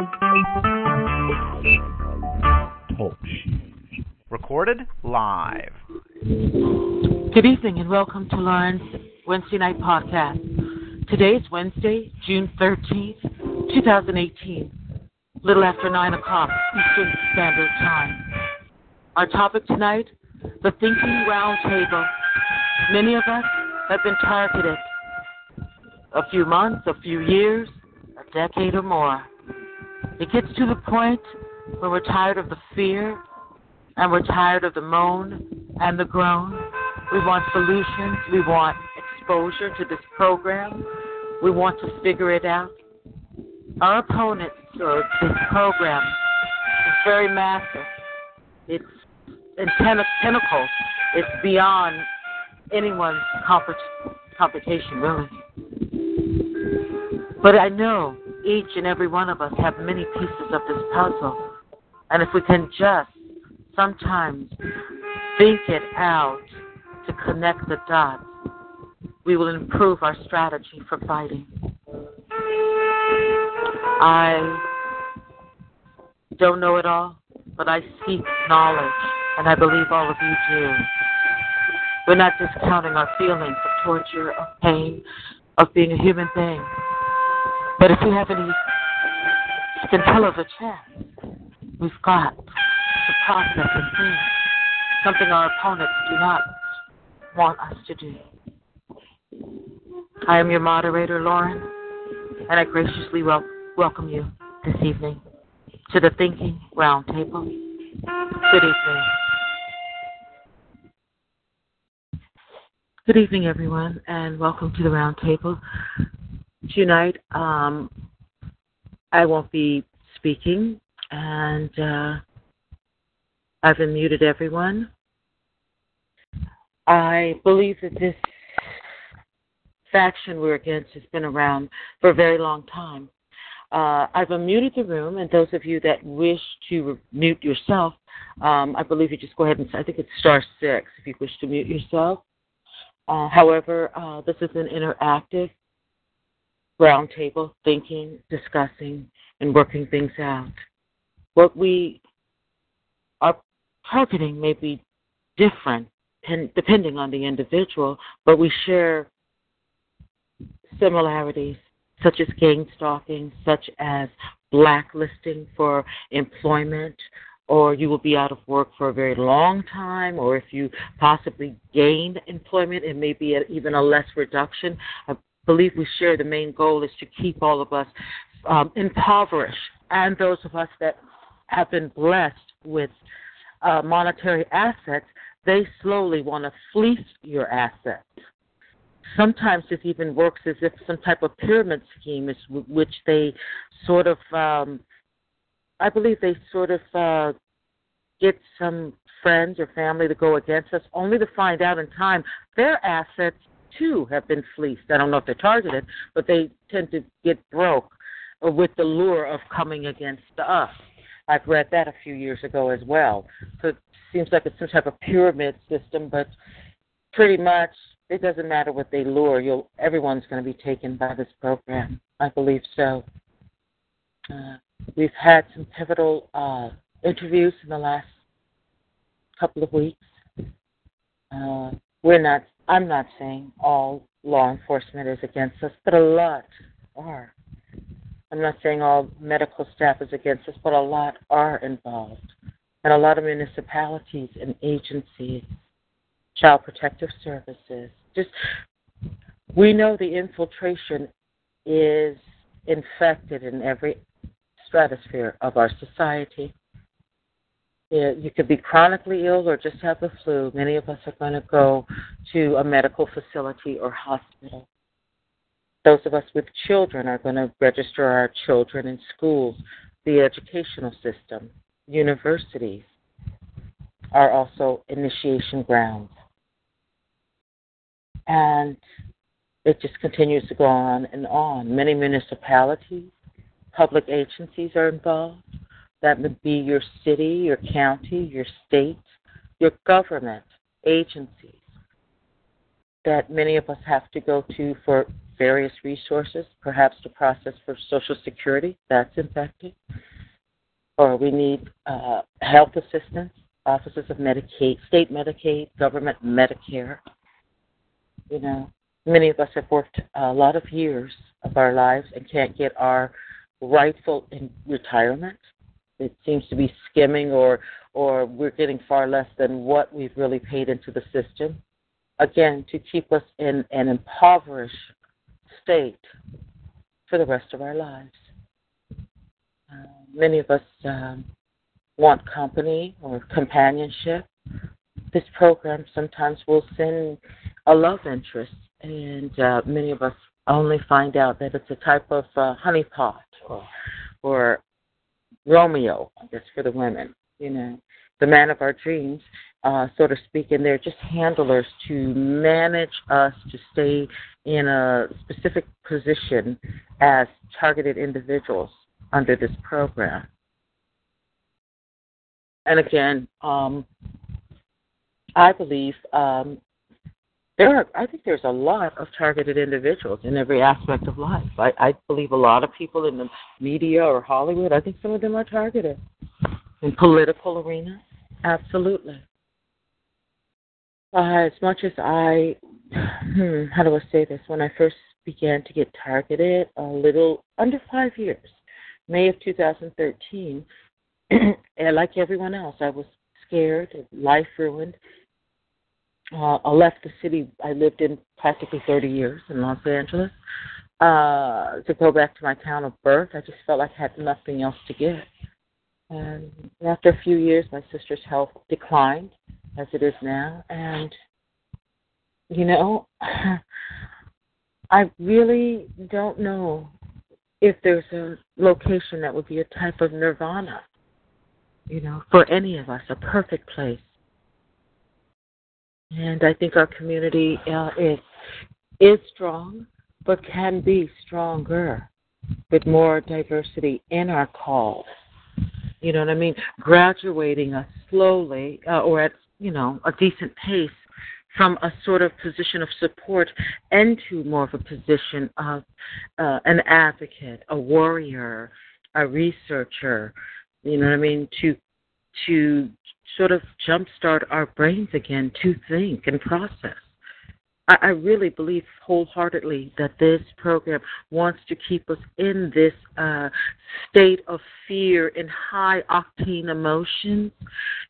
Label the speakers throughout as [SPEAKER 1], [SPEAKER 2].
[SPEAKER 1] Oh, Talk Recorded live.
[SPEAKER 2] Good evening and welcome to Lauren's Wednesday Night Podcast. Today is Wednesday, June 13th, 2018, little after 9 o'clock Eastern Standard Time. Our topic tonight the Thinking Roundtable. Many of us have been targeted a few months, a few years, a decade or more. It gets to the point where we're tired of the fear and we're tired of the moan and the groan. We want solutions. We want exposure to this program. We want to figure it out. Our opponents or this program is very massive. It's in tentacles. It's beyond anyone's computation, really. But I know each and every one of us have many pieces of this puzzle. And if we can just sometimes think it out to connect the dots, we will improve our strategy for fighting. I don't know it all, but I seek knowledge, and I believe all of you do. We're not discounting our feelings of torture, of pain, of being a human being. But if you have any scintilla of a chance, we've got to process and think, something our opponents do not want us to do. I am your moderator, Lauren, and I graciously wel- welcome you this evening to the Thinking Roundtable. Good evening. Good evening, everyone, and welcome to the Roundtable. Tonight, um, I won't be speaking, and uh, I've unmuted everyone. I believe that this faction we're against has been around for a very long time. Uh, I've unmuted the room, and those of you that wish to mute yourself, um, I believe you just go ahead and I think it's star six if you wish to mute yourself. Uh, however, uh, this is an interactive roundtable, thinking, discussing, and working things out. What we are targeting may be different depending on the individual, but we share similarities such as gang stalking, such as blacklisting for employment, or you will be out of work for a very long time, or if you possibly gain employment, it may be a, even a less reduction. I believe we share the main goal is to keep all of us um, impoverished, and those of us that have been blessed with uh, monetary assets, they slowly want to fleece your assets. Sometimes it even works as if some type of pyramid scheme is which they sort of um i believe they sort of uh get some friends or family to go against us only to find out in time their assets too have been fleeced i don't know if they're targeted but they tend to get broke with the lure of coming against us i've read that a few years ago as well so it seems like it's some type of pyramid system but pretty much it doesn't matter what they lure. You'll everyone's going to be taken by this program. I believe so. Uh, we've had some pivotal uh, interviews in the last couple of weeks. Uh, we're not. I'm not saying all law enforcement is against us, but a lot are. I'm not saying all medical staff is against us, but a lot are involved, and a lot of municipalities and agencies Child Protective Services. Just we know the infiltration is infected in every stratosphere of our society. You could be chronically ill or just have the flu. Many of us are going to go to a medical facility or hospital. Those of us with children are going to register our children in schools, the educational system, universities are also initiation grounds. And it just continues to go on and on. Many municipalities, public agencies are involved. That would be your city, your county, your state, your government agencies that many of us have to go to for various resources, perhaps to process for Social Security, that's infected. or we need uh, health assistance, offices of Medicaid, state Medicaid, government Medicare. You know, many of us have worked a lot of years of our lives and can't get our rightful in retirement. It seems to be skimming or or we're getting far less than what we've really paid into the system. Again, to keep us in an impoverished state for the rest of our lives. Uh, many of us um, want company or companionship. This program sometimes will send a love interest, and uh, many of us only find out that it's a type of uh, honeypot or, or Romeo, I guess, for the women. You know, the man of our dreams, uh, so to speak, and they're just handlers to manage us to stay in a specific position as targeted individuals under this program. And again, um, I believe um, there are. I think there's a lot of targeted individuals in every aspect of life. I, I believe a lot of people in the media or Hollywood. I think some of them are targeted in political arena. Absolutely. Uh, as much as I, hmm, how do I say this? When I first began to get targeted, a little under five years, May of 2013, and like everyone else, I was scared, life ruined. Uh, I left the city I lived in practically 30 years in Los Angeles uh, to go back to my town of birth. I just felt like I had nothing else to give. And after a few years, my sister's health declined, as it is now. And, you know, I really don't know if there's a location that would be a type of nirvana, you know, for any of us, a perfect place. And I think our community uh, is is strong, but can be stronger with more diversity in our calls. You know what I mean? Graduating us slowly, uh, or at you know a decent pace, from a sort of position of support into more of a position of uh, an advocate, a warrior, a researcher. You know what I mean? To to sort of jumpstart our brains again to think and process. I, I really believe wholeheartedly that this program wants to keep us in this uh, state of fear and high octane emotions,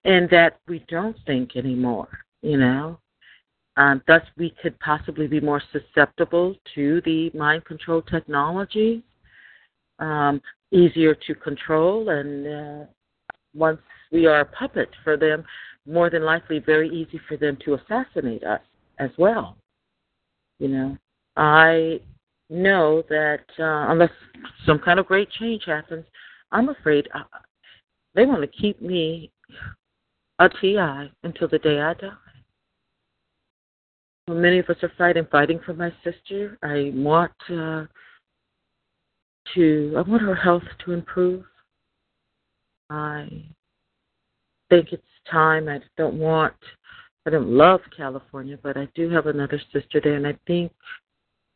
[SPEAKER 2] and that we don't think anymore. You know, um, thus, we could possibly be more susceptible to the mind control technology, um, easier to control, and uh, once we are a puppet for them, more than likely very easy for them to assassinate us as well. You know, I know that uh, unless some kind of great change happens, I'm afraid uh, they want to keep me a TI until the day I die. Well, many of us are fighting, fighting for my sister. I want uh, to, I want her health to improve. I think it's time. I don't want, I don't love California, but I do have another sister there, and I think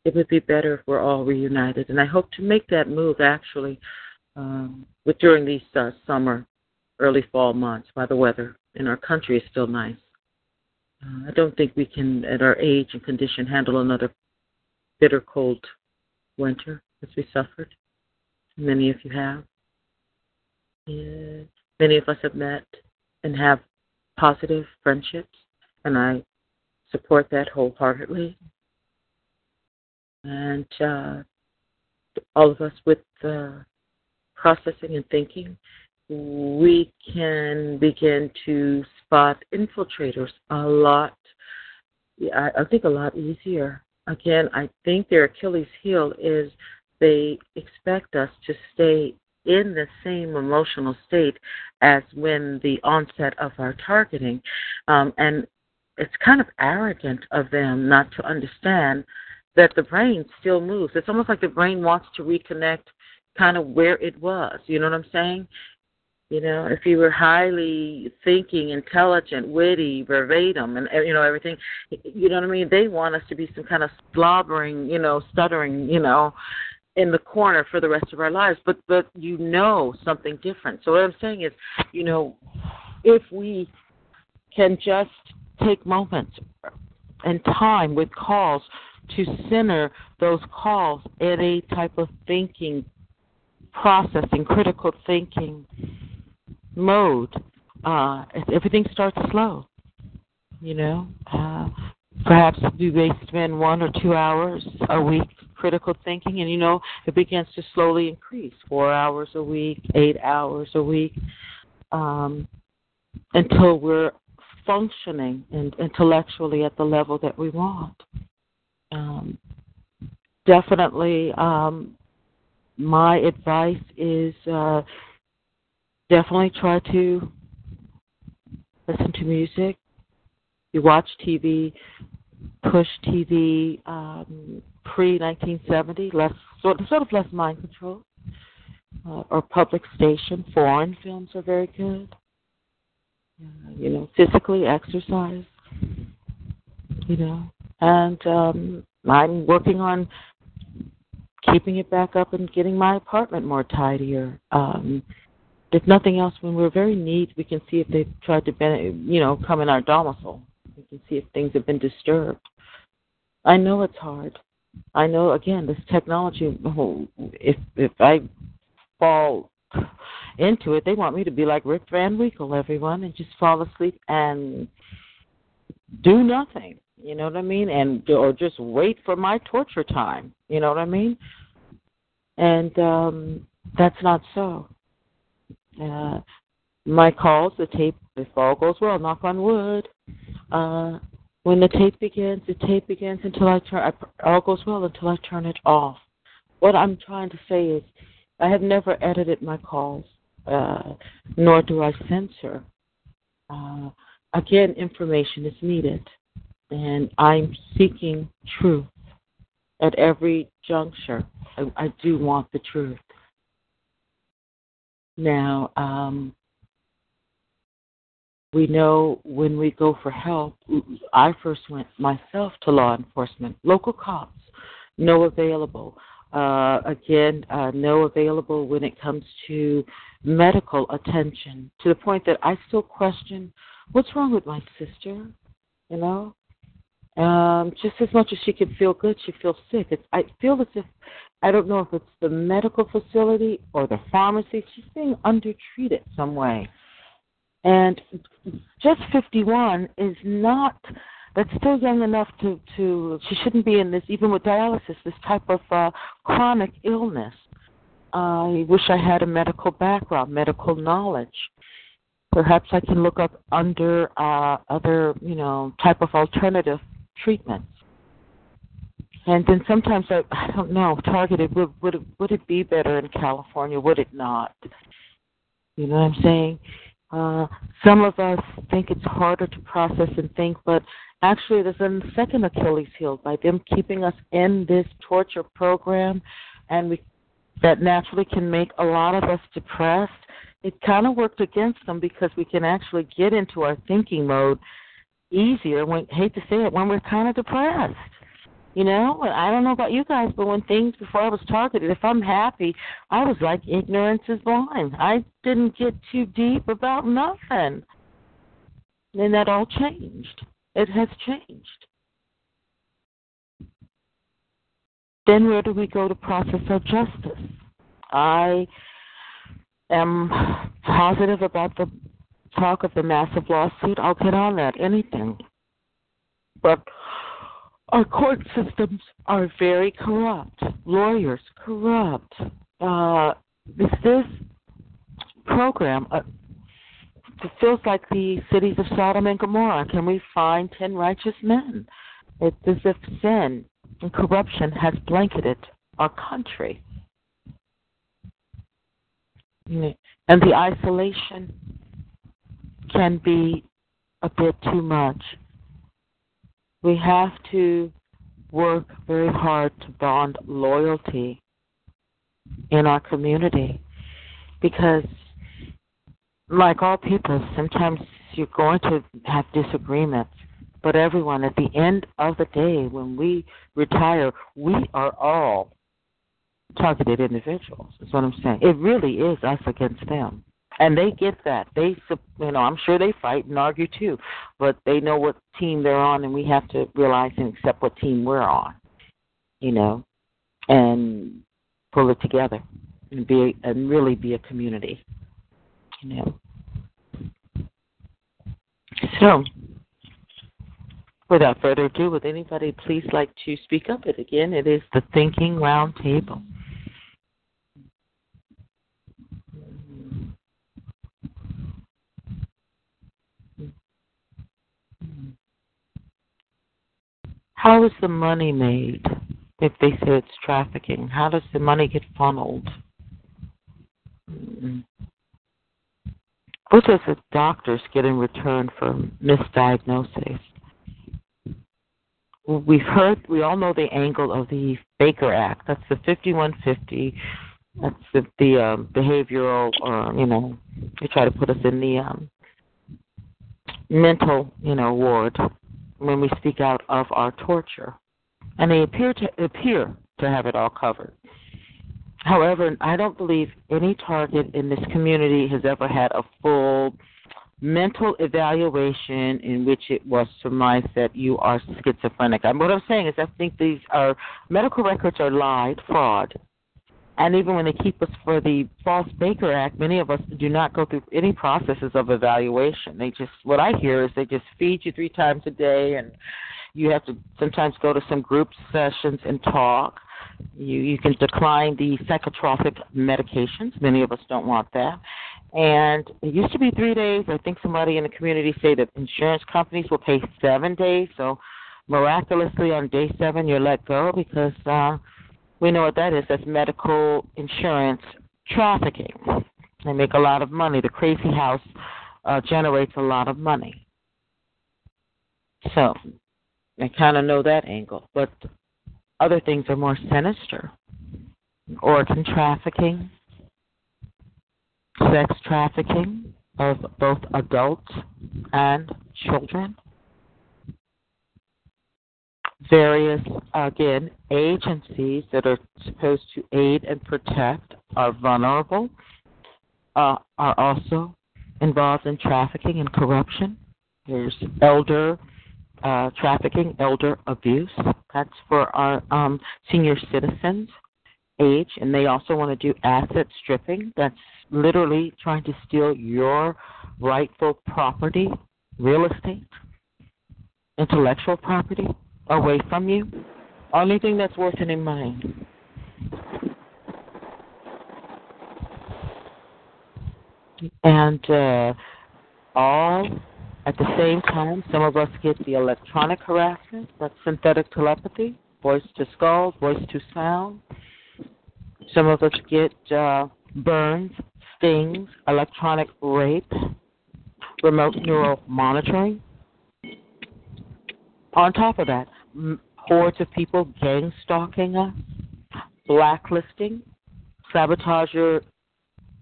[SPEAKER 2] it would be better if we're all reunited. And I hope to make that move actually um, with during these uh, summer, early fall months while the weather in our country is still nice. Uh, I don't think we can, at our age and condition, handle another bitter cold winter as we suffered. Many of you have. Many of us have met and have positive friendships, and I support that wholeheartedly. And uh, all of us with uh, processing and thinking, we can begin to spot infiltrators a lot, I think a lot easier. Again, I think their Achilles heel is they expect us to stay in the same emotional state as when the onset of our targeting. Um, and it's kind of arrogant of them not to understand that the brain still moves. It's almost like the brain wants to reconnect kind of where it was. You know what I'm saying? You know, if you were highly thinking, intelligent, witty, verbatim, and you know everything, you know what I mean. They want us to be some kind of slobbering, you know, stuttering, you know, in the corner for the rest of our lives, but but you know something different. So what I'm saying is, you know, if we can just take moments and time with calls to center those calls in a type of thinking processing, critical thinking mode, uh, everything starts slow. You know, uh, perhaps we may spend one or two hours a week critical thinking, and you know it begins to slowly increase four hours a week, eight hours a week, um, until we're functioning and intellectually at the level that we want. Um, definitely, um, my advice is uh, definitely try to listen to music. You watch TV, push TV um, pre 1970, less sort of, less mind control. Uh, or public station, foreign films are very good. Uh, you know, physically exercise. You know, and um, I'm working on keeping it back up and getting my apartment more tidier. Um, if nothing else, when we're very neat, we can see if they've tried to, you know, come in our domicile. We can see if things have been disturbed. I know it's hard. I know again this technology. If if I fall into it, they want me to be like Rip Van Winkle, everyone, and just fall asleep and do nothing. You know what I mean? And or just wait for my torture time. You know what I mean? And um that's not so. Uh my calls, the tape, if all goes well, knock on wood. Uh when the tape begins, the tape begins until I turn. I, all goes well until I turn it off. What I'm trying to say is, I have never edited my calls, uh, nor do I censor. Uh, again, information is needed and I'm seeking truth at every juncture. I, I do want the truth. Now, um, we know when we go for help, I first went myself to law enforcement, local cops, no available. Uh, again, uh, no available when it comes to medical attention, to the point that I still question what's wrong with my sister, you know? Um, just as much as she can feel good, she feels sick. It's, I feel as if I don't know if it's the medical facility or the pharmacy. She's being undertreated some way, and just 51 is not. That's still young enough to to. She shouldn't be in this, even with dialysis. This type of uh, chronic illness. I wish I had a medical background, medical knowledge perhaps I can look up under uh, other, you know, type of alternative treatments. And then sometimes I, I don't know, targeted would would it, would it be better in California? Would it not? You know what I'm saying? Uh, some of us think it's harder to process and think, but actually, there's a second Achilles heel by them keeping us in this torture program, and we that naturally can make a lot of us depressed. It kind of worked against them because we can actually get into our thinking mode easier when hate to say it when we're kind of depressed. You know, I don't know about you guys, but when things before I was targeted, if I'm happy, I was like ignorance is blind. I didn't get too deep about nothing. And that all changed. It has changed. Then where do we go to process our justice? I am positive about the talk of the massive lawsuit, I'll get on that, anything. But our court systems are very corrupt, lawyers corrupt. Uh, this this program uh, it feels like the cities of Sodom and Gomorrah. Can we find ten righteous men? It's as if sin and corruption has blanketed our country. And the isolation can be a bit too much. We have to work very hard to bond loyalty in our community because, like all people, sometimes you're going to have disagreements. But everyone, at the end of the day, when we retire, we are all targeted individuals. is what I'm saying. It really is us against them. And they get that. They, you know, I'm sure they fight and argue too, but they know what team they're on, and we have to realize and accept what team we're on. You know, and pull it together and be and really be a community. You know. So, without further ado, would anybody please like to speak up? It again, it is the Thinking Round How is the money made if they say it's trafficking? How does the money get funneled? What does the doctors get in return for misdiagnosis? We've heard, we all know the angle of the Baker Act. That's the 5150. That's the, the um, behavioral, or you know, they try to put us in the um, mental, you know, ward when we speak out of our torture. And they appear to appear to have it all covered. However, I don't believe any target in this community has ever had a full mental evaluation in which it was surmised that you are schizophrenic. And what I'm saying is, I think these are medical records are lied, fraud, and even when they keep us for the false Baker Act, many of us do not go through any processes of evaluation. They just, what I hear is they just feed you three times a day, and you have to sometimes go to some group sessions and talk. You you can decline the psychotropic medications. Many of us don't want that. And it used to be three days. I think somebody in the community say that insurance companies will pay seven days. So miraculously on day seven you're let go because uh we know what that is. That's medical insurance trafficking. They make a lot of money. The crazy house uh, generates a lot of money. So I kind of know that angle. But other things are more sinister organ trafficking, sex trafficking of both adults and children, various, again, agencies that are supposed to aid and protect are vulnerable, uh, are also involved in trafficking and corruption. There's elder uh, trafficking, elder abuse. That's for our um, senior citizens age, and they also want to do asset stripping. That's literally trying to steal your rightful property, real estate, intellectual property away from you. Only thing that's worth it in mind. And uh, all at the same time, some of us get the electronic harassment, that's synthetic telepathy, voice to skull, voice to sound. Some of us get uh, burns, stings, electronic rape, remote neural monitoring. On top of that, hordes of people gang stalking us, blacklisting, sabotage your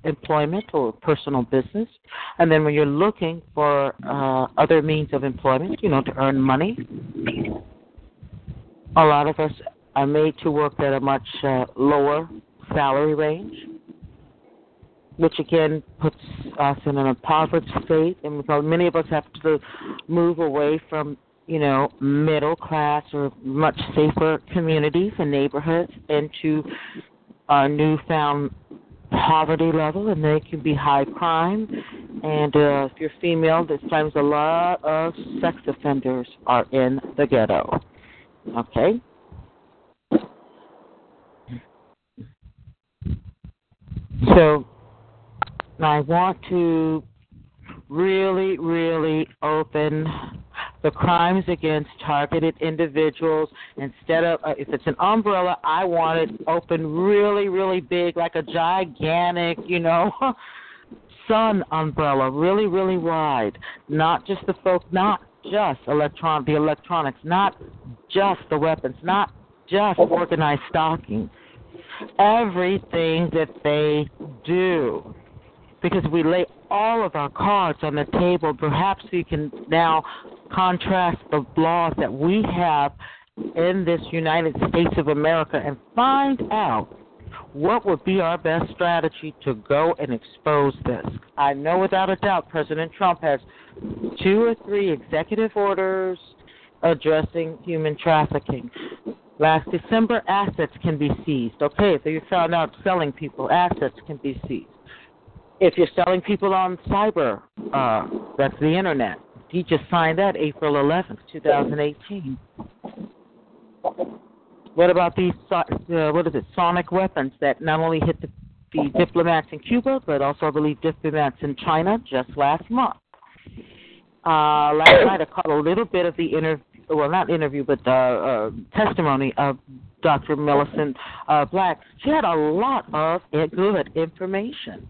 [SPEAKER 2] employment or personal business. And then when you're looking for uh, other means of employment, you know, to earn money, a lot of us are made to work at a much uh, lower salary range, which again puts us in an impoverished state. And many of us have to move away from you know, middle class or much safer communities and neighborhoods into a newfound poverty level, and they can be high crime. And uh, if you're female, this times a lot of sex offenders are in the ghetto. Okay? So I want to really, really open the crimes against targeted individuals. Instead of, uh, if it's an umbrella, I want it open really, really big, like a gigantic, you know, sun umbrella, really, really wide. Not just the folk, not just electron, the electronics, not just the weapons, not just organized stalking. Everything that they do because we lay all of our cards on the table. Perhaps we can now contrast the laws that we have in this United States of America and find out what would be our best strategy to go and expose this? I know without a doubt President Trump has two or three executive orders addressing human trafficking. Last December, assets can be seized. Okay, if you found out selling people, assets can be seized. If you're selling people on cyber, uh, that's the internet. He just signed that April 11th, 2018. What about these, uh, what is it, sonic weapons that not only hit the, the diplomats in Cuba, but also, I believe, diplomats in China just last month? Uh, last night I caught a little bit of the interview, well, not interview, but uh, testimony of Dr. Millicent uh, Black. She had a lot of good information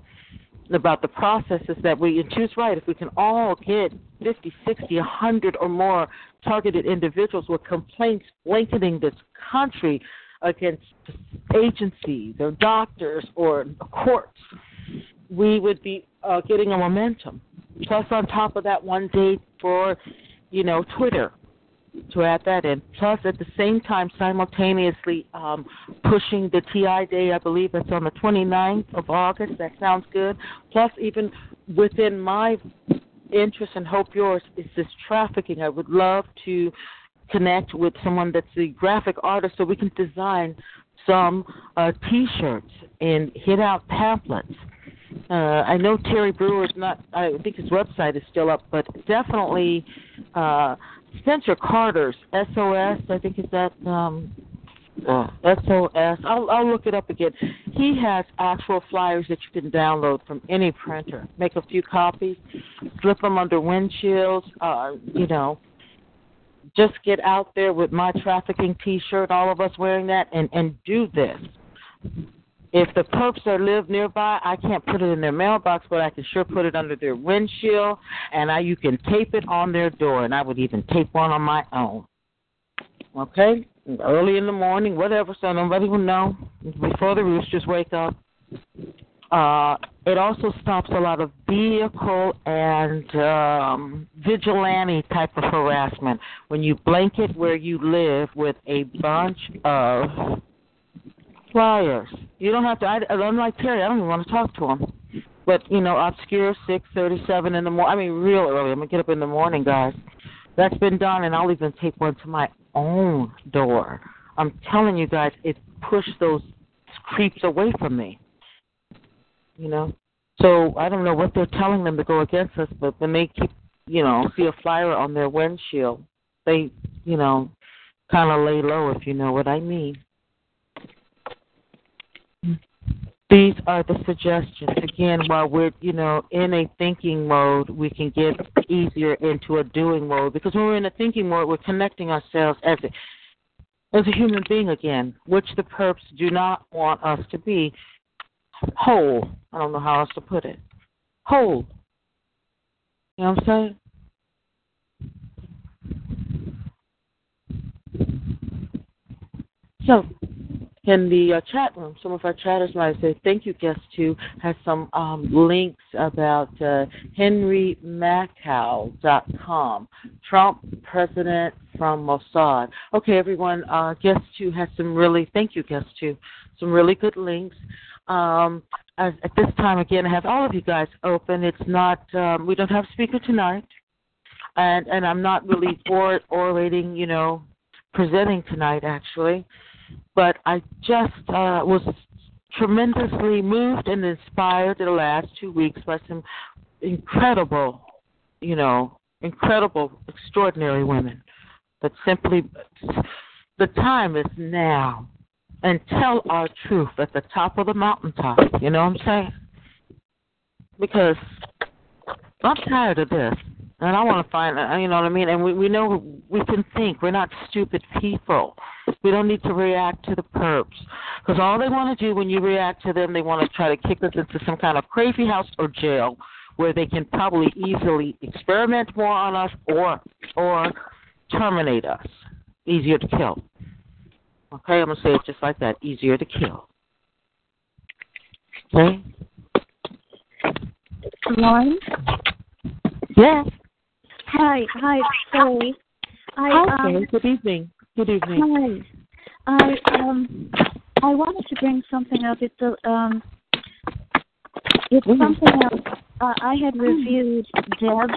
[SPEAKER 2] about the processes that we, and she's right, if we can all get 50, 60, 100 or more targeted individuals with complaints blanketing this country against agencies or doctors or courts, we would be uh, getting a momentum. Plus, on top of that, one day for, you know, Twitter to add that in. Plus, at the same time, simultaneously um, pushing the TI Day, I believe it's on the 29th of August. That sounds good. Plus, even within my interest and hope yours is this trafficking. I would love to connect with someone that's a graphic artist so we can design some uh, T-shirts and hit out pamphlets. Uh, I know Terry Brewer is not. I think his website is still up, but definitely uh, Spencer Carter's SOS. I think is that um, uh, SOS. I'll, I'll look it up again. He has actual flyers that you can download from any printer. Make a few copies, slip them under windshields. Uh, you know, just get out there with my trafficking T-shirt. All of us wearing that, and and do this. If the perps are live nearby, I can't put it in their mailbox, but I can sure put it under their windshield, and I you can tape it on their door, and I would even tape one on my own. Okay, early in the morning, whatever, so nobody will know before the roosters wake up. Uh, it also stops a lot of vehicle and um, vigilante type of harassment when you blanket where you live with a bunch of flyers. You don't have to. I, unlike Terry, I don't even want to talk to him. But you know, obscure six thirty-seven in the morning. I mean, real early. I'm gonna get up in the morning, guys. That's been done, and I'll even take one to my own door. I'm telling you guys, it pushed those creeps away from me. You know, so I don't know what they're telling them to go against us, but when they keep, you know, see a flyer on their windshield, they, you know, kind of lay low, if you know what I mean. These are the suggestions. Again, while we're, you know, in a thinking mode, we can get easier into a doing mode because when we're in a thinking mode, we're connecting ourselves as a, as a human being again, which the perps do not want us to be whole. I don't know how else to put it. Whole. You know what I'm saying? So, in the uh, chat room, some of our chatters might say, Thank you, guest two, has some um, links about uh, henrymakow.com, Trump president from Mossad. Okay, everyone, uh, guest two has some really, thank you, guest two, some really good links. Um, as, at this time, again, I have all of you guys open. It's not, um, we don't have a speaker tonight, and, and I'm not really or orating, you know, presenting tonight, actually but I just uh, was tremendously moved and inspired in the last two weeks by some incredible, you know, incredible, extraordinary women that simply, the time is now. And tell our truth at the top of the mountaintop. You know what I'm saying? Because I'm tired of this. And I want to find, uh, you know what I mean? And we, we know we can think. We're not stupid people. We don't need to react to the perps. Because all they want to do when you react to them, they want to try to kick us into some kind of crazy house or jail where they can probably easily experiment more on us or or terminate us. Easier to kill. Okay, I'm going to say it just like that. Easier to kill. Okay?
[SPEAKER 3] Lauren?
[SPEAKER 2] Yes.
[SPEAKER 3] Hi, hi, sorry. I,
[SPEAKER 2] okay,
[SPEAKER 3] um,
[SPEAKER 2] good evening. Good evening.
[SPEAKER 3] Hi. I um I wanted to bring something up. It's a um, it's something else. Uh, I had reviewed Deb's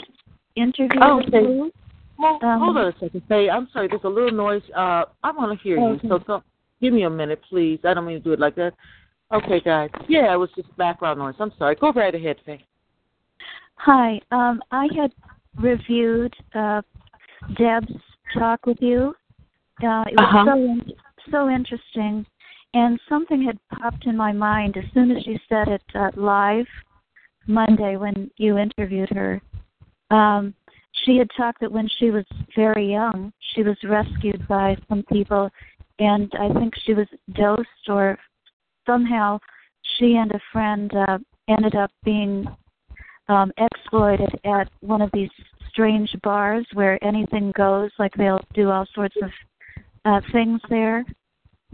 [SPEAKER 3] interview
[SPEAKER 2] Oh, okay. Well,
[SPEAKER 3] Um,
[SPEAKER 2] hold on a second. Say, I'm sorry. There's a little noise. Uh, I want to hear
[SPEAKER 3] Okay.
[SPEAKER 2] you. So, so, give me a minute, please. I don't mean to do it like that. Okay, guys. Yeah, it was just background noise. I'm sorry. Go right ahead, Faye.
[SPEAKER 3] Hi. Um, I had reviewed uh, Deb's talk with you. Uh, it was
[SPEAKER 2] Uh-huh.
[SPEAKER 3] so in- so interesting, and something had popped in my mind as soon as you said it uh, live Monday when you interviewed her. Um, she had talked that when she was very young, she was rescued by some people, and I think she was dosed or somehow she and a friend uh, ended up being um, exploited at one of these strange bars where anything goes, like they'll do all sorts of uh, things there.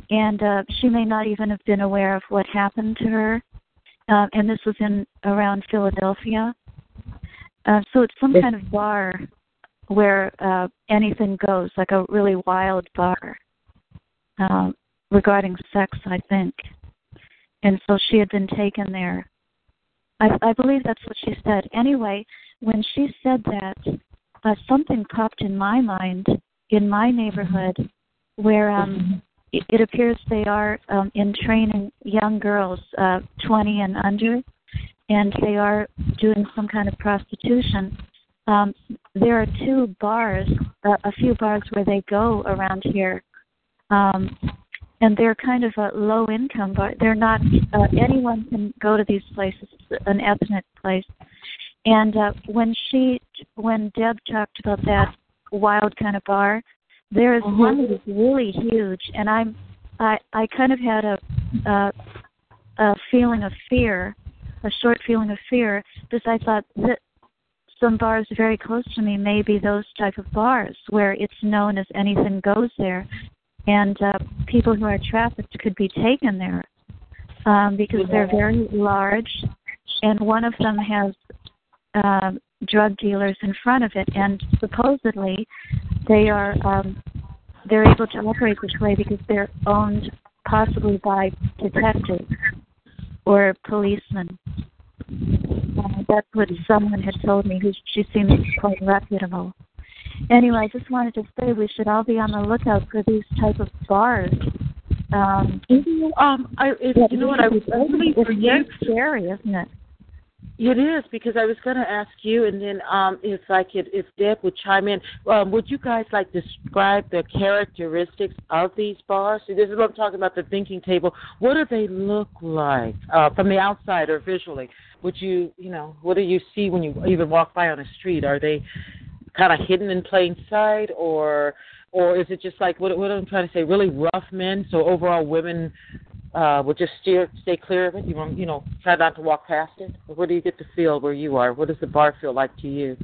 [SPEAKER 3] And uh, she may not even have been aware of what happened to her. Uh, and this was in around Philadelphia. Uh, so it's some kind of bar where uh, anything goes, like a really wild bar um, regarding sex, I think. And so she had been taken there. I, I believe that's what she said. Anyway, when she said that, uh, something popped in my mind in my neighborhood where um, it, it appears they are um, in training young girls, uh, 20 and under, and they are doing some kind of prostitution. Um, there are two bars, uh, a few bars where they go around here, um, and they're kind of a low income bar. They're not uh, anyone can go to these places. It's an ethnic place. And uh, when she, when Deb talked about that wild kind of bar, there is one that is really huge, and I'm, I, I kind of had a, a, a feeling of fear, a short feeling of fear, because I thought that some bars very close to me may be those type of bars where it's known as anything goes there, and uh, people who are trafficked could be taken there um, because they're very large, and one of them has uh, drug dealers in front of it, and supposedly they are um, they're able to operate this way because they're owned possibly by detectives or policemen. Uh, that's what someone had told me. Who she seems quite reputable. Anyway, I just wanted to say we should all be on the lookout for these type of bars. Um,
[SPEAKER 2] Um, I, it, you know what? I was actually
[SPEAKER 3] it's
[SPEAKER 2] for you.
[SPEAKER 3] scary, isn't it?
[SPEAKER 2] It is because I was going to ask you, and then um, if I could, if Deb would chime in, um, would you guys like describe the characteristics of these bars? See, this is what I'm talking about—the thinking table. What do they look like uh, from the outside or visually? Would you, you know, what do you see when you even walk by on a street? Are they kind of hidden in plain sight, or, or is it just like what, what I'm trying to say? Really rough men, so overall women uh, would just steer, stay clear of it. You want, you know, try not to walk past it. Where do you get to feel where you are? What does the bar feel like to you?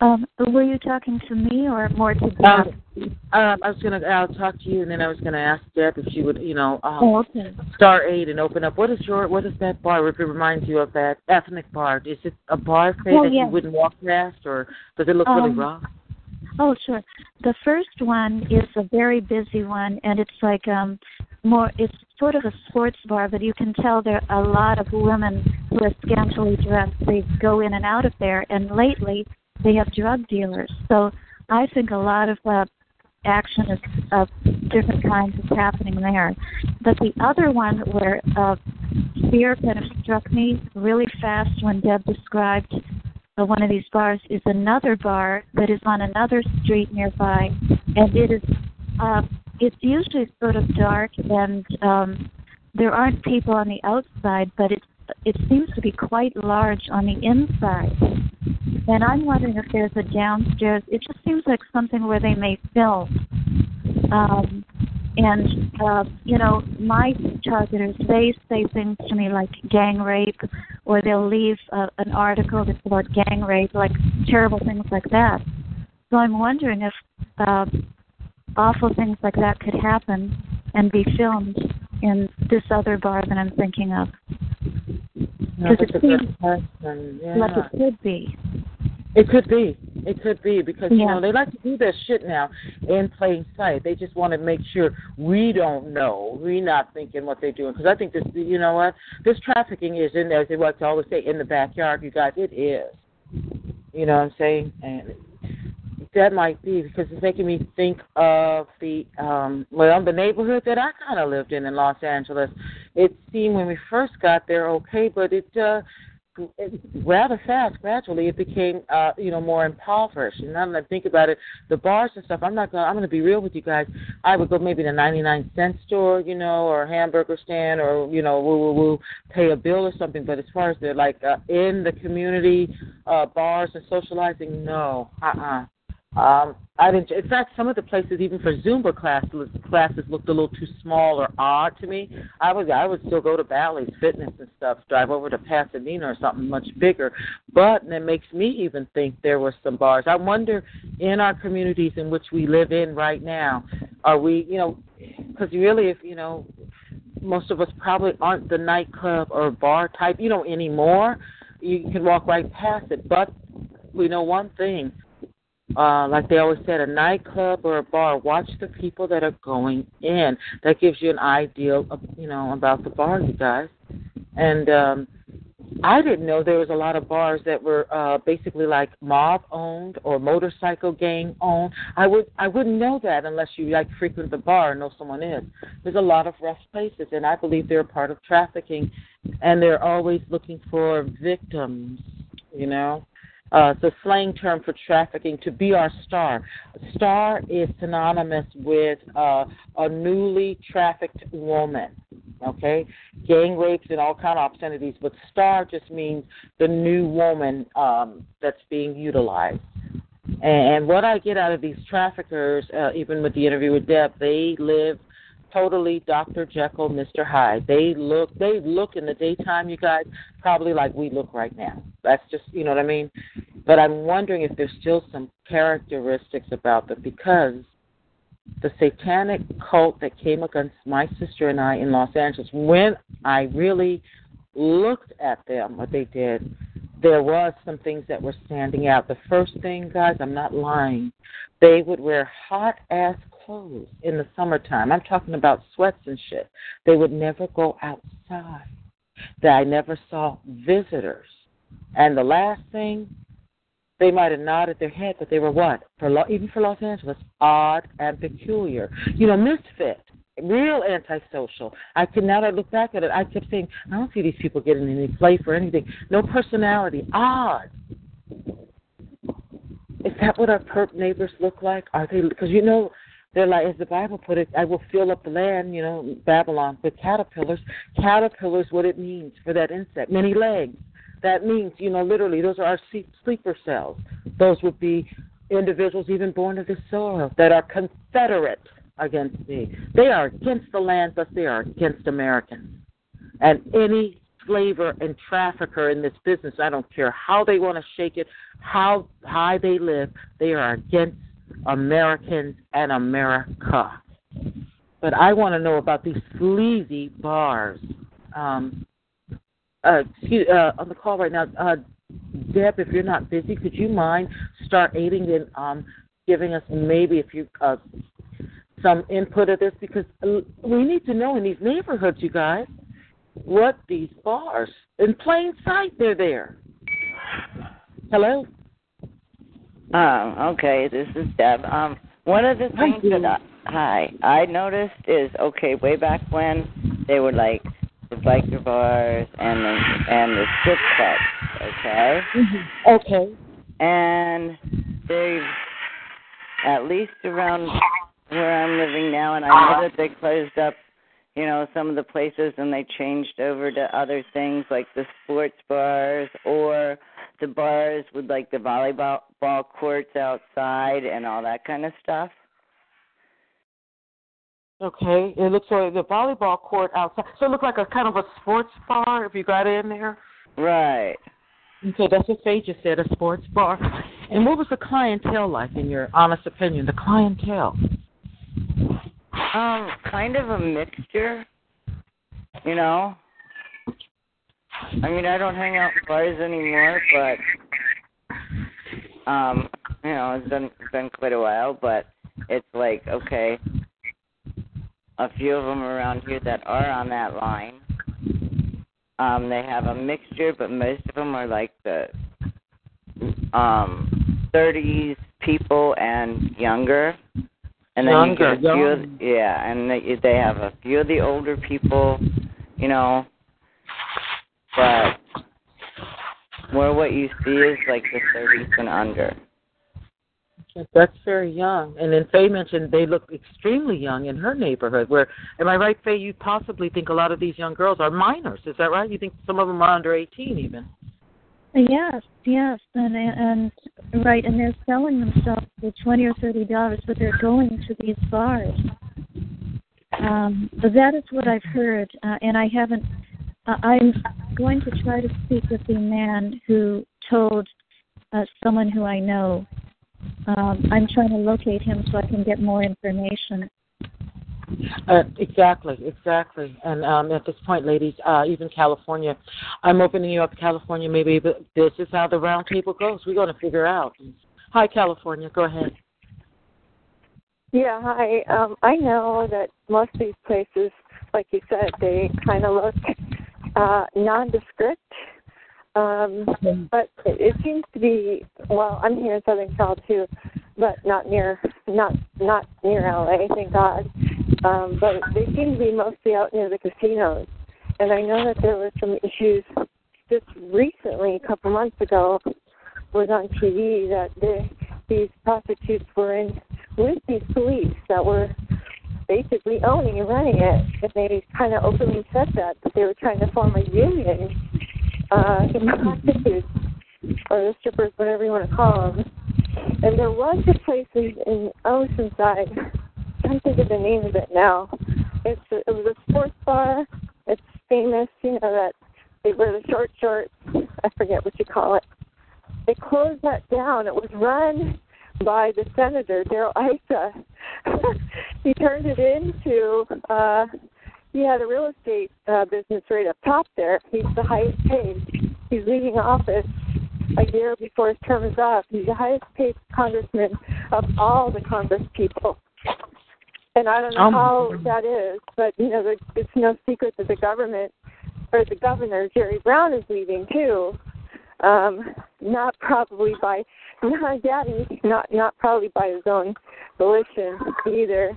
[SPEAKER 3] Um, were you talking to me or more to Deb?
[SPEAKER 2] Um, um, I was gonna, I'll talk to you, and then I was gonna ask Deb if she would, you know, um,
[SPEAKER 3] oh, okay.
[SPEAKER 2] star eight and open up. What is your, what is that bar? If it reminds you of that ethnic bar, is it a bar say
[SPEAKER 3] Oh,
[SPEAKER 2] that
[SPEAKER 3] yeah.
[SPEAKER 2] you wouldn't walk past, or does it look really
[SPEAKER 3] Um,
[SPEAKER 2] rough?
[SPEAKER 3] Oh, sure. The first one is a very busy one, and it's like um more. It's sort of a sports bar, but you can tell there are a lot of women who are scantily dressed. They go in and out of there, and lately they have drug dealers. So I think a lot of uh, action is of different kinds is happening there. But the other one where uh, fear kind of struck me really fast when Deb described uh, one of these bars is another bar that is on another street nearby, and it is uh, it's usually sort of dark and um, there aren't people on the outside, but it it seems to be quite large on the inside. And I'm wondering if there's a downstairs. It just seems like something where they may film. Um, and uh, you know, my targeters they say things to me like gang rape, or they'll leave uh, an article that's about gang rape, like terrible things like that. So I'm wondering if uh, awful things like that could happen and be filmed in this other bar that I'm thinking of, because it seems.
[SPEAKER 2] Yeah.
[SPEAKER 3] like it could be.
[SPEAKER 2] It could be. It could be because
[SPEAKER 3] Yeah.
[SPEAKER 2] you know they like to do their shit now in plain sight. They just want to make sure we don't know. We not thinking what they're doing. Because I think this, you know what, this trafficking is in there. As they like to always say, in the backyard. You guys, it is. You know what I'm saying? And that might be because it's making me think of the um well the neighborhood that I kind of lived in in Los Angeles. It seemed when we first got there okay, but it uh rather fast, gradually, it became, uh, you know, more impoverished. And now that I think about it, the bars and stuff, I'm not gonna, I'm gonna be real with you guys. I would go maybe to 99 cent store, you know, or a hamburger stand, or you know, woo woo woo, pay a bill or something. But as far as the like uh, in the community uh, bars and socializing, no, uh-uh. Um, I didn't. In fact, some of the places, even for Zumba classes, classes looked a little too small or odd to me. I would, I would still go to Bally's Fitness and stuff. Drive over to Pasadena or something much bigger. But and it makes me even think there were some bars. I wonder in our communities in which we live in right now, are we, you know, because really, if you know, most of us probably aren't the nightclub or bar type, you know, anymore. You can walk right past it, but we know one thing uh, like they always said, a nightclub or a bar, watch the people that are going in. That gives you an idea of, you know, about the bar, you guys. And um, I didn't know there was a lot of bars that were uh, basically like mob owned or motorcycle gang owned. I would I wouldn't know that unless you like frequent the bar and know someone is. There's a lot of rough places, and I believe they're part of trafficking, and they're always looking for victims. You know. Uh, it's a slang term for trafficking to be our star. Star is synonymous with uh, a newly trafficked woman. Okay, gang rapes and all kind of obscenities, but star just means the new woman um, that's being utilized. And what I get out of these traffickers, uh, even with the interview with Deb, they live totally Dr. Jekyll, Mr. Hyde. They look they look in the daytime, you guys, probably like we look right now. That's just you know what I mean? But I'm wondering if there's still some characteristics about them because the satanic cult that came against my sister and I in Los Angeles, when I really looked at them, what they did, there was some things that were standing out. The first thing, guys, I'm not lying, they would wear hot ass clothes in the summertime. I'm talking about sweats and shit. They would never go outside. That I never saw visitors. And the last thing, they might have nodded their head, but they were what? For Lo- even for Los Angeles, odd and peculiar. You know, misfit, real antisocial. I can now that I look back at it, I kept saying, I don't see these people getting any play for anything. No personality, odd. Is that what our perp neighbors look like? Are they? Because you know, they're like, as the Bible put it, I will fill up the land, you know, Babylon, with caterpillars. Caterpillars, what it means for that insect, many legs. That means, you know, literally, those are our sleeper cells. Those would be individuals even born of the soil that are confederate against me. They are against the land, thus they are against Americans. And any slaver and trafficker in this business, I don't care how they want to shake it, how high they live, they are against Americans and America. But I want to know about these sleazy bars. Um, uh, excuse, uh, on the call right now, uh, Deb, if you're not busy, could you mind start aiding in um, giving us maybe if you uh, some input of this because we need to know in these neighborhoods, you guys, what these bars in plain sight they're there. Hello.
[SPEAKER 4] Um, okay, this is Deb. Um, one of the things that I, hi I noticed is okay, way back when they were like the biker bars and the and the strip clubs, okay?
[SPEAKER 2] Mm-hmm. Okay.
[SPEAKER 4] And they've at least around where I'm living now, and I know that they closed up, you know, some of the places and they changed over to other things like the sports bars or the bars with like the volleyball ball courts outside and all that kind of stuff.
[SPEAKER 2] Okay, it looks like the volleyball court outside. So it looks like a kind of a sports bar if you got in there.
[SPEAKER 4] Right.
[SPEAKER 2] Okay, that's what Faye just said, a sports bar. And what was the clientele like, in your honest opinion? The clientele.
[SPEAKER 4] Um, kind of a mixture. You know. I mean, I don't hang out in bars anymore, but um, you know, it's been been quite a while, but it's like okay, a few of them around here that are on that line. Um, they have a mixture, but most of them are like the um 30s people and younger. And then
[SPEAKER 2] Younger,
[SPEAKER 4] you get a few
[SPEAKER 2] young.
[SPEAKER 4] of, yeah, and they they have a few of the older people, you know, but more what you see is like the 30s and under.
[SPEAKER 2] That's very young. And then Faye mentioned they look extremely young in her neighborhood. Where, am I right, Faye? You possibly think a lot of these young girls are minors. Is that right? You think some of them are under 18 even?
[SPEAKER 3] Yes, yes, and and right, and they're selling themselves for twenty or thirty dollars, but they're going to these bars. Um, but that is what I've heard, uh, and I haven't. Uh, I'm going to try to speak with the man who told uh, someone who I know. Um, I'm trying to locate him so I can get more information.
[SPEAKER 2] Uh, exactly, exactly. And um, at this point, ladies, uh, even California, I'm opening you up, to California. Maybe but this is how the round table goes. We're going to figure out. Hi, California. Go ahead.
[SPEAKER 5] Yeah, hi. Um, I know that most of these places, like you said, they kind of look uh, nondescript. Um, but it, seems to be. Well, I'm here in Southern Cal too, but not near, not not near LA. Thank God. Um, but they seem to be mostly out near the casinos. And I know that there were some issues just recently, a couple months ago, was on TV that the, these prostitutes were in with these police that were basically owning and running it. And they kind of openly said that, that they were trying to form a union, uh, the prostitutes, or the strippers, whatever you want to call them. And there was a place in, in Oceanside, I can't think of the name of it now. It's a, it was a sports bar. It's famous, you know, that they wear the short shorts. I forget what you call it. They closed that down. It was run by the senator Darrell Issa. he turned it into uh he had a real estate uh, business right up top there. He's the highest paid. He's leaving office a year before his term is up. He's the highest paid congressman of all the Congress people. And I don't know
[SPEAKER 2] Um,
[SPEAKER 5] how that is, but you know, it's no secret that the government or the governor Jerry Brown is leaving too. Um, not probably by not daddy, not not probably by his own volition either.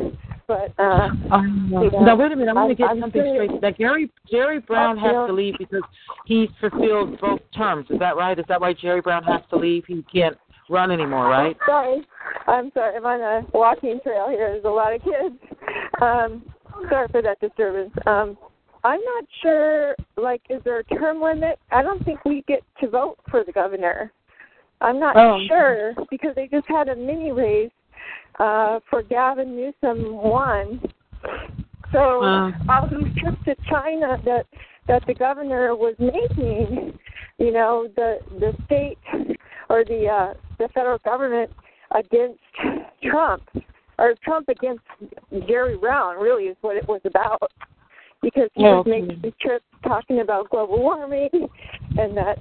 [SPEAKER 5] But uh
[SPEAKER 2] Um,
[SPEAKER 5] Yeah.
[SPEAKER 2] Now wait a minute. I'm going to get
[SPEAKER 5] I'm
[SPEAKER 2] something
[SPEAKER 5] serious.
[SPEAKER 2] straight. That Gary Jerry Brown has to leave because he's fulfilled both terms. Is that right? Is that why Jerry Brown has to leave? He can't run anymore, right?
[SPEAKER 5] sorry. I'm sorry, I'm on a walking trail here. There's a lot of kids. Um sorry for that disturbance. Um I'm not sure like is there a term limit? I don't think we get to vote for the governor. I'm not
[SPEAKER 2] Oh.
[SPEAKER 5] sure because they just had a mini race uh for Gavin Newsom won. So
[SPEAKER 2] Uh.
[SPEAKER 5] all these trips to China that that the governor was making, you know, the the state or the uh the federal government against Trump or Trump against Jerry Brown really is what it was about. Because he was
[SPEAKER 2] Okay.
[SPEAKER 5] making these trips talking about global warming and that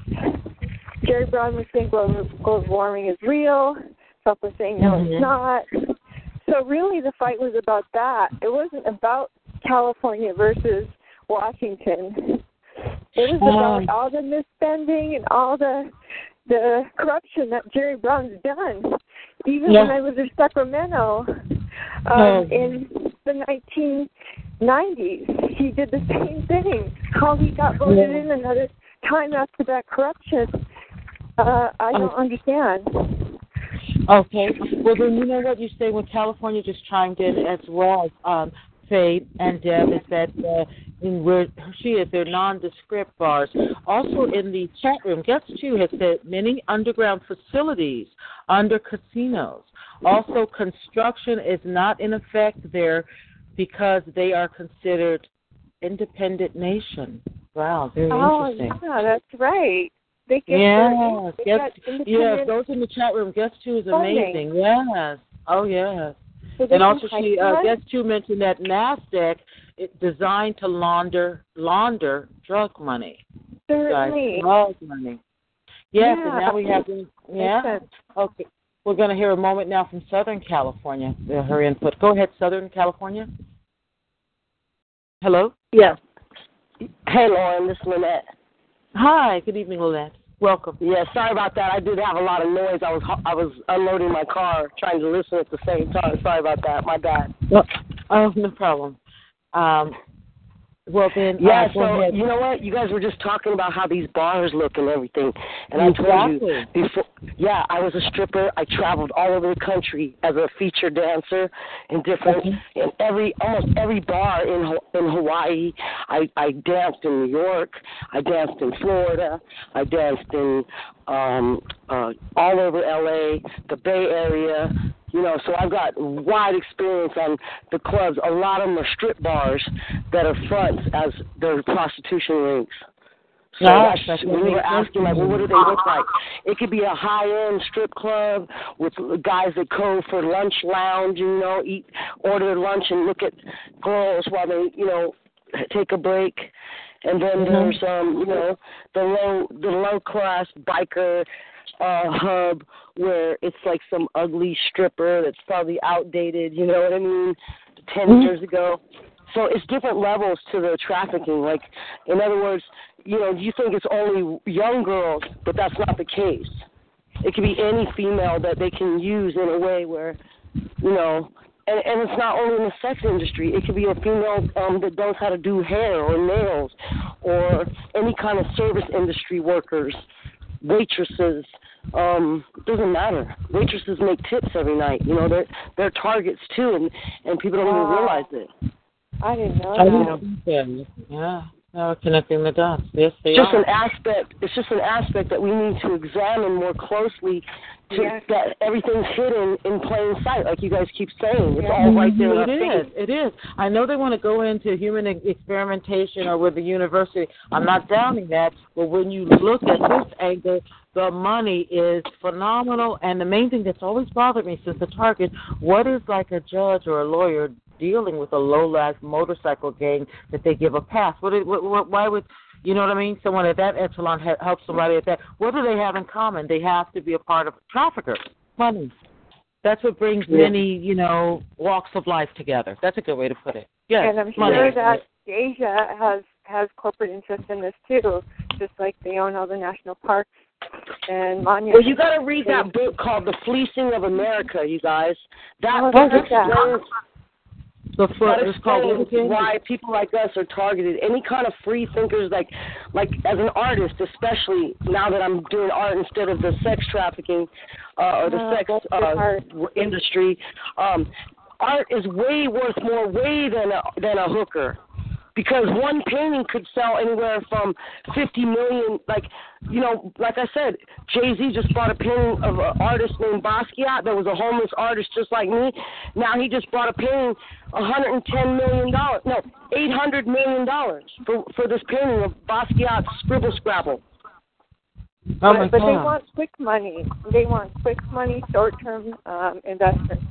[SPEAKER 5] Jerry Brown was saying global, warming is real. Trump was saying no, it's not. So really, the fight was about that. It wasn't about California versus Washington. It was about
[SPEAKER 2] Oh.
[SPEAKER 5] all the misspending and all the the corruption that Jerry Brown's done. Even
[SPEAKER 2] Yeah.
[SPEAKER 5] when I was in Sacramento um,
[SPEAKER 2] Oh.
[SPEAKER 5] in the 1990s, he did the same thing. How he got voted
[SPEAKER 2] Yeah.
[SPEAKER 5] in another time after that corruption, uh, I don't
[SPEAKER 2] Oh.
[SPEAKER 5] understand.
[SPEAKER 2] Okay. Well, then you know what you say when California just chimed in as well, um, Faye and Deb, is that uh, in where she is, they're nondescript bars. Also in the chat room, Guest Two has said many underground facilities under casinos. Also, construction is not in effect there because they are considered independent nation. Wow, very
[SPEAKER 5] Oh,
[SPEAKER 2] interesting.
[SPEAKER 5] yeah, that's right. They get
[SPEAKER 2] Yes,
[SPEAKER 5] they
[SPEAKER 2] yes,
[SPEAKER 5] got
[SPEAKER 2] yes. Those in the chat room. Guest two is
[SPEAKER 5] funding.
[SPEAKER 2] amazing. Yes. Oh yes.
[SPEAKER 5] so
[SPEAKER 2] And also, she uh, guest two mentioned that Nasdaq is designed to launder launder drug money. Guys,
[SPEAKER 5] certainly
[SPEAKER 2] drug money. Yes, and now we have yeah. Okay. We're going to hear a moment now from Southern California. uh, Her input. Go ahead, Southern California. Hello.
[SPEAKER 6] Yeah. Hey, Lauren, this is Lynette.
[SPEAKER 2] Hi. Good evening, Lynette. Welcome.
[SPEAKER 6] Yeah, sorry about that. I did have a lot of noise. I was I was unloading my car, trying to listen at the same time. Sorry about that. My bad.
[SPEAKER 2] Oh, no problem. Um, well then,
[SPEAKER 6] Yeah,
[SPEAKER 2] uh,
[SPEAKER 6] so
[SPEAKER 2] ahead.
[SPEAKER 6] you know what? You guys were just talking about how these bars look and everything, and I told you before. Yeah, I was a stripper. I traveled all over the country as a featured dancer in different
[SPEAKER 2] Mm-hmm.
[SPEAKER 6] in every almost every bar in in Hawaii. I I danced in New York. I danced in Florida. I danced in um uh all over LA, the Bay Area. You know, so I've got wide experience on the clubs. A lot of them are strip bars that are fronts as their prostitution rinks. So that's, when
[SPEAKER 2] what
[SPEAKER 6] were asking, like, well, what do they look like? It could be a high-end strip club with guys that go for lunch lounge, you know, eat, order lunch and look at girls while they, you know, take a break. And then
[SPEAKER 2] Mhm.
[SPEAKER 6] there's, um, you know, the low, the low-class biker uh hub where it's like some ugly stripper that's probably outdated, you know what I mean, 10
[SPEAKER 2] Mhm.
[SPEAKER 6] years ago. So it's different levels to the trafficking. Like, in other words, you know, you think it's only young girls, but that's not the case. It could be any female that they can use in a way where, you know, and, and it's not only in the sex industry. It could be a female um, that knows how to do hair or nails, or any kind of service industry workers, waitresses. Um, doesn't matter. Waitresses make tips every night. You know, they're they're targets too, and and people don't even realize it.
[SPEAKER 5] I didn't know
[SPEAKER 2] I
[SPEAKER 5] that.
[SPEAKER 2] didn't think that. Yeah. No, connecting the dots. Yes, they
[SPEAKER 6] just
[SPEAKER 2] are.
[SPEAKER 6] an aspect it's just an aspect that we need to examine more closely to
[SPEAKER 5] Yes.
[SPEAKER 6] that everything's hidden in plain sight like you guys keep saying it's all right there.
[SPEAKER 2] It is.
[SPEAKER 6] Face.
[SPEAKER 2] It is. I know they want to go into human ex- experimentation or with the university. I'm not downing that, but when you look at this angle, the money is phenomenal. And the main thing that's always bothered me since the target, what is like a judge or a lawyer dealing with a low-life motorcycle gang that they give a pass? What, what, what why would you know what I mean? Someone at that echelon ha- help somebody at that. What do they have in common? They have to be a part of traffickers. Money. That's what brings
[SPEAKER 6] Yeah.
[SPEAKER 2] many, you know, walks of life together. That's a good way to put it. Yes,
[SPEAKER 5] and I'm
[SPEAKER 2] money.
[SPEAKER 5] sure that Asia has has corporate interest in this too, just like they own all the national parks and monuments.
[SPEAKER 6] well you got to read that book called the fleecing of america you guys that
[SPEAKER 5] Oh,
[SPEAKER 6] book
[SPEAKER 5] what is that?
[SPEAKER 6] Explains
[SPEAKER 2] the
[SPEAKER 6] that
[SPEAKER 2] foot is called what
[SPEAKER 6] why people like us are targeted. Any kind of free thinkers, like, like as an artist, especially now that I'm doing art instead of the sex trafficking uh, or the
[SPEAKER 5] Oh,
[SPEAKER 6] sex uh, industry. Um, art is way worth more way than a than a hooker. Because one painting could sell anywhere from fifty million, like you know, like I said, Jay Z just bought a painting of an artist named Basquiat that was a homeless artist just like me. Now he just bought a painting, a hundred and ten million dollars, no, eight hundred million dollars for for this painting of Basquiat's Scribble Scrabble.
[SPEAKER 2] Oh
[SPEAKER 5] but, but they want quick money. They want quick money, short term um, investment.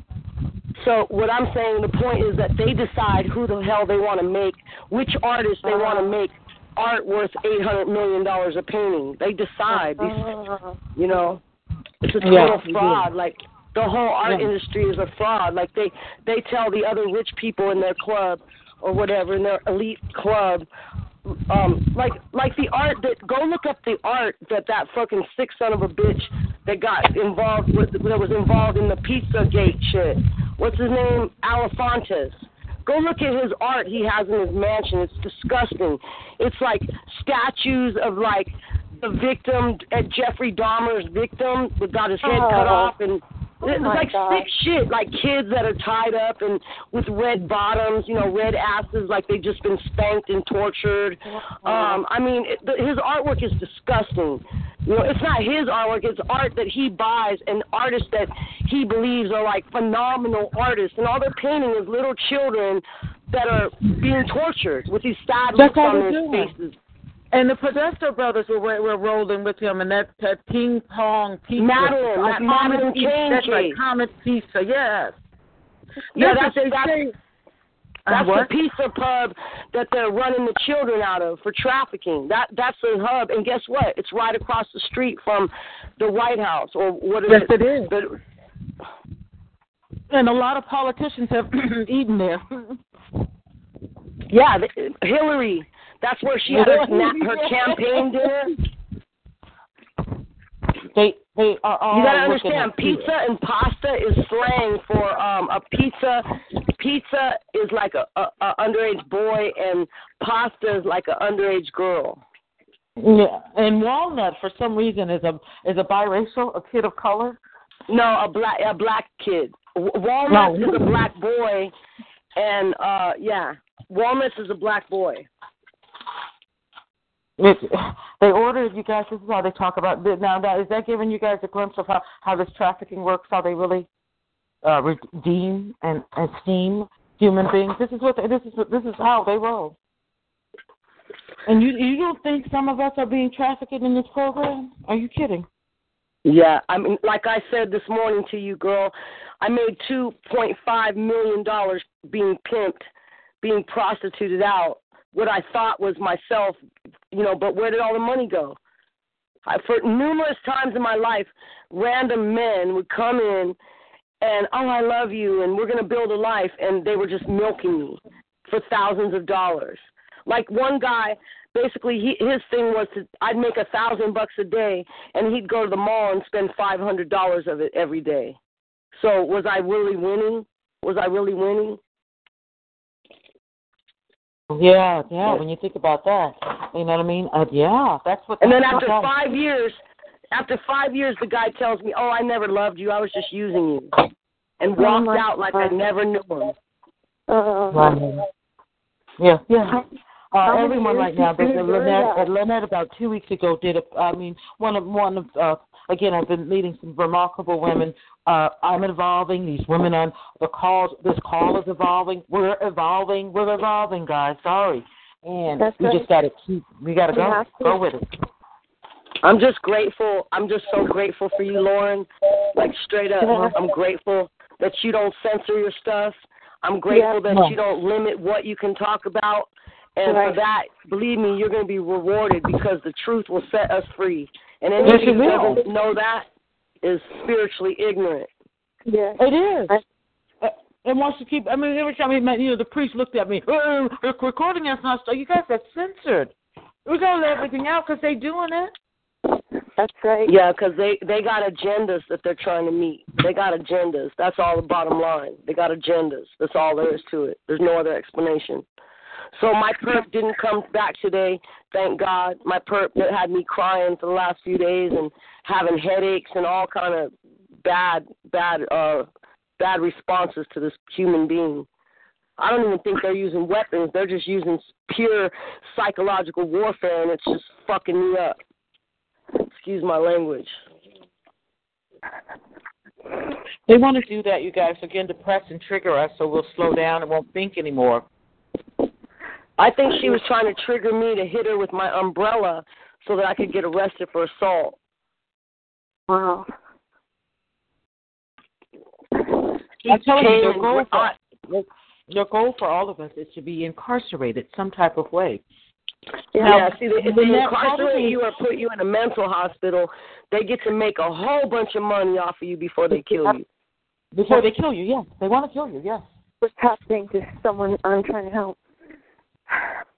[SPEAKER 6] So what I'm saying, the point is that they decide who the hell they want to make, which artist they want to make art worth eight hundred million dollars a painting. They decide. These,
[SPEAKER 5] Oh.
[SPEAKER 6] you know, it's a total
[SPEAKER 2] do.
[SPEAKER 6] fraud. Like the whole art
[SPEAKER 2] Yeah.
[SPEAKER 6] industry is a fraud. Like they they tell the other rich people in their club or whatever in their elite club. Um, like like the art that go look up the art that that fucking sick son of a bitch that got involved with that was involved in the Pizza Gate shit. What's his name? Alefantis. Go look at his art he has in his mansion. It's disgusting. It's like statues of like the victim at Jeffrey Dahmer's victim that got his head cut
[SPEAKER 5] Oh.
[SPEAKER 6] off and
[SPEAKER 5] Oh
[SPEAKER 6] it's like
[SPEAKER 5] God.
[SPEAKER 6] sick shit, like kids that are tied up and with red bottoms, you know, red asses, like they've just been spanked and tortured. Um, I mean, it, the, his artwork is disgusting. You know, it's not his artwork; it's art that he buys and artists that he believes are like phenomenal artists, and all they're painting is little children that are being tortured with these sad
[SPEAKER 2] That's
[SPEAKER 6] looks on their
[SPEAKER 2] doing.
[SPEAKER 6] faces.
[SPEAKER 2] And the Podesta brothers were were rolling with him, and that, that ping pong pizza.
[SPEAKER 6] Madeline,
[SPEAKER 2] uh,
[SPEAKER 6] Madeline
[SPEAKER 2] pizza, That's
[SPEAKER 6] case.
[SPEAKER 2] Comet Pizza. Yes.
[SPEAKER 6] Yeah,
[SPEAKER 2] That's
[SPEAKER 6] that's
[SPEAKER 2] they
[SPEAKER 6] that's,
[SPEAKER 2] say. Uh,
[SPEAKER 6] that's
[SPEAKER 2] what?
[SPEAKER 6] the pizza pub that they're running the children out of for trafficking. That that's the hub, and guess what? It's right across the street from the White House, or what is
[SPEAKER 2] Yes,
[SPEAKER 6] it?
[SPEAKER 2] it is.
[SPEAKER 6] The,
[SPEAKER 2] And a lot of politicians have eaten there.
[SPEAKER 6] Yeah, Hillary. That's where she had her, her campaign dinner.
[SPEAKER 2] They they are all.
[SPEAKER 6] You gotta understand, pizza and pasta is slang for um a pizza. Pizza is like a, a, a underage boy, and pasta is like an underage girl.
[SPEAKER 2] Yeah, and Walnut for some reason is a is a biracial, a kid of color.
[SPEAKER 6] No, a black a black kid. Walnut
[SPEAKER 2] No.
[SPEAKER 6] is a black boy, and uh yeah, Walnuts is a black boy.
[SPEAKER 2] They ordered you guys. This is how they talk about now. That is that giving you guys a glimpse of how how this trafficking works? How they really uh, redeem and esteem human beings. This is what they, this is this is how they roll. And you you don't think some of us are being trafficked in this program? Are you kidding?
[SPEAKER 6] Yeah, I mean, like I said this morning to you, girl, I made two point five million dollars being pimped, being prostituted out. What I thought was myself, you know, but where did all the money go? I, for numerous times in my life, random men would come in and, oh, I love you, and we're going to build a life, and they were just milking me for thousands of dollars. Like one guy, basically, he, his thing was to, I'd make a thousand bucks a day, and he'd go to the mall and spend five hundred dollars of it every day. So was I really winning? Was I really winning?
[SPEAKER 2] Yeah, yeah. When you think about that, you know what I mean? Uh, yeah, that's what.
[SPEAKER 6] And then after
[SPEAKER 2] what-
[SPEAKER 6] five years, after five years, the guy tells me, "Oh, I never loved you. I was just using you," and
[SPEAKER 5] Oh,
[SPEAKER 6] walked
[SPEAKER 5] my
[SPEAKER 6] out like I never knew him.
[SPEAKER 5] Uh,
[SPEAKER 2] Right. Yeah, yeah.
[SPEAKER 5] How-
[SPEAKER 2] Uh,
[SPEAKER 5] how
[SPEAKER 2] everyone
[SPEAKER 5] years
[SPEAKER 2] right now, but
[SPEAKER 5] you
[SPEAKER 2] Lynette, uh, Lynette about two weeks ago did a. I mean, one of one of. Uh, again, I've been meeting some remarkable women. Uh, I'm evolving. These women on the calls. This call is evolving. We're evolving. We're evolving, guys. Sorry, and
[SPEAKER 5] That's
[SPEAKER 2] we
[SPEAKER 5] right.
[SPEAKER 2] just got to keep. We got to go.
[SPEAKER 5] have.
[SPEAKER 2] Go with it.
[SPEAKER 6] I'm just grateful. I'm just so grateful for you, Lauren. Like straight up,
[SPEAKER 5] Yeah.
[SPEAKER 6] I'm grateful that you don't censor your stuff. I'm grateful
[SPEAKER 5] Yeah.
[SPEAKER 6] that
[SPEAKER 2] No.
[SPEAKER 6] you don't limit what you can talk about. And
[SPEAKER 5] Right.
[SPEAKER 6] for that, believe me, you're going to be rewarded because the truth will set us free. And
[SPEAKER 2] Yes,
[SPEAKER 6] anybody who doesn't know that is spiritually ignorant.
[SPEAKER 5] yeah.
[SPEAKER 2] It is.
[SPEAKER 5] I-
[SPEAKER 2] Uh, and wants to keep. I mean, every time he met, you know, the priest looked at me. Recording us not. You guys are censored. We gotta let everything out because they doing it.
[SPEAKER 5] That's right.
[SPEAKER 6] Yeah, because they they got agendas that they're trying to meet. They got agendas. That's all the bottom line. They got agendas. That's all there is to it. There's no other explanation. So my perp didn't come back today. Thank God. My perp that had me crying for the last few days and having headaches and all kind of bad bad uh bad responses to this human being. I don't even think they're using weapons. They're just using pure psychological warfare, and it's just fucking me up. Excuse my language.
[SPEAKER 2] They want to do that, you guys. Again, to press and trigger us, so we'll slow down and won't think anymore.
[SPEAKER 6] I think she was trying to trigger me to hit her with my umbrella so that I could get arrested for assault.
[SPEAKER 5] Wow.
[SPEAKER 2] I'm telling you,
[SPEAKER 6] came
[SPEAKER 2] their goal,
[SPEAKER 6] brought-
[SPEAKER 2] for, their goal for all of us is to be incarcerated some type of way.
[SPEAKER 6] Yeah, see, they, if they incarcerate you or put you in a mental hospital, they get to make a whole bunch of money off of you before they kill you.
[SPEAKER 2] Before they kill you, yes. They want to kill you, yes.
[SPEAKER 5] What's happening to someone I'm trying to help?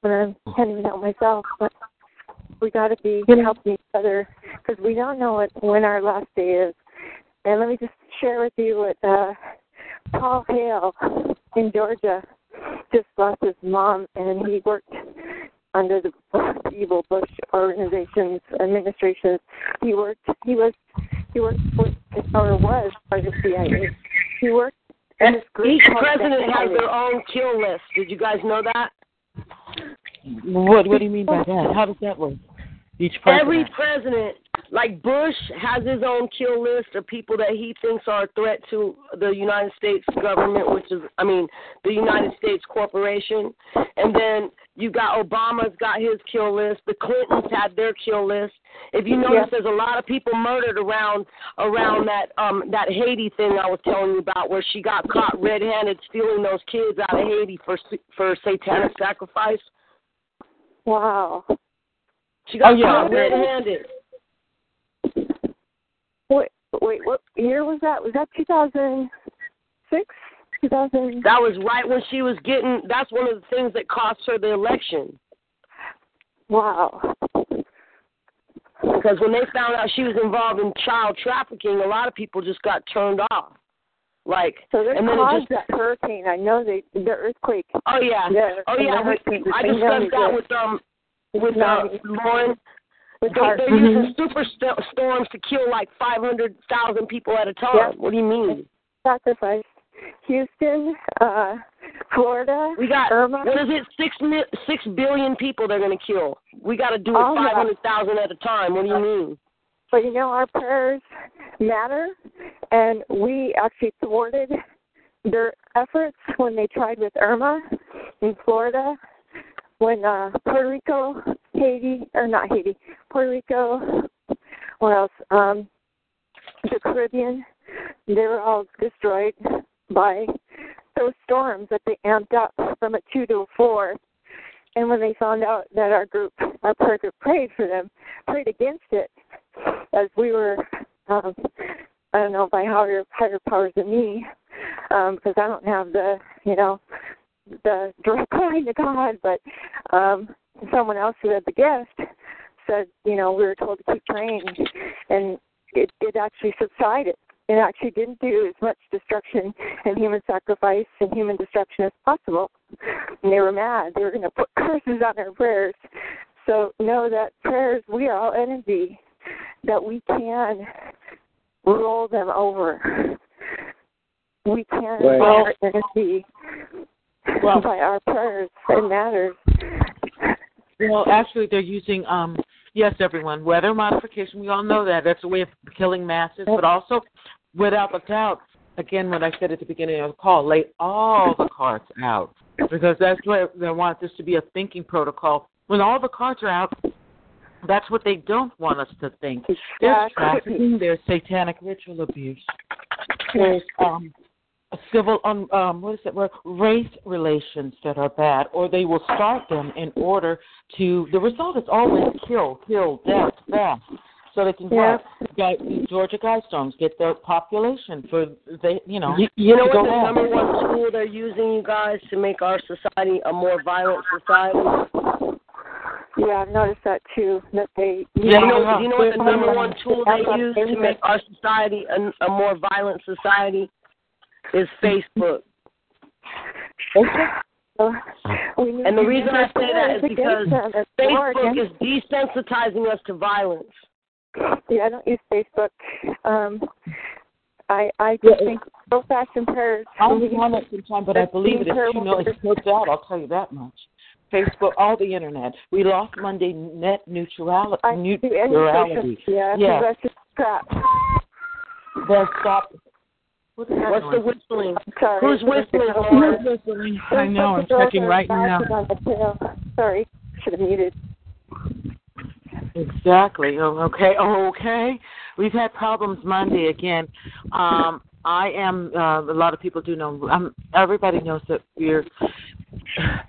[SPEAKER 5] But I can't even help myself. But we got to be helping each other because we don't know what, when our last day is. And let me just share with you what uh, Paul Hale in Georgia just lost his mom, and he worked under the evil Bush organizations administration. He worked. He was. He worked for, or was part of CIA. He worked. in this group
[SPEAKER 6] Each president has their own kill list. Did you guys know that?
[SPEAKER 2] What What do you mean by that? How does that work? Each president.
[SPEAKER 6] Every president, like Bush, has his own kill list of people that he thinks are a threat to the United States government, which is, I mean, the United States corporation. And then you got Obama's got his kill list. The Clintons had their kill list. If you notice, there's a lot of people murdered around around that um that Haiti thing I was telling you about, where she got caught red-handed stealing those kids out of Haiti for for satanic sacrifice.
[SPEAKER 5] Wow.
[SPEAKER 6] She got
[SPEAKER 2] Oh, yeah.
[SPEAKER 6] caught red-handed.
[SPEAKER 5] Wait, wait, what year was that? Was that 2006, 2000.
[SPEAKER 6] That was right when she was getting. That's one of the things that cost her the election.
[SPEAKER 5] Wow.
[SPEAKER 6] Because when they found out she was involved in child trafficking, a lot of people just got turned off. Like,
[SPEAKER 5] So
[SPEAKER 6] and then it just.
[SPEAKER 5] that hurricane. I know they the earthquake.
[SPEAKER 6] Oh yeah. Oh yeah. We, I discussed that with um with uh. Lauren.
[SPEAKER 5] with
[SPEAKER 6] They, they're using super st- storms to kill like 500,000 people at a time.
[SPEAKER 5] Yeah.
[SPEAKER 6] What do you mean?
[SPEAKER 5] sacrifice. Houston, uh, Florida,
[SPEAKER 6] We got
[SPEAKER 5] Irma.
[SPEAKER 6] what is it? Six mi- six billion people they're gonna kill. We got to do it
[SPEAKER 5] Oh,
[SPEAKER 6] five hundred thousand at a time. What do you mean?
[SPEAKER 5] But you know, our prayers matter, and we actually thwarted their efforts when they tried with Irma in Florida, when uh, Puerto Rico, Haiti, or not Haiti, Puerto Rico, what else? Um, the Caribbean, they were all destroyed by those storms that they amped up from a two to a four. And when they found out that our group, our prayer group prayed for them, prayed against it, as we were, um, I don't know, by higher higher powers than me, um, because I don't have the, you know, the direct line to God, but um, someone else who had the gift said, you know, we were told to keep praying, and it it actually subsided. It actually didn't do as much destruction and human sacrifice and human destruction as possible. And they were mad. They were going to put curses on our prayers. So know that prayers, we are all energy, that we can roll them over. We can
[SPEAKER 6] Right.
[SPEAKER 5] roll our energy
[SPEAKER 2] Well-
[SPEAKER 5] by our prayers. It matters.
[SPEAKER 2] Well, actually, they're using um yes, everyone weather modification. We all know that that's a way of killing masses, but also, without a doubt, again, what I said at the beginning of the call, lay all the cards out because that's what they want this to be a thinking protocol. When all the cards are out, that's what they don't want us to think. There's
[SPEAKER 5] Exactly.
[SPEAKER 2] trafficking, there's satanic ritual abuse, there's um civil um, um what is it word race relations that are bad or they will start them in order to the result is always kill kill death fast so they can
[SPEAKER 5] Yeah.
[SPEAKER 2] Georgia Guidestones get the population for they you know
[SPEAKER 6] You, you know what the
[SPEAKER 2] on.
[SPEAKER 6] number one tool they're using, you guys, to make our society a more violent society?
[SPEAKER 5] Yeah, I've noticed that too. That they,
[SPEAKER 6] Do
[SPEAKER 2] Yeah,
[SPEAKER 6] you know, do you know what the number one tool they use to make our society a, a more violent society? Is Facebook.
[SPEAKER 5] So
[SPEAKER 6] And the reason I say that is because
[SPEAKER 5] them as war
[SPEAKER 6] Facebook
[SPEAKER 5] against-
[SPEAKER 6] is desensitizing us to violence.
[SPEAKER 5] Yeah, I don't use Facebook. Um, I I
[SPEAKER 2] Yeah,
[SPEAKER 5] just think old fashioned prayers.
[SPEAKER 2] I'll be on it sometime, but I believe it is too no, it's no doubt. I'll tell you that much. Facebook, all the internet. We lost Monday net neutrality.
[SPEAKER 5] I do
[SPEAKER 2] neutrality.
[SPEAKER 5] social- Yeah,
[SPEAKER 2] Yeah.
[SPEAKER 5] that's just crap.
[SPEAKER 2] They'll stop. What is that
[SPEAKER 6] What's the
[SPEAKER 2] noise?
[SPEAKER 6] whistling?
[SPEAKER 5] Sorry.
[SPEAKER 6] Who's whistling,
[SPEAKER 2] Who's whistling? I know. I'm
[SPEAKER 5] such a girl
[SPEAKER 2] checking right now.
[SPEAKER 5] bashing on the tail. Sorry, should have muted.
[SPEAKER 2] Exactly. Oh, okay. Oh, okay. We've had problems Monday again. Um, I am. Uh, a lot of people do know. I'm, everybody knows that we're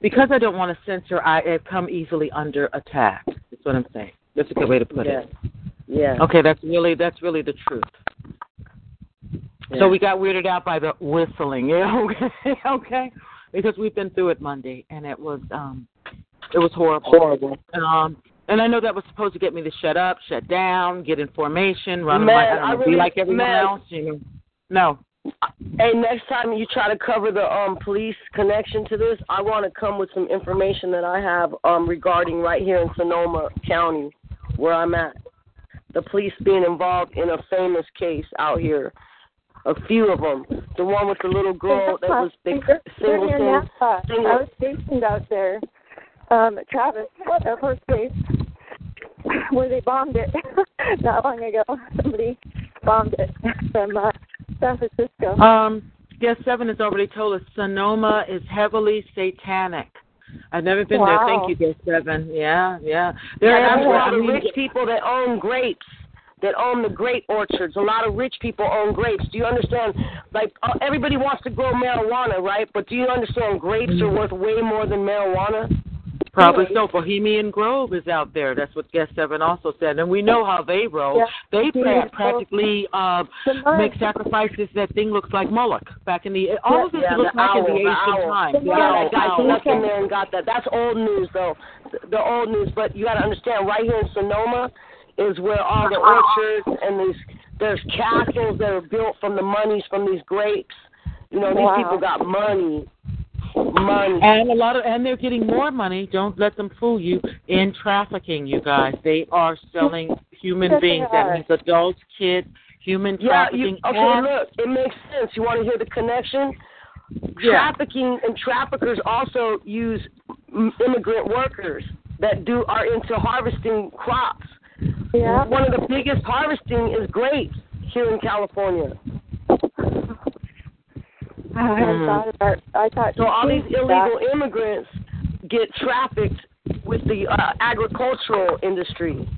[SPEAKER 2] because I don't want to censor. I have come easily under attack. That's what I'm saying. That's a good way to put
[SPEAKER 6] Yeah.
[SPEAKER 2] it.
[SPEAKER 6] Yeah.
[SPEAKER 2] Okay, that's really that's really the truth. So we got weirded out by the whistling. Yeah, okay, okay. Because we've been through it Monday, and it was um, it was horrible.
[SPEAKER 6] Horrible.
[SPEAKER 2] Um, and I know that was supposed to get me to shut up, shut down, get information, run
[SPEAKER 6] Man,
[SPEAKER 2] my, I
[SPEAKER 6] I
[SPEAKER 2] be like everyone else. You know, no.
[SPEAKER 6] Hey, next time you try to cover the um police connection to this, I want to come with some information that I have um regarding right here in Sonoma County, where I'm at. The police being involved in a famous case out here. A few of them. The one with the little girl that was the single thing.
[SPEAKER 5] I was stationed out there, um, at Travis Air Force Base, where they bombed it not long ago. Somebody bombed it from uh, San Francisco.
[SPEAKER 2] Um, guest seven has already told us Sonoma is heavily satanic. I've never been there. Thank you, guest seven. Yeah, yeah.
[SPEAKER 6] There are
[SPEAKER 2] Yeah,
[SPEAKER 6] all
[SPEAKER 2] I
[SPEAKER 6] the
[SPEAKER 2] mean,
[SPEAKER 6] rich people that own grapes, that own the grape orchards. A lot of rich people own grapes. Do you understand? Like uh, everybody wants to grow marijuana, right? But do you understand grapes are worth way more than marijuana?
[SPEAKER 2] Probably so. Bohemian Grove is out there. That's what Guest Seven also said, and we know how they roll.
[SPEAKER 5] Yeah.
[SPEAKER 2] They
[SPEAKER 5] Yeah.
[SPEAKER 2] practically uh, make sacrifices. That thing looks like Moloch back in the. All of this
[SPEAKER 6] Yeah,
[SPEAKER 2] looks like
[SPEAKER 6] owl,
[SPEAKER 2] in the ancient times.
[SPEAKER 5] The
[SPEAKER 6] Yeah, that guy snuck in there and got that. That's old news, though. The- old news, but you got to understand, right here in Sonoma is where all the orchards and these there's castles that are built from the monies from these grapes. You know, these people got money, money.
[SPEAKER 2] And a lot of, and they're getting more money. Don't let them fool you in trafficking, you guys. They are selling human
[SPEAKER 5] Yes,
[SPEAKER 2] beings. That means adults, kids, human
[SPEAKER 6] Yeah,
[SPEAKER 2] trafficking.
[SPEAKER 6] you, okay,
[SPEAKER 2] and,
[SPEAKER 6] look, it makes sense. You want to hear the connection?
[SPEAKER 2] Yeah.
[SPEAKER 6] Trafficking and traffickers also use immigrant workers that do are into harvesting crops.
[SPEAKER 5] Yeah.
[SPEAKER 6] One of the biggest harvesting is grapes here in California.
[SPEAKER 5] I hadn't
[SPEAKER 2] Mhm.
[SPEAKER 5] thought about. I thought.
[SPEAKER 6] So all these
[SPEAKER 5] that-
[SPEAKER 6] illegal immigrants get trafficked with the uh, agricultural industry.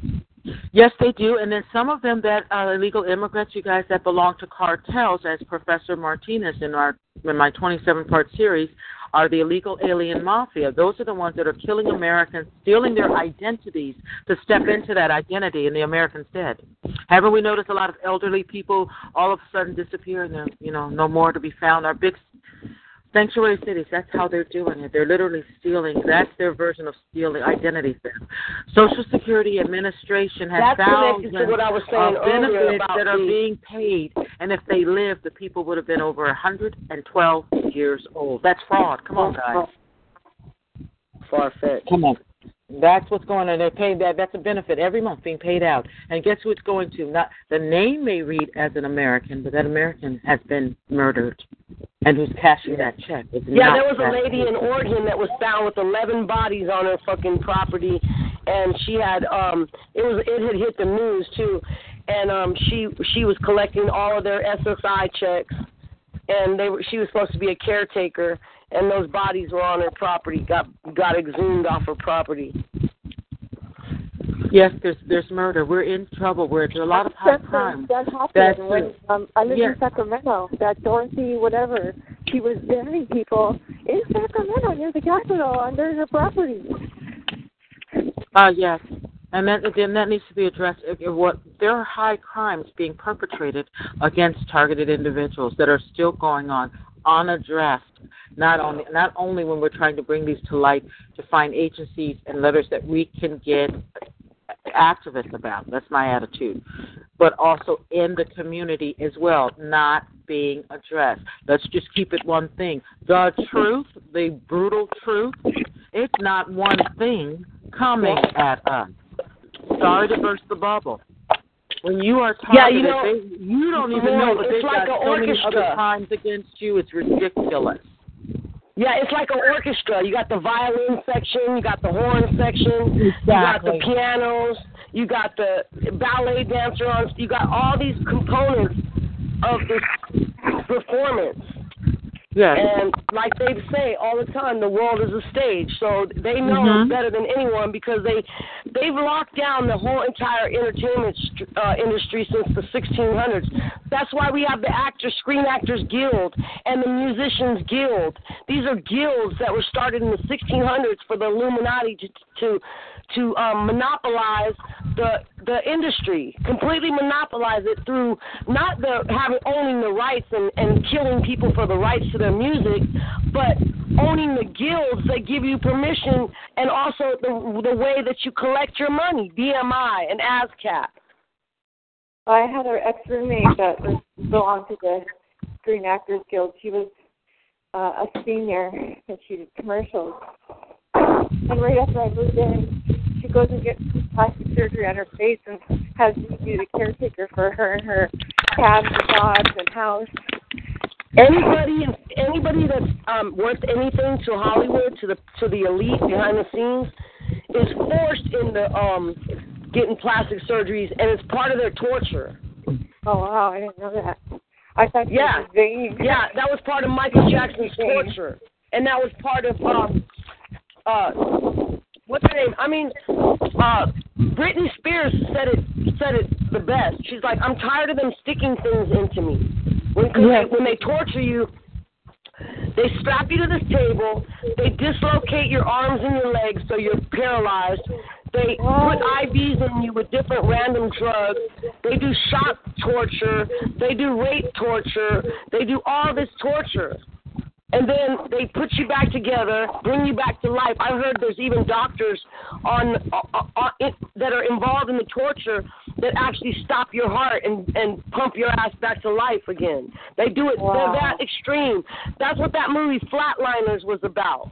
[SPEAKER 2] Yes, they do. And then some of them that are illegal immigrants, you guys, that belong to cartels, as Professor Martinez in our in my 27 part series, are the illegal alien mafia. Those are the ones that are killing Americans, stealing their identities to step into that identity, and the Americans dead. Haven't we noticed a lot of elderly people all of a sudden disappear and they're, you know, no more to be found? Our big sanctuary cities, that's how they're doing it. They're literally stealing. That's their version of stealing identity theft. Social Security Administration has
[SPEAKER 6] found That's
[SPEAKER 2] thousands
[SPEAKER 6] what I was saying
[SPEAKER 2] of
[SPEAKER 6] earlier
[SPEAKER 2] benefits that are
[SPEAKER 6] the-
[SPEAKER 2] being paid, and if they lived, the people would have been over 112 years old. That's fraud. Come on, guys.
[SPEAKER 6] Far fetched.
[SPEAKER 2] Come on. That's what's going on. They're paying that. That's a benefit every month being paid out. And guess who it's going to? Not the name may read as an American, but that American has been murdered, and who's cashing that check?
[SPEAKER 6] Yeah, there was a lady in Oregon that was found with 11 bodies on her fucking property, and she had um it was it had hit the news too, and um she she was collecting all of their SSI checks, and they were she was supposed to be a caretaker, and those bodies were on her property, got got exhumed off her property.
[SPEAKER 2] Yes, there's there's murder. We're in trouble. We're there's a lot of high
[SPEAKER 5] That's
[SPEAKER 2] crime.
[SPEAKER 5] That happened
[SPEAKER 2] That's
[SPEAKER 5] when um, I lived
[SPEAKER 2] yeah.
[SPEAKER 5] in Sacramento. That Dorothy, whatever, she was burying people in Sacramento near the Capitol under her property.
[SPEAKER 2] Uh yes. And that then that needs to be addressed. If- if What there are high crimes being perpetrated against targeted individuals that are still going on unaddressed. Not only not only when we're trying to bring these to light to find agencies and letters that we can get activists about. That's my attitude. But also in the community as well, not being addressed. Let's just keep it one thing. The truth, the brutal truth, it's not one thing coming at us. Sorry to burst the bubble. When you are
[SPEAKER 6] Yeah, you know,
[SPEAKER 2] they, you don't even know that
[SPEAKER 6] it's
[SPEAKER 2] they've
[SPEAKER 6] like
[SPEAKER 2] got
[SPEAKER 6] an
[SPEAKER 2] so many other
[SPEAKER 6] orchestra.
[SPEAKER 2] crimes against you. It's ridiculous.
[SPEAKER 6] Yeah, it's like an orchestra. You got the violin section, you got the horn section, you got the pianos, you got the ballet dancer on. You got all these components of this performance.
[SPEAKER 2] Yes.
[SPEAKER 6] And like they say all the time, the world is a stage. So they know
[SPEAKER 2] Mhm.
[SPEAKER 6] better than anyone because they they've locked down the whole entire entertainment uh, industry since the 1600s. That's why we have the Actors Screen Actors Guild and the Musicians Guild. These are guilds that were started in the 1600s for the Illuminati to to to um, monopolize the the industry, completely monopolize it through not the having owning the rights and, and killing people for the rights to their music, but owning the guilds that give you permission and also the the way that you collect your money, BMI and ASCAP.
[SPEAKER 5] I had an ex roommate that belonged to the Screen Actors Guild. She was uh, a senior and she did commercials. And right after I moved in, she goes and gets plastic surgery on her face and has me be the caretaker for her and her cats and dogs and house.
[SPEAKER 6] Anybody anybody that's um, worth anything to Hollywood, to the to the elite behind the scenes, is forced into um, getting plastic surgeries, and it's part of their torture.
[SPEAKER 5] Oh wow, I didn't know that. I thought
[SPEAKER 6] Yeah. Yeah, that was part of Michael Jackson's torture, and that was part of um, uh, what's her name? I mean, uh, Britney Spears said it said it the best. She's like, I'm tired of them sticking things into me. When
[SPEAKER 2] Yes.
[SPEAKER 6] they, when they torture you, They strap you to this table. They dislocate your arms and your legs so you're paralyzed. They put IVs in you with different random drugs. They do shock torture. They do rape torture. They do all this torture. And then they put you back together, bring you back to life. I heard there's even doctors on, on, on it, that are involved in the torture that actually stop your heart and and pump your ass back to life again. They do it.
[SPEAKER 5] Wow.
[SPEAKER 6] They're that extreme. That's what that movie Flatliners was about.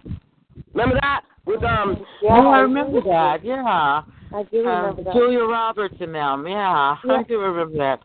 [SPEAKER 6] Remember that with um
[SPEAKER 5] Yeah,
[SPEAKER 2] oh, I remember that. Yeah.
[SPEAKER 5] I do
[SPEAKER 2] Um,
[SPEAKER 5] remember that.
[SPEAKER 2] Julia Roberts and them. Yeah,
[SPEAKER 5] Yeah.
[SPEAKER 2] I do remember that.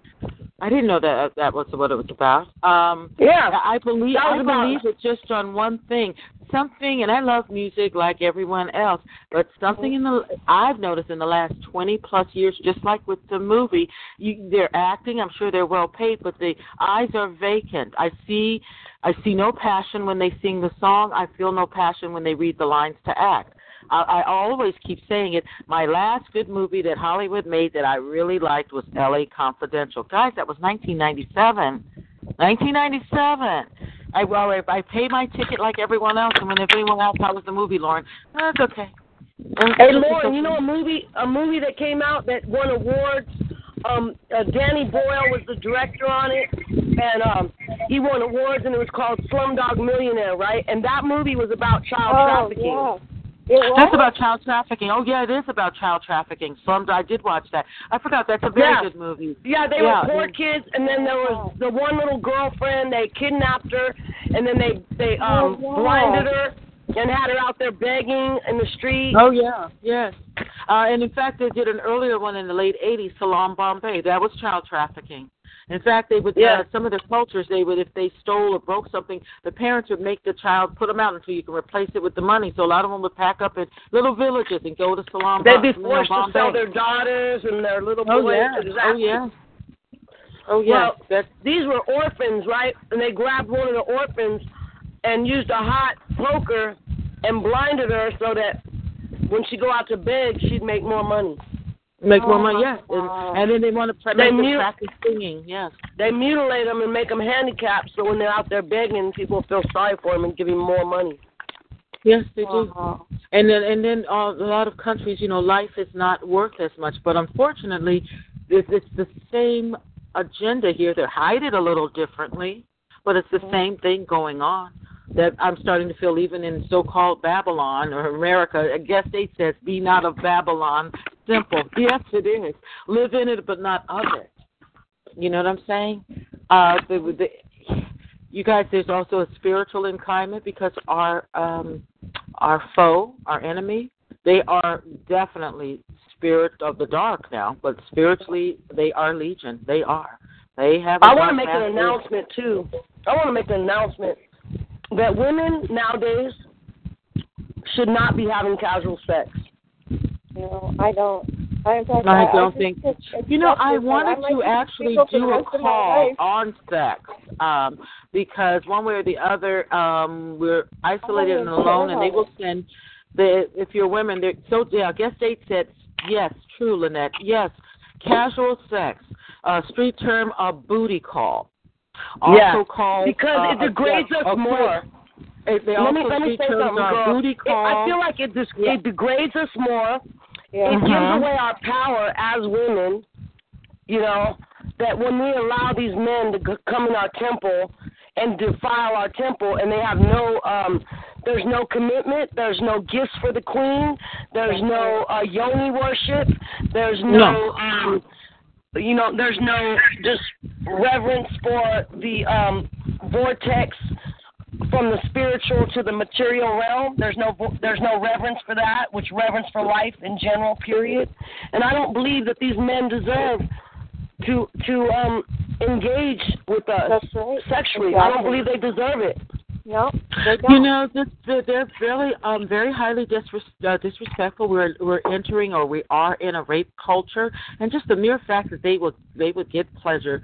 [SPEAKER 2] I didn't know that that was what it was about. Um,
[SPEAKER 6] yeah.
[SPEAKER 2] I believe I believe it just on one thing. Something, and I love music like everyone else, but something in the I've noticed in the last twenty plus years, just like with the movie, you, they're acting. I'm sure they're well paid, but the eyes are vacant. I see, I see no passion when they sing the song. I feel no passion when they read the lines to act. I, I always keep saying it. My last good movie that Hollywood made that I really liked was L.A. Confidential. Guys, that was 1997. 1997. I well, I, I pay my ticket like everyone else, and when everyone else, how was the movie, Lauren? That's okay. That's
[SPEAKER 6] Hey
[SPEAKER 2] okay.
[SPEAKER 6] Lauren, you know a movie a movie that came out that won awards. Um, uh, Danny Boyle was the director on it, and um, he won awards, and it was called Slumdog Millionaire, right? And that movie was about child
[SPEAKER 5] oh,
[SPEAKER 6] trafficking.
[SPEAKER 5] yeah.
[SPEAKER 2] That's about child trafficking. Oh yeah, it is about child trafficking. Slumdog. I did watch that. I forgot. That's a very
[SPEAKER 6] Yeah.
[SPEAKER 2] good movie.
[SPEAKER 6] Yeah, they
[SPEAKER 2] Yeah,
[SPEAKER 6] were poor kids, and then there was the one little girlfriend. They kidnapped her, and then they they um
[SPEAKER 5] Oh, wow.
[SPEAKER 6] blinded her and had her out there begging in the street.
[SPEAKER 2] Oh yeah, yes. Uh, and in fact, they did an earlier one in the late '80s, Salaam Bombay. That was child trafficking. In fact, they would
[SPEAKER 6] Yeah.
[SPEAKER 2] uh, some of the cultures they would if they stole or broke something, the parents would make the child put them out until you can replace it with the money. So a lot of them would pack up in little villages and go to Salam.
[SPEAKER 6] They'd be
[SPEAKER 2] Bo- you know,
[SPEAKER 6] forced to sell their daughters and their little boys.
[SPEAKER 2] Oh
[SPEAKER 6] boys.
[SPEAKER 2] yeah.
[SPEAKER 6] Exactly.
[SPEAKER 2] Oh yeah. Oh yeah.
[SPEAKER 6] Well,
[SPEAKER 2] That's
[SPEAKER 6] these were orphans, right? And they grabbed one of the orphans and used a hot poker and blinded her so that when she go out to beg, she'd make more money.
[SPEAKER 2] Make more money. Yes. And, and then they want to
[SPEAKER 6] They
[SPEAKER 2] make
[SPEAKER 6] mute-
[SPEAKER 2] practice singing. Yes.
[SPEAKER 6] They mutilate them and make them handicapped, so when they're out there begging, people feel sorry for them and give them more money.
[SPEAKER 2] Yes, they do.
[SPEAKER 5] Wow.
[SPEAKER 2] And then, and then uh, a lot of countries, you know, life is not worth as much. But unfortunately, it's, it's the same agenda here. They hide it a little differently, but it's the same thing going on. That I'm starting to feel even in so-called Babylon or America. I guess they says, "Be not of Babylon." Simple. Yes, it is. Live in it, but not of it. You know what I'm saying? Uh, the, the, you guys, there's also a spiritual inclement because our um, our foe, our enemy, they are definitely spirit of the dark now, but spiritually they are legion. They are. They have.
[SPEAKER 6] I
[SPEAKER 2] want
[SPEAKER 6] to make an announcement too. I want to make an announcement that women nowadays should not be having casual sex.
[SPEAKER 5] You know, I don't. I, in fact,
[SPEAKER 2] I
[SPEAKER 5] I
[SPEAKER 2] don't
[SPEAKER 5] just
[SPEAKER 2] think-
[SPEAKER 5] it's- it's
[SPEAKER 2] You know, I wanted
[SPEAKER 5] might
[SPEAKER 2] to actually
[SPEAKER 5] single for the
[SPEAKER 2] do a
[SPEAKER 5] rest of my
[SPEAKER 2] call on sex, um, because one way or the other, um, we're isolated and alone, and they will send the if you're women. They're so yeah. Guest date said yes, true, Lynette. Yes, casual sex, uh, street term, a booty call. Also
[SPEAKER 6] Yeah,
[SPEAKER 2] called
[SPEAKER 6] Because
[SPEAKER 2] uh,
[SPEAKER 6] it degrades
[SPEAKER 2] a,
[SPEAKER 6] us
[SPEAKER 2] a-
[SPEAKER 6] more.
[SPEAKER 2] They they
[SPEAKER 6] Let
[SPEAKER 2] also
[SPEAKER 6] me let me say something,
[SPEAKER 2] are
[SPEAKER 6] girl.
[SPEAKER 2] booty
[SPEAKER 6] It- I feel like it dis-
[SPEAKER 2] Yeah.
[SPEAKER 6] it degrades us more.
[SPEAKER 5] Yeah.
[SPEAKER 6] It gives
[SPEAKER 2] Mhm.
[SPEAKER 6] away our power as women. You know that when we allow these men to g- come in our temple and defile our temple, and they have no um there's no commitment, there's no gifts for the queen, there's no uh, yoni worship, there's no,
[SPEAKER 2] No.
[SPEAKER 6] um you know there's no just reverence for the um vortex from the spiritual to the material realm. There's no there's no reverence for that, which reverence for life in general. Period. And I don't believe that these men deserve to to um engage with us
[SPEAKER 5] right.
[SPEAKER 6] sexually. I don't believe they deserve it.
[SPEAKER 5] No, they don't.
[SPEAKER 2] You know, this, they're they're very, um, very highly disres- uh, disrespectful. We're we're entering, or we are in a rape culture, and just the mere fact that they would they would get pleasure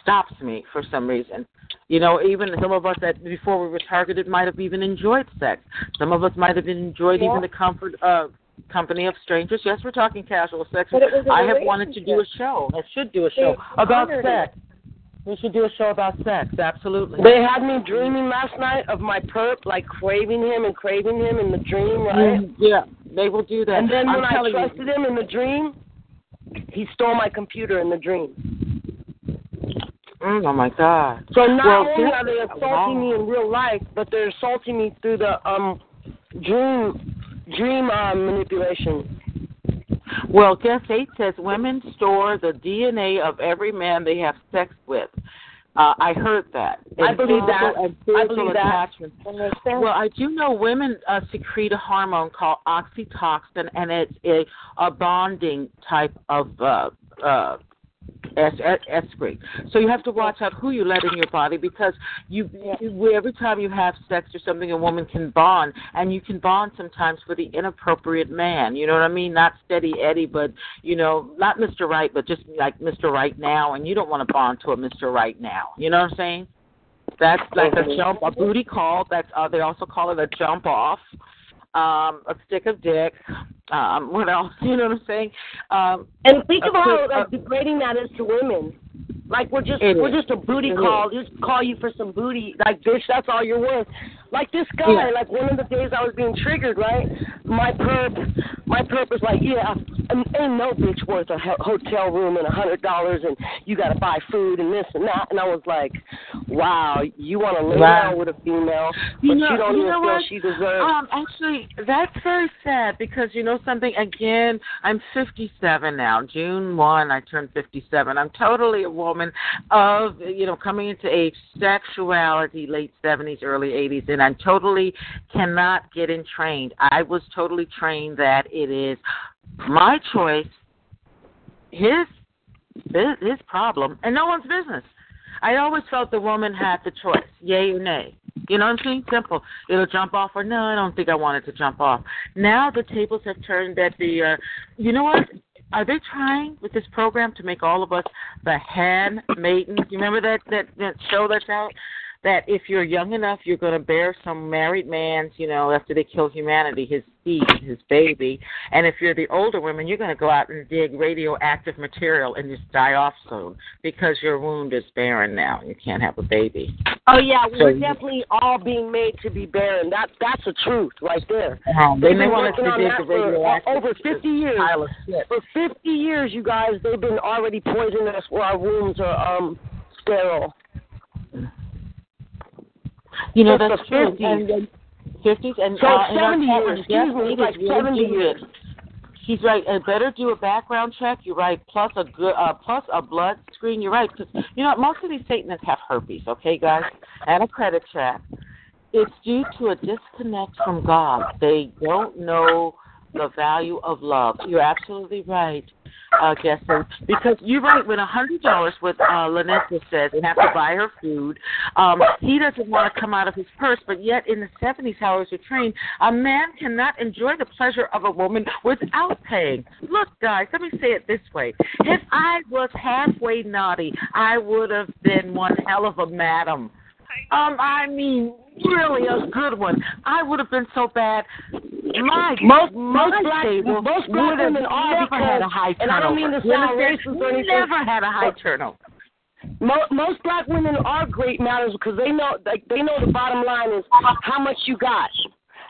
[SPEAKER 2] stops me for some reason. You know, even some of us that before we were targeted might have even enjoyed sex. Some of us might have enjoyed
[SPEAKER 5] Yeah.
[SPEAKER 2] even the comfort of company of strangers. Yes, we're talking casual sex.
[SPEAKER 5] But it was a
[SPEAKER 2] I have wanted to do a show. I should do a
[SPEAKER 5] They
[SPEAKER 2] show about sex. We should do a show about sex. Absolutely.
[SPEAKER 6] They had me dreaming last night of my perp, like craving him and craving him in the dream, right?
[SPEAKER 2] Mm, yeah, they will do that.
[SPEAKER 6] And then
[SPEAKER 2] I'm
[SPEAKER 6] when I trusted
[SPEAKER 2] you,
[SPEAKER 6] him in the dream, he stole my computer in the dream.
[SPEAKER 2] Mm, oh my God.
[SPEAKER 6] So not
[SPEAKER 2] Well,
[SPEAKER 6] only are they assaulting me in real life, but they're assaulting me through the um dream dream um, manipulation.
[SPEAKER 2] Well, guess eight says women store the DNA of every man they have sex with. Uh, I heard that.
[SPEAKER 6] I believe that. I believe. That.
[SPEAKER 2] Well, I do know women uh, secrete a hormone called oxytocin, and it's a, a bonding type of uh, uh, es- es- excrete. So you have to watch out who you let in your body because you, you every time you have sex or something, a woman can bond, and you can bond sometimes with the inappropriate man. You know what I mean? Not steady Eddie, but you know, not Mr. Right, but just like Mr. Right now, and you don't want to bond to a Mr. Right now. You know what I'm saying? That's like a jump, a booty call. That's uh, they also call it a jump off. Um, a stick of dick. Um, what else? You know what I'm saying? Um,
[SPEAKER 6] And think
[SPEAKER 2] A
[SPEAKER 6] of how
[SPEAKER 2] quick-
[SPEAKER 6] like, degrading that is to women. Like we're just
[SPEAKER 2] It
[SPEAKER 6] we're
[SPEAKER 2] is.
[SPEAKER 6] just a booty
[SPEAKER 2] It
[SPEAKER 6] call. Just call you for some booty. Like bitch, that's all you're worth. Like this guy.
[SPEAKER 2] Yeah.
[SPEAKER 6] Like one of the days I was being triggered. Right. My perp, my perp was like, yeah, ain't ain't no bitch worth a hotel room and a hundred dollars, and you got to buy food and this and that. And I was like, wow, you want to lay
[SPEAKER 2] Wow.
[SPEAKER 6] down with a female, but
[SPEAKER 2] You
[SPEAKER 6] you,
[SPEAKER 2] know-
[SPEAKER 6] don't
[SPEAKER 2] you
[SPEAKER 6] even
[SPEAKER 2] know
[SPEAKER 6] feel
[SPEAKER 2] what?
[SPEAKER 6] she deserves.
[SPEAKER 2] Um, actually, that's very sad because you know something. Again, I'm 57 now. June 1, I turned 57. I'm totally a woman of you know coming into age, sexuality, late 70s, early 80s, and I totally cannot get in trained. I was totally trained that it is my choice, his his his problem, and no one's business. I always felt the woman had the choice, yay or nay. You know what I'm saying? Simple. It'll jump off or no, I don't think I want it to jump off. Now the tables have turned that the uh you know what? Are they trying with this program to make all of us the handmaidens? You remember that that, that show that's out? That if you're young enough, you're going to bear some married man's, you know, after they kill humanity, his seed, his baby. And if you're the older women, you're going to go out and dig radioactive material and just die off soon because your wound is barren now. You can't have a baby.
[SPEAKER 6] Oh yeah,
[SPEAKER 2] So
[SPEAKER 6] we're definitely all being made to be barren. That that's the truth right there.
[SPEAKER 2] Um, they
[SPEAKER 6] They've
[SPEAKER 2] may
[SPEAKER 6] been
[SPEAKER 2] want us
[SPEAKER 6] working
[SPEAKER 2] to
[SPEAKER 6] on
[SPEAKER 2] dig
[SPEAKER 6] that
[SPEAKER 2] the
[SPEAKER 6] for, over 50 years.
[SPEAKER 2] pile of shit.
[SPEAKER 6] For 50 years, you guys, they've been already poisoning us where our wombs are um sterile.
[SPEAKER 2] You know that's
[SPEAKER 6] the
[SPEAKER 2] true.
[SPEAKER 6] 50s.
[SPEAKER 2] And then 50s and
[SPEAKER 6] So
[SPEAKER 2] uh,
[SPEAKER 6] 70
[SPEAKER 2] Catherine
[SPEAKER 6] years, excuse me, like
[SPEAKER 2] is
[SPEAKER 6] 70 years.
[SPEAKER 2] it. She's right. Better do a background check. You're right. Plus a good, uh, plus a blood screen. You're right. Because you know most of these Satanists have herpes. Okay, guys, and a credit check. It's due to a disconnect from God. They don't know the value of love. You're absolutely right, uh, Gesson. Because you're right. When a hundred dollars, what uh, just said, they have to buy her food. Um, he doesn't want to come out of his purse, but yet in the 70s, how was trained, a man cannot enjoy the pleasure of a woman without paying. Look, guys, let me say it this way: if I was halfway naughty, I would have been one hell of a madam. Um, I mean, really a good one. I would have been so bad. My
[SPEAKER 6] Most most black
[SPEAKER 2] stable
[SPEAKER 6] most black
[SPEAKER 2] would
[SPEAKER 6] women are
[SPEAKER 2] never
[SPEAKER 6] because,
[SPEAKER 2] had a high
[SPEAKER 6] and I don't mean to
[SPEAKER 2] turnover.
[SPEAKER 6] Sound
[SPEAKER 2] understand?
[SPEAKER 6] racist or anything.
[SPEAKER 2] Never had a high turnover.
[SPEAKER 6] Mo- most black women are great matters because they know like they know the bottom line is how much you got.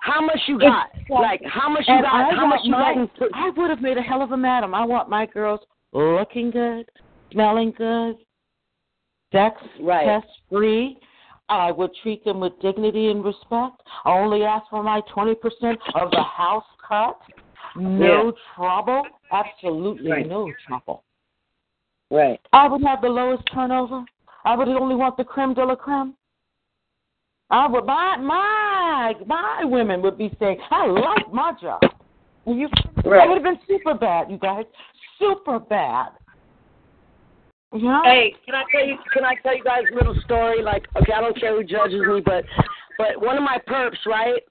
[SPEAKER 6] How much you got? Like how much you
[SPEAKER 2] And
[SPEAKER 6] got?
[SPEAKER 2] I
[SPEAKER 6] How much you got?
[SPEAKER 2] my,
[SPEAKER 6] in
[SPEAKER 2] I would have made a hell of a madam. I want my girls looking good, smelling good, sex
[SPEAKER 6] Right.
[SPEAKER 2] test free. I would treat them with dignity and respect. I only ask for my twenty percent of the house cut. No trouble. Absolutely
[SPEAKER 6] Right.
[SPEAKER 2] no trouble.
[SPEAKER 6] Right.
[SPEAKER 2] I would have the lowest turnover. I would only want the creme de la creme. I would my my my women would be saying, I like my job. You I
[SPEAKER 6] Right.
[SPEAKER 2] would have been super bad, you guys. Super bad.
[SPEAKER 6] Hey, can I tell you? Can I tell you guys a little story? Like, okay, I don't care who judges me, but but one of my perps, right?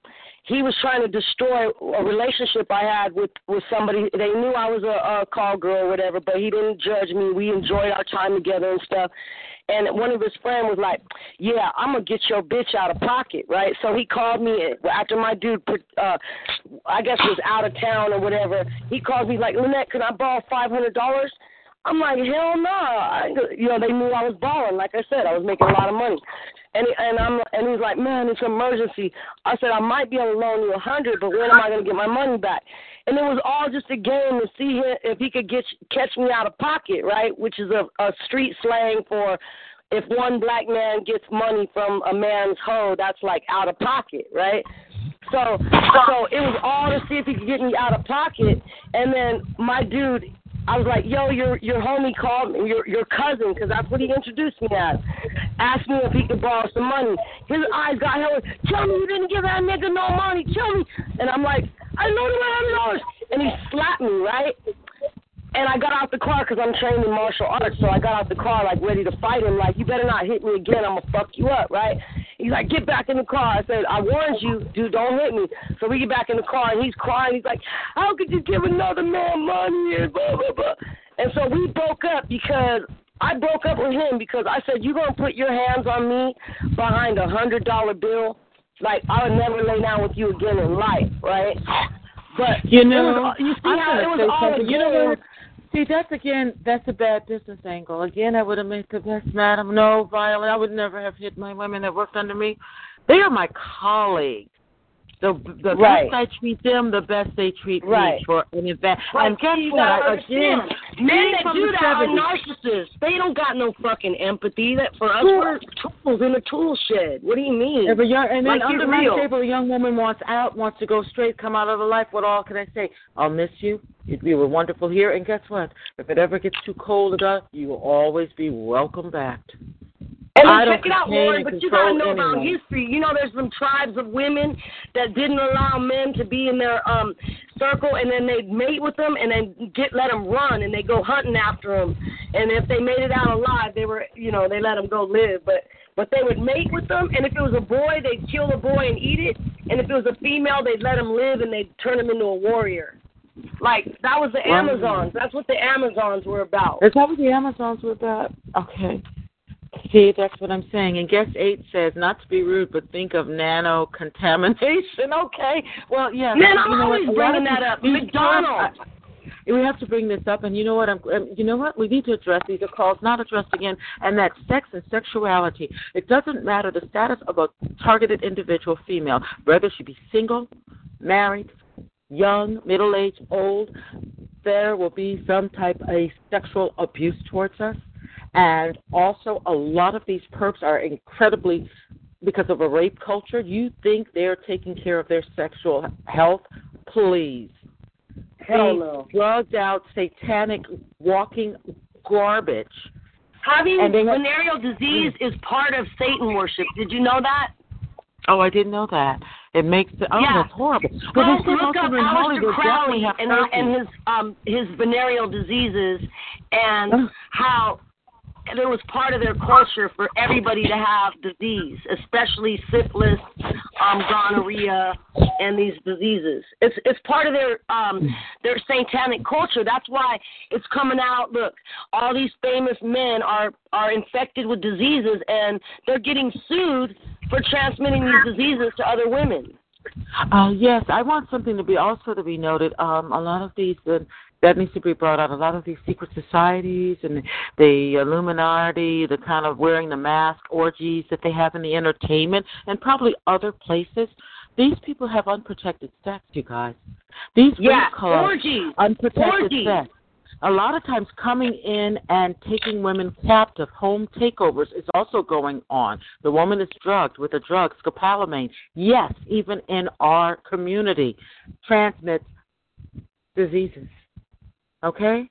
[SPEAKER 6] He was trying to destroy a relationship I had with with somebody. They knew I was a, a call girl or whatever, but he didn't judge me. We enjoyed our time together and stuff. And one of his friends was like, "Yeah, I'm gonna get your bitch out of pocket, right?" So he called me after my dude, uh, I guess was out of town or whatever. He called me like, "Lynette, can I borrow five hundred dollars?" I'm like, hell no. I, you know, they knew I was balling. Like I said, I was making a lot of money. And and I'm and he's like, man, it's an emergency. I said I might be able to loan you a hundred, but when am I going to get my money back? And it was all just a game to see if he could get catch me out of pocket, right? Which is a, a street slang for if one black man gets money from a man's hoe, that's like out of pocket, right? So so it was all to see if he could get me out of pocket. And then my dude, I was like, yo, your your homie called me, your your cousin, because that's what he introduced me as. Asked me if he could borrow some money. His eyes got hella. Tell me you didn't give that nigga no money. Tell me. And I'm like, I a hundred dollars. And he slapped me, right? And I got out the car because I'm trained in martial arts, so I got out the car like ready to fight him. Like, you better not hit me again. I'm gonna fuck you up, right? He's like, get back in the car. I said, I warned you, dude, don't hit me. So we get back in the car, and he's crying. He's like, how could you give another man money and blah blah blah. And so we broke up because I broke up with him because I said, you're gonna put your hands on me behind a hundred dollar bill? Like I would never lay down with you again in life, right? But
[SPEAKER 2] You know,
[SPEAKER 6] it was, you see
[SPEAKER 2] I'm
[SPEAKER 6] how it was all
[SPEAKER 2] You know what? See, that's again, that's a bad business angle. Again, I would have made the best madam. No, Violet, I would never have hit my women that worked under me. They are my colleagues. The the
[SPEAKER 6] Right.
[SPEAKER 2] best I treat them, the best they treat
[SPEAKER 6] Right.
[SPEAKER 2] me for an event.
[SPEAKER 6] But
[SPEAKER 2] and guess
[SPEAKER 6] you
[SPEAKER 2] what?
[SPEAKER 6] gotta
[SPEAKER 2] I, again,
[SPEAKER 6] understand, men that do
[SPEAKER 2] the
[SPEAKER 6] that are
[SPEAKER 2] 70s.
[SPEAKER 6] narcissists. They don't got no fucking empathy. That for us,
[SPEAKER 2] Sure.
[SPEAKER 6] we're tools in a tool shed. What do you mean?
[SPEAKER 2] If a young, and then
[SPEAKER 6] Like,
[SPEAKER 2] under
[SPEAKER 6] get
[SPEAKER 2] my table, a young woman wants out, wants to go straight, come out of the life. What all can I say? I'll miss you. You, you were wonderful here, and guess what? If it ever gets too cold, enough, you will always be welcome back.
[SPEAKER 6] And then
[SPEAKER 2] don't
[SPEAKER 6] check it out, Lauren, but you gotta know about history. You know, there's some tribes of women that didn't allow men to be in their um circle, and then they'd mate with them, and then get let them run, and they go hunting after them. And if they made it out alive, they were, you know, they let them go live. But but they would mate with them, and if it was a boy, they'd kill the boy and eat it, and if it was a female, they'd let him live, and they'd turn him into a warrior. Like that was the. Amazons. That's what the Amazons were about.
[SPEAKER 2] Is that what the Amazons were about? Okay. See, that's what I'm saying. And guess eight says, not to be rude, but think of nano contamination. Okay. Well, yeah.
[SPEAKER 6] Man,
[SPEAKER 2] you
[SPEAKER 6] I'm
[SPEAKER 2] know
[SPEAKER 6] always
[SPEAKER 2] lot
[SPEAKER 6] bringing that up. McDonald's.
[SPEAKER 2] I- we have to bring this up, and you know what? I'm, um, you know what? We need to address these are calls not addressed again, and that's sex and sexuality. It doesn't matter the status of a targeted individual female, whether she be single, married, young, middle aged, old. There will be some type of sexual abuse towards us, and also a lot of these perps are incredibly because of a rape culture. You think they're taking care of their sexual health? Please
[SPEAKER 6] Hell no.
[SPEAKER 2] drugged out, satanic, walking garbage.
[SPEAKER 6] Having
[SPEAKER 2] they have-
[SPEAKER 6] venereal disease is part of Satan worship. Did you know that?
[SPEAKER 2] Oh, I didn't know that. It makes the, oh,
[SPEAKER 6] Yeah.
[SPEAKER 2] that's horrible.
[SPEAKER 6] Go
[SPEAKER 2] Well,
[SPEAKER 6] look up Aleister Crowley and, uh, and his um his venereal diseases and how it was part of their culture for everybody to have disease, especially syphilis, um, gonorrhea, and these diseases. It's it's part of their um their satanic culture. That's why it's coming out. Look, all these famous men are are infected with diseases, and they're getting sued for transmitting these diseases to other women.
[SPEAKER 2] Uh, yes, I want something to be also to be noted. Um, a lot of these uh, that needs to be brought out. A lot of these secret societies and the Illuminati, the kind of wearing the mask orgies that they have in the entertainment and probably other places. These people have unprotected sex, you guys. These
[SPEAKER 6] Yeah, orgies.
[SPEAKER 2] unprotected
[SPEAKER 6] Orgies.
[SPEAKER 2] sex. A lot of times, coming in and taking women captive, home takeovers is also going on. The woman is drugged with a drug, scopolamine. Yes, even in our community, transmits diseases. Okay?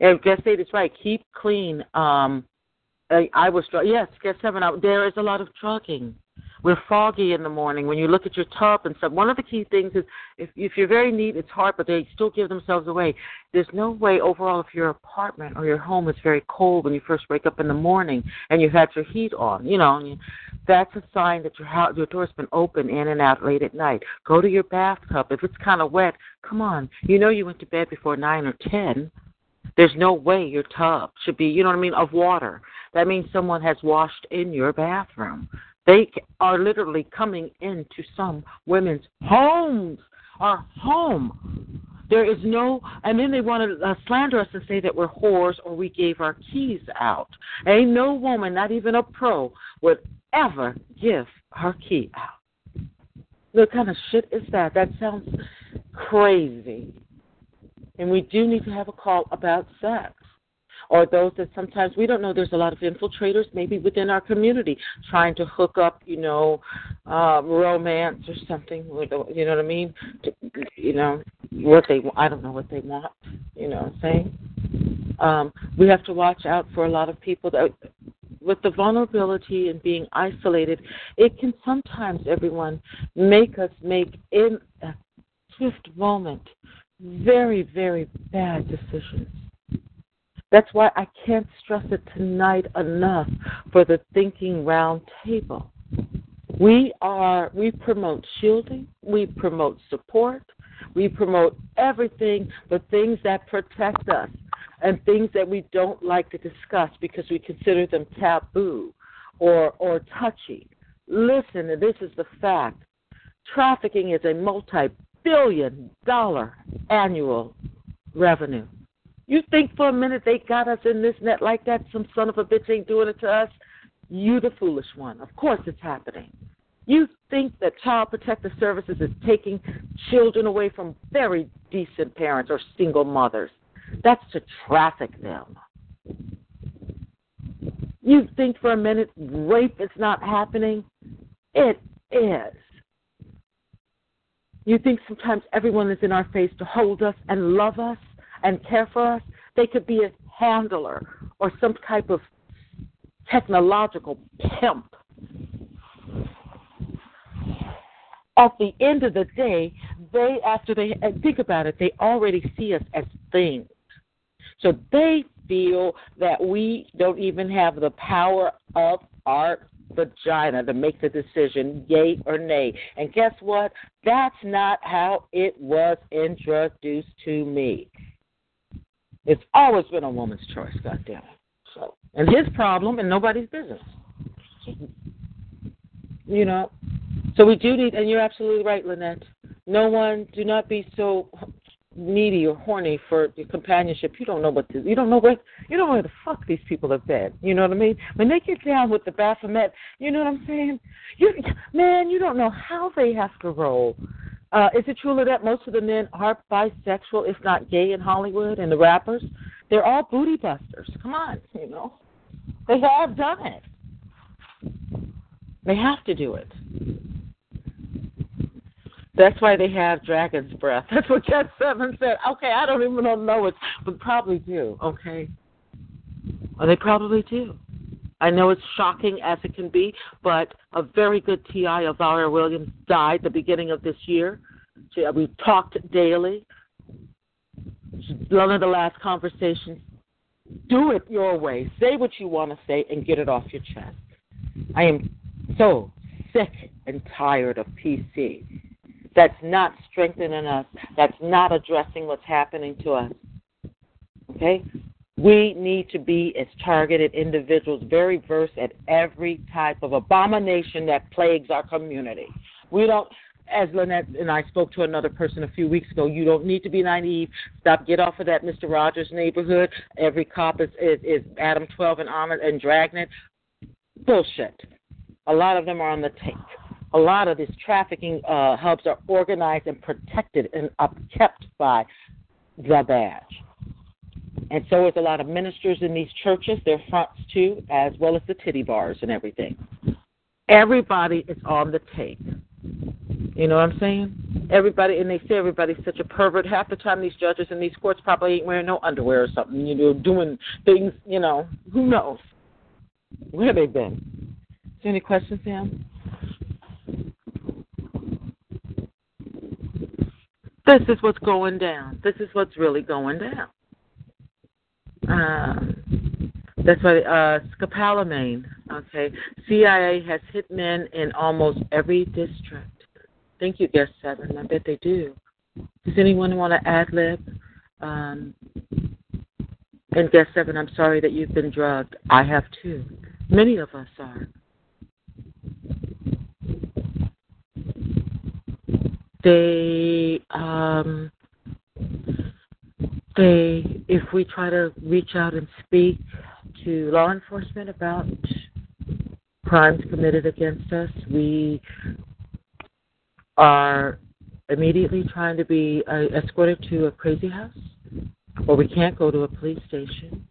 [SPEAKER 2] And eight is right. Keep clean. Um, I, I was. Yes, seven. Out. There is a lot of drugging. We're foggy in the morning when you look at your tub and stuff. One of the key things is if if you're very neat, it's hard, but they still give themselves away. There's no way overall if your apartment or your home is very cold when you first wake up in the morning and you've had your heat on, you know, that's a sign that your house, your door's been open in and out late at night. Go to your bathtub. If it's kind of wet, come on. You know you went to bed before nine or ten. There's no way your tub should be, you know what I mean, of water. That means someone has washed in your bathroom. They are literally coming into some women's homes, our home. There is no, and then they want to uh, slander us and say that we're whores or we gave our keys out. Ain't no woman, not even a pro, would ever give her key out. What kind of shit is that? That sounds crazy. And we do need to have a call about sex or those that sometimes we don't know there's a lot of infiltrators maybe within our community trying to hook up you know uh romance or something you know what i mean? You know what they i don't know what they want you know what i'm saying? Um we have to watch out for a lot of people that with the vulnerability and being isolated it can sometimes everyone make us make in a swift moment very very bad decisions that's why I can't stress it tonight enough for the thinking round table. We are we promote shielding, we promote support, we promote everything but things that protect us and things that we don't like to discuss because we consider them taboo or or touchy. Listen, this is the fact. Trafficking is a multi billion dollar annual revenue. You think for a minute they got us in this net like that? Some son of a bitch ain't doing it to us? You, the foolish one. Of course it's happening. You think that Child Protective Services is taking children away from very decent parents or single mothers. That's to traffic them. You think for a minute rape is not happening? It is. You think sometimes everyone is in our face to hold us and love us? And care for us. They could be a handler or some type of technological pimp. At the end of the day, they, after they think about it, they already see us as things. So they feel that we don't even have the power of our vagina to make the decision, yay or nay. And guess what? That's not how it was introduced to me. It's always been a woman's choice, goddamn it. So, and his problem and nobody's business. You know, so we do need, and you're absolutely right, Lynette. No one, do not be so needy or horny for companionship. You don't know what to, you don't know where you don't know where the fuck these people have been. You know what I mean? When they get down with the Baphomet, you know what I'm saying? You man, you don't know how they have to roll. Uh, is it true that most of the men are bisexual, if not gay, in Hollywood and the rappers? They're all booty busters. Come on, you know. They have done it. They have to do it. That's why they have dragon's breath. That's what Cat Seven said. Okay, I don't even know it, but probably do. Okay, well, they probably do. I know it's shocking as it can be, but a very good TI, Elvira Williams, died the beginning of this year. Uh, we talked daily. One of the last conversations. Do it your way. Say what you want to say and get it off your chest. I am so sick and tired of PC. That's not strengthening us. That's not addressing what's happening to us. Okay? We need to be as targeted individuals, very versed at every type of abomination that plagues our community. We don't, as Lynette and I spoke to another person a few weeks ago, you don't need to be naive. Stop, get off of that Mr. Rogers neighborhood. Every cop is, is, is Adam 12 and on and Dragnet. Bullshit. A lot of them are on the take. A lot of these trafficking uh, hubs are organized and protected and upkept by the badge. And so is a lot of ministers in these churches, their fronts too, as well as the titty bars and everything. Everybody is on the take. You know what I'm saying? Everybody, and they say everybody's such a pervert. Half the time, these judges in these courts probably ain't wearing no underwear or something. You know, doing things. You know, who knows where they've been. Is there any questions, Sam? This is what's going down. This is what's really going down. Um, that's why uh, scopolamine. Okay, CIA has hit men in almost every district. Thank you, guest seven. I bet they do. Does anyone want to ad lib? Um, and guest seven, I'm sorry that you've been drugged. I have too. Many of us are. They um, say if we try to reach out and speak to law enforcement about crimes committed against us, we are immediately trying to be uh, escorted to a crazy house, or we can't go to a police station.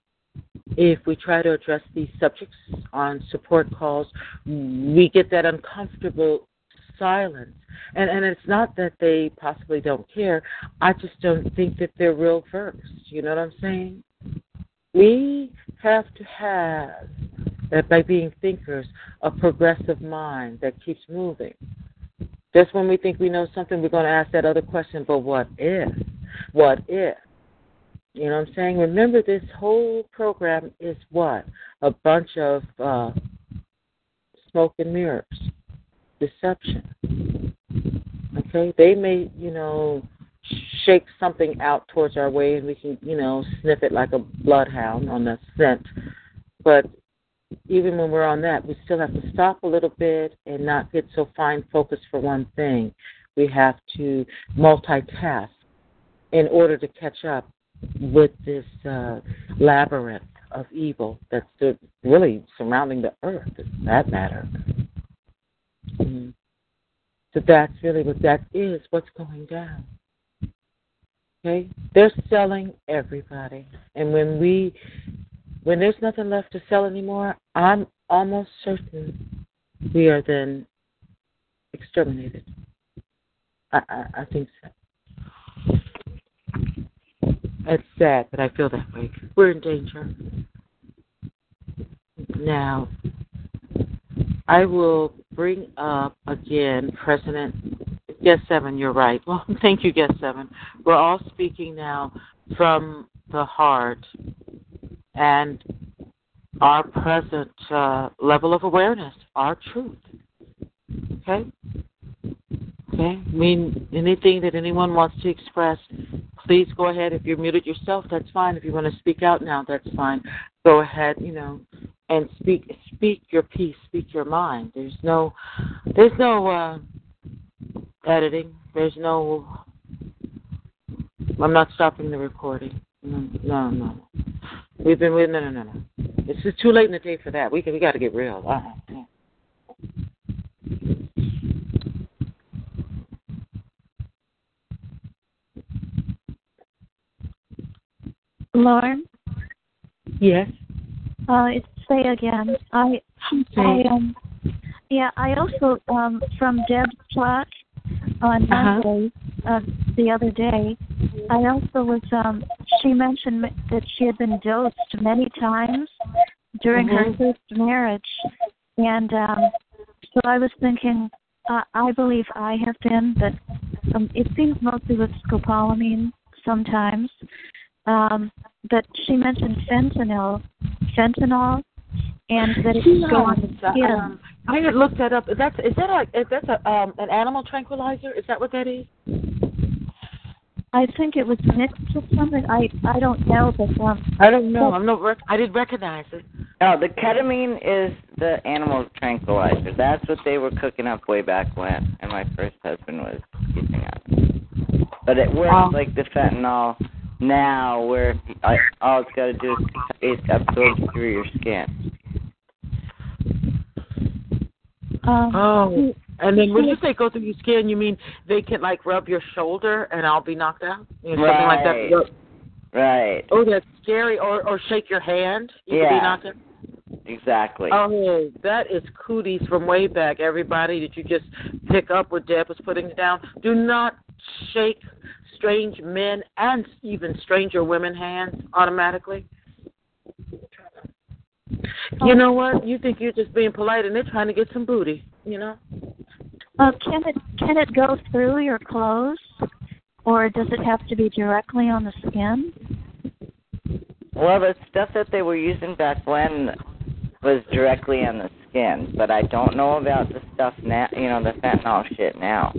[SPEAKER 2] If we try to address these subjects on support calls, we get that uncomfortable silence. And and it's not that they possibly don't care. I just don't think that they're real versed. You know what I'm saying? We have to have that by being thinkers, a progressive mind that keeps moving. Just when we think we know something, we're going to ask that other question, but what if? What if? You know what I'm saying? Remember, this whole program is what? A bunch of uh, smoke and mirrors, deception. Okay? They may, you know, shake something out towards our way and we can, you know, sniff it like a bloodhound on the scent. But even when we're on that, we still have to stop a little bit and not get so fine focused for one thing. We have to multitask in order to catch up with this uh, labyrinth of evil that's really surrounding the earth, for that matter. Mm-hmm. So that's really what that is, what's going down. Okay? They're selling everybody. And when we when there's nothing left to sell anymore, I'm almost certain we are then exterminated. I, I, I think so. It's sad, but I feel that way. We're in danger. Now, I will bring up again President Guest Seven. You're right. Well, thank you, Guest Seven. We're all speaking now from the heart and our present uh, level of awareness, our truth. Okay? Okay? I mean, anything that anyone wants to express, please go ahead. If you're muted yourself, that's fine. If you want to speak out now, that's fine. Go ahead, you know, and speak speak your piece, speak your mind. There's no there's no uh, editing. There's no I'm not stopping the recording. No, no. We've been with no, no, no, no. It's just too late in the day for that. We we got to get real. Uh-huh.
[SPEAKER 3] Lauren.
[SPEAKER 2] Yes.
[SPEAKER 3] Uh, it's say again. I, I um, yeah. I also um from Deb's talk on
[SPEAKER 2] Uh-huh.
[SPEAKER 3] Monday uh, the other day. I also was um she mentioned that she had been dosed many times during her
[SPEAKER 2] Mhm.
[SPEAKER 3] first marriage, and um so I was thinking. Uh, I believe I have been, but um, it seems mostly with scopolamine sometimes. Um, but she mentioned fentanyl, fentanyl, and that it could go on the skin.
[SPEAKER 2] Um, I had looked that up. That's is that a is that a um an animal tranquilizer? Is that what that is?
[SPEAKER 3] I think it was mixed with something. I I don't know, but um,
[SPEAKER 2] I don't know. I'm not. Rec- I didn't recognize it.
[SPEAKER 4] No, the ketamine is the animal tranquilizer. That's what they were cooking up way back when, and my first husband was using it. But it works
[SPEAKER 2] Oh.
[SPEAKER 4] like the fentanyl now, where I, all it's got to do is it absorbs through your skin.
[SPEAKER 3] Um,
[SPEAKER 2] Oh. And then when you say go through your skin, you mean they can like rub your shoulder and I'll be knocked out? You know, something like
[SPEAKER 4] Right.
[SPEAKER 2] that.
[SPEAKER 4] Right.
[SPEAKER 2] Oh, that's scary. Or or shake your hand. You can
[SPEAKER 4] Yeah.
[SPEAKER 2] be knocked out.
[SPEAKER 4] Exactly.
[SPEAKER 2] Oh, that is cooties from way back, everybody. Did you just pick up what Deb was putting down? Do not shake strange men and even stranger women hands automatically. You know what? You think you're just being polite and they're trying to get some booty, you know?
[SPEAKER 3] uh, can it can it go through your clothes, or does it have to be directly on the skin?
[SPEAKER 4] Well, the stuff that they were using back when was directly on the skin, but I don't know about the stuff now. You know, the fentanyl shit now.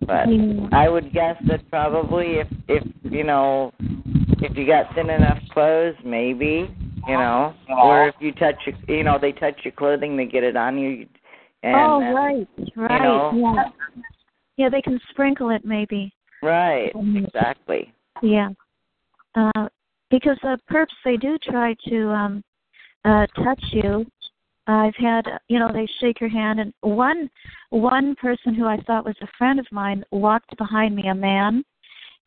[SPEAKER 4] But
[SPEAKER 3] Mm.
[SPEAKER 4] I would guess that probably if if you know if you got thin enough clothes, maybe you know, or if you touch your, you know, they touch your clothing, they get it on you. And
[SPEAKER 3] oh, right, right,
[SPEAKER 4] know.
[SPEAKER 3] yeah. Yeah, they can sprinkle it maybe.
[SPEAKER 4] right,
[SPEAKER 3] Mhm.
[SPEAKER 4] exactly.
[SPEAKER 3] Yeah. Uh, because uh, perps, they do try to um, uh, touch you. I've had, you know, they shake your hand, and one one person who I thought was a friend of mine walked behind me, a man,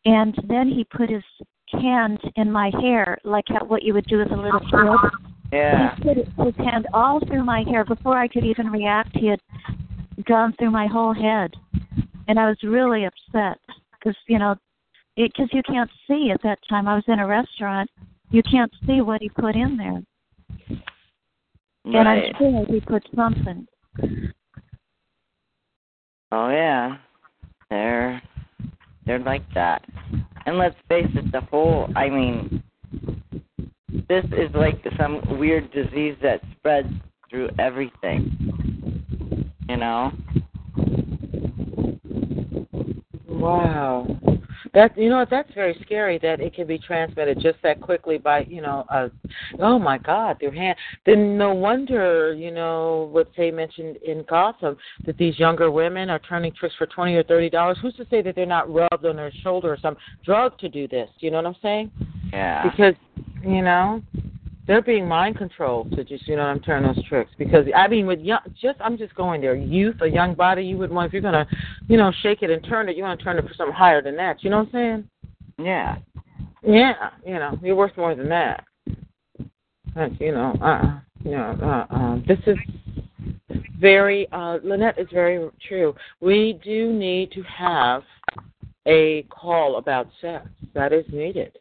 [SPEAKER 3] and then he put his hand in my hair, like how, what you would do with a little uh-huh. kid.
[SPEAKER 4] Yeah.
[SPEAKER 3] He put his hand all through my hair before I could even react. He had gone through my whole head, and I was really upset because you know, because you can't see at that time. I was in a restaurant. You can't see what he put in there, and I'm sure he put something.
[SPEAKER 4] Oh yeah. They're they're like that. And let's face it, the whole I mean this is like some weird disease that spreads through everything. You know?
[SPEAKER 2] Wow. That you know what, that's very scary that it can be transmitted just that quickly by, you know, uh oh my God, their hand then no wonder, you know, what Say mentioned in Gotham, that these younger women are turning tricks for twenty or thirty dollars. Who's to say that they're not rubbed on their shoulder or some drug to do this? You know what I'm saying?
[SPEAKER 4] Yeah.
[SPEAKER 2] Because, you know, they're being mind controlled to just, you know, I'm turning those tricks. Because I mean, with young, just I'm just going there. Youth, a young body, you would want if you're gonna, you know, shake it and turn it, you want to turn it for something higher than that. You know what I'm saying?
[SPEAKER 4] Yeah.
[SPEAKER 2] Yeah, you know, you're worth more than that. That's, you know, uh, you know, uh, uh, this is very, uh, Lynette is very true. We do need to have a call about sex. That is needed.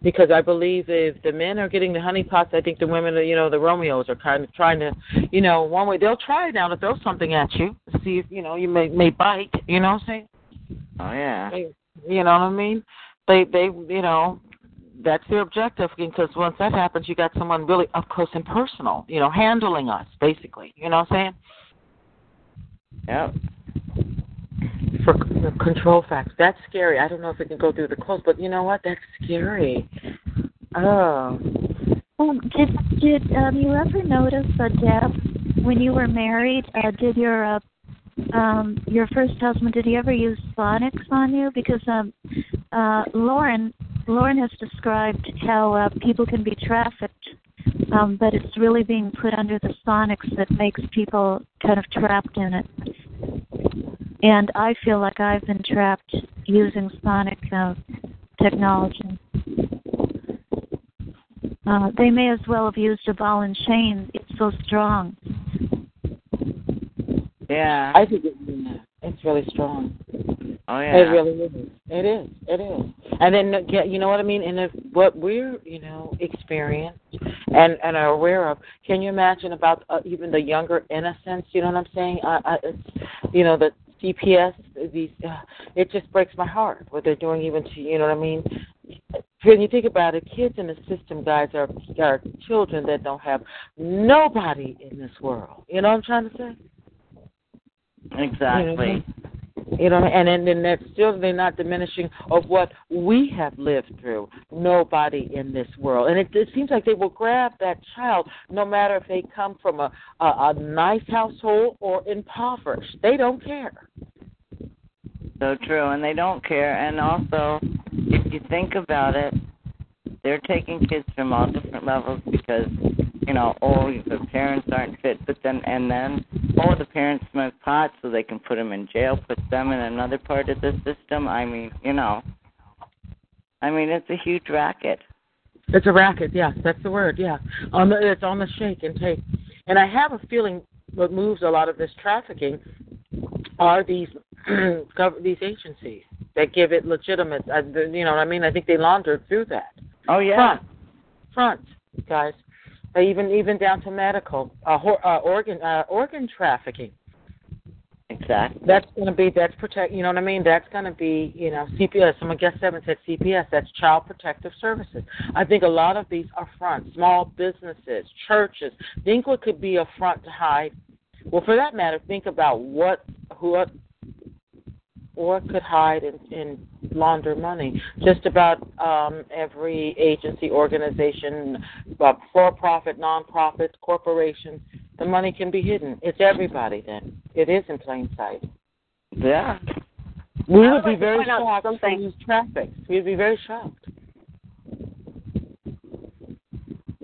[SPEAKER 2] Because I believe if the men are getting the honeypots, I think the women, are, you know, the Romeos are kind of trying to, you know, one way they'll try now to throw something at you, see if you know you may may bite. You know what I'm saying?
[SPEAKER 4] Oh yeah.
[SPEAKER 2] They, you know what I mean? They they you know that's their objective because once that happens, you got someone really up close and personal. You know, handling us basically. You know what I'm saying? Yep. For control facts, that's scary. I don't know if it can go through the clothes, but you know what? That's scary. Oh,
[SPEAKER 3] Um, did did um, you ever notice, uh, Deb, when you were married, uh, did your uh, um, your first husband did he ever use phonics on you? Because um, uh, Lauren Lauren has described how uh, people can be trafficked, um, but it's really being put under the sonics that makes people kind of trapped in it. And I feel like I've been trapped using sonic uh, technology. Uh, they may as well have used a ball and chain. It's so strong.
[SPEAKER 4] Yeah.
[SPEAKER 2] I think it, it's really strong.
[SPEAKER 4] oh yeah, It
[SPEAKER 2] really is. It is. It is. And then you know what I mean. And if what we're you know experienced and and are aware of, can you imagine about uh, even the younger innocents? You know what I'm saying? I, I, it's, you know the CPS. These. Uh, it just breaks my heart what they're doing even to you know what I mean. When you think about it, kids in the system, guys, are are children that don't have nobody in this world. You know what I'm trying to say?
[SPEAKER 4] Exactly.
[SPEAKER 2] You know, and then, then that's still they're not diminishing of what we have lived through. Nobody in this world, and it, it seems like they will grab that child, no matter if they come from a, a a nice household or impoverished. They don't care.
[SPEAKER 4] So true, and they don't care. And also, if you think about it, they're taking kids from all different levels because, you know, oh, the parents aren't fit, but then and then, oh, the parents smoke pot, so they can put them in jail, put them in another part of the system. I mean, you know, I mean, it's a huge racket.
[SPEAKER 2] It's a racket. Yes, that's the word. Yeah, on the it's on the shake and take. And I have a feeling what moves a lot of this trafficking are these gov- these agencies that give it legitimate. Uh, you know what I mean? I think they laundered through that.
[SPEAKER 4] Oh yeah.
[SPEAKER 2] front, front, guys. Even even down to medical, uh, hor- uh, organ uh, organ trafficking.
[SPEAKER 4] Exactly.
[SPEAKER 2] That's going to be that's protect. You know what I mean? That's going to be you know CPS. Someone guest seven said CPS. That's Child Protective Services. I think a lot of these are fronts. small businesses, churches. Think what could be a front to hide. Well, for that matter, think about what what what could hide and, and launder money. Just about um, every agency, organization, uh, for-profit, non-profit, corporation, the money can be hidden. It's everybody then. It is in plain sight.
[SPEAKER 4] Yeah.
[SPEAKER 2] We would be
[SPEAKER 7] like
[SPEAKER 2] very shocked
[SPEAKER 7] something.
[SPEAKER 2] from these traffics. We'd be very shocked.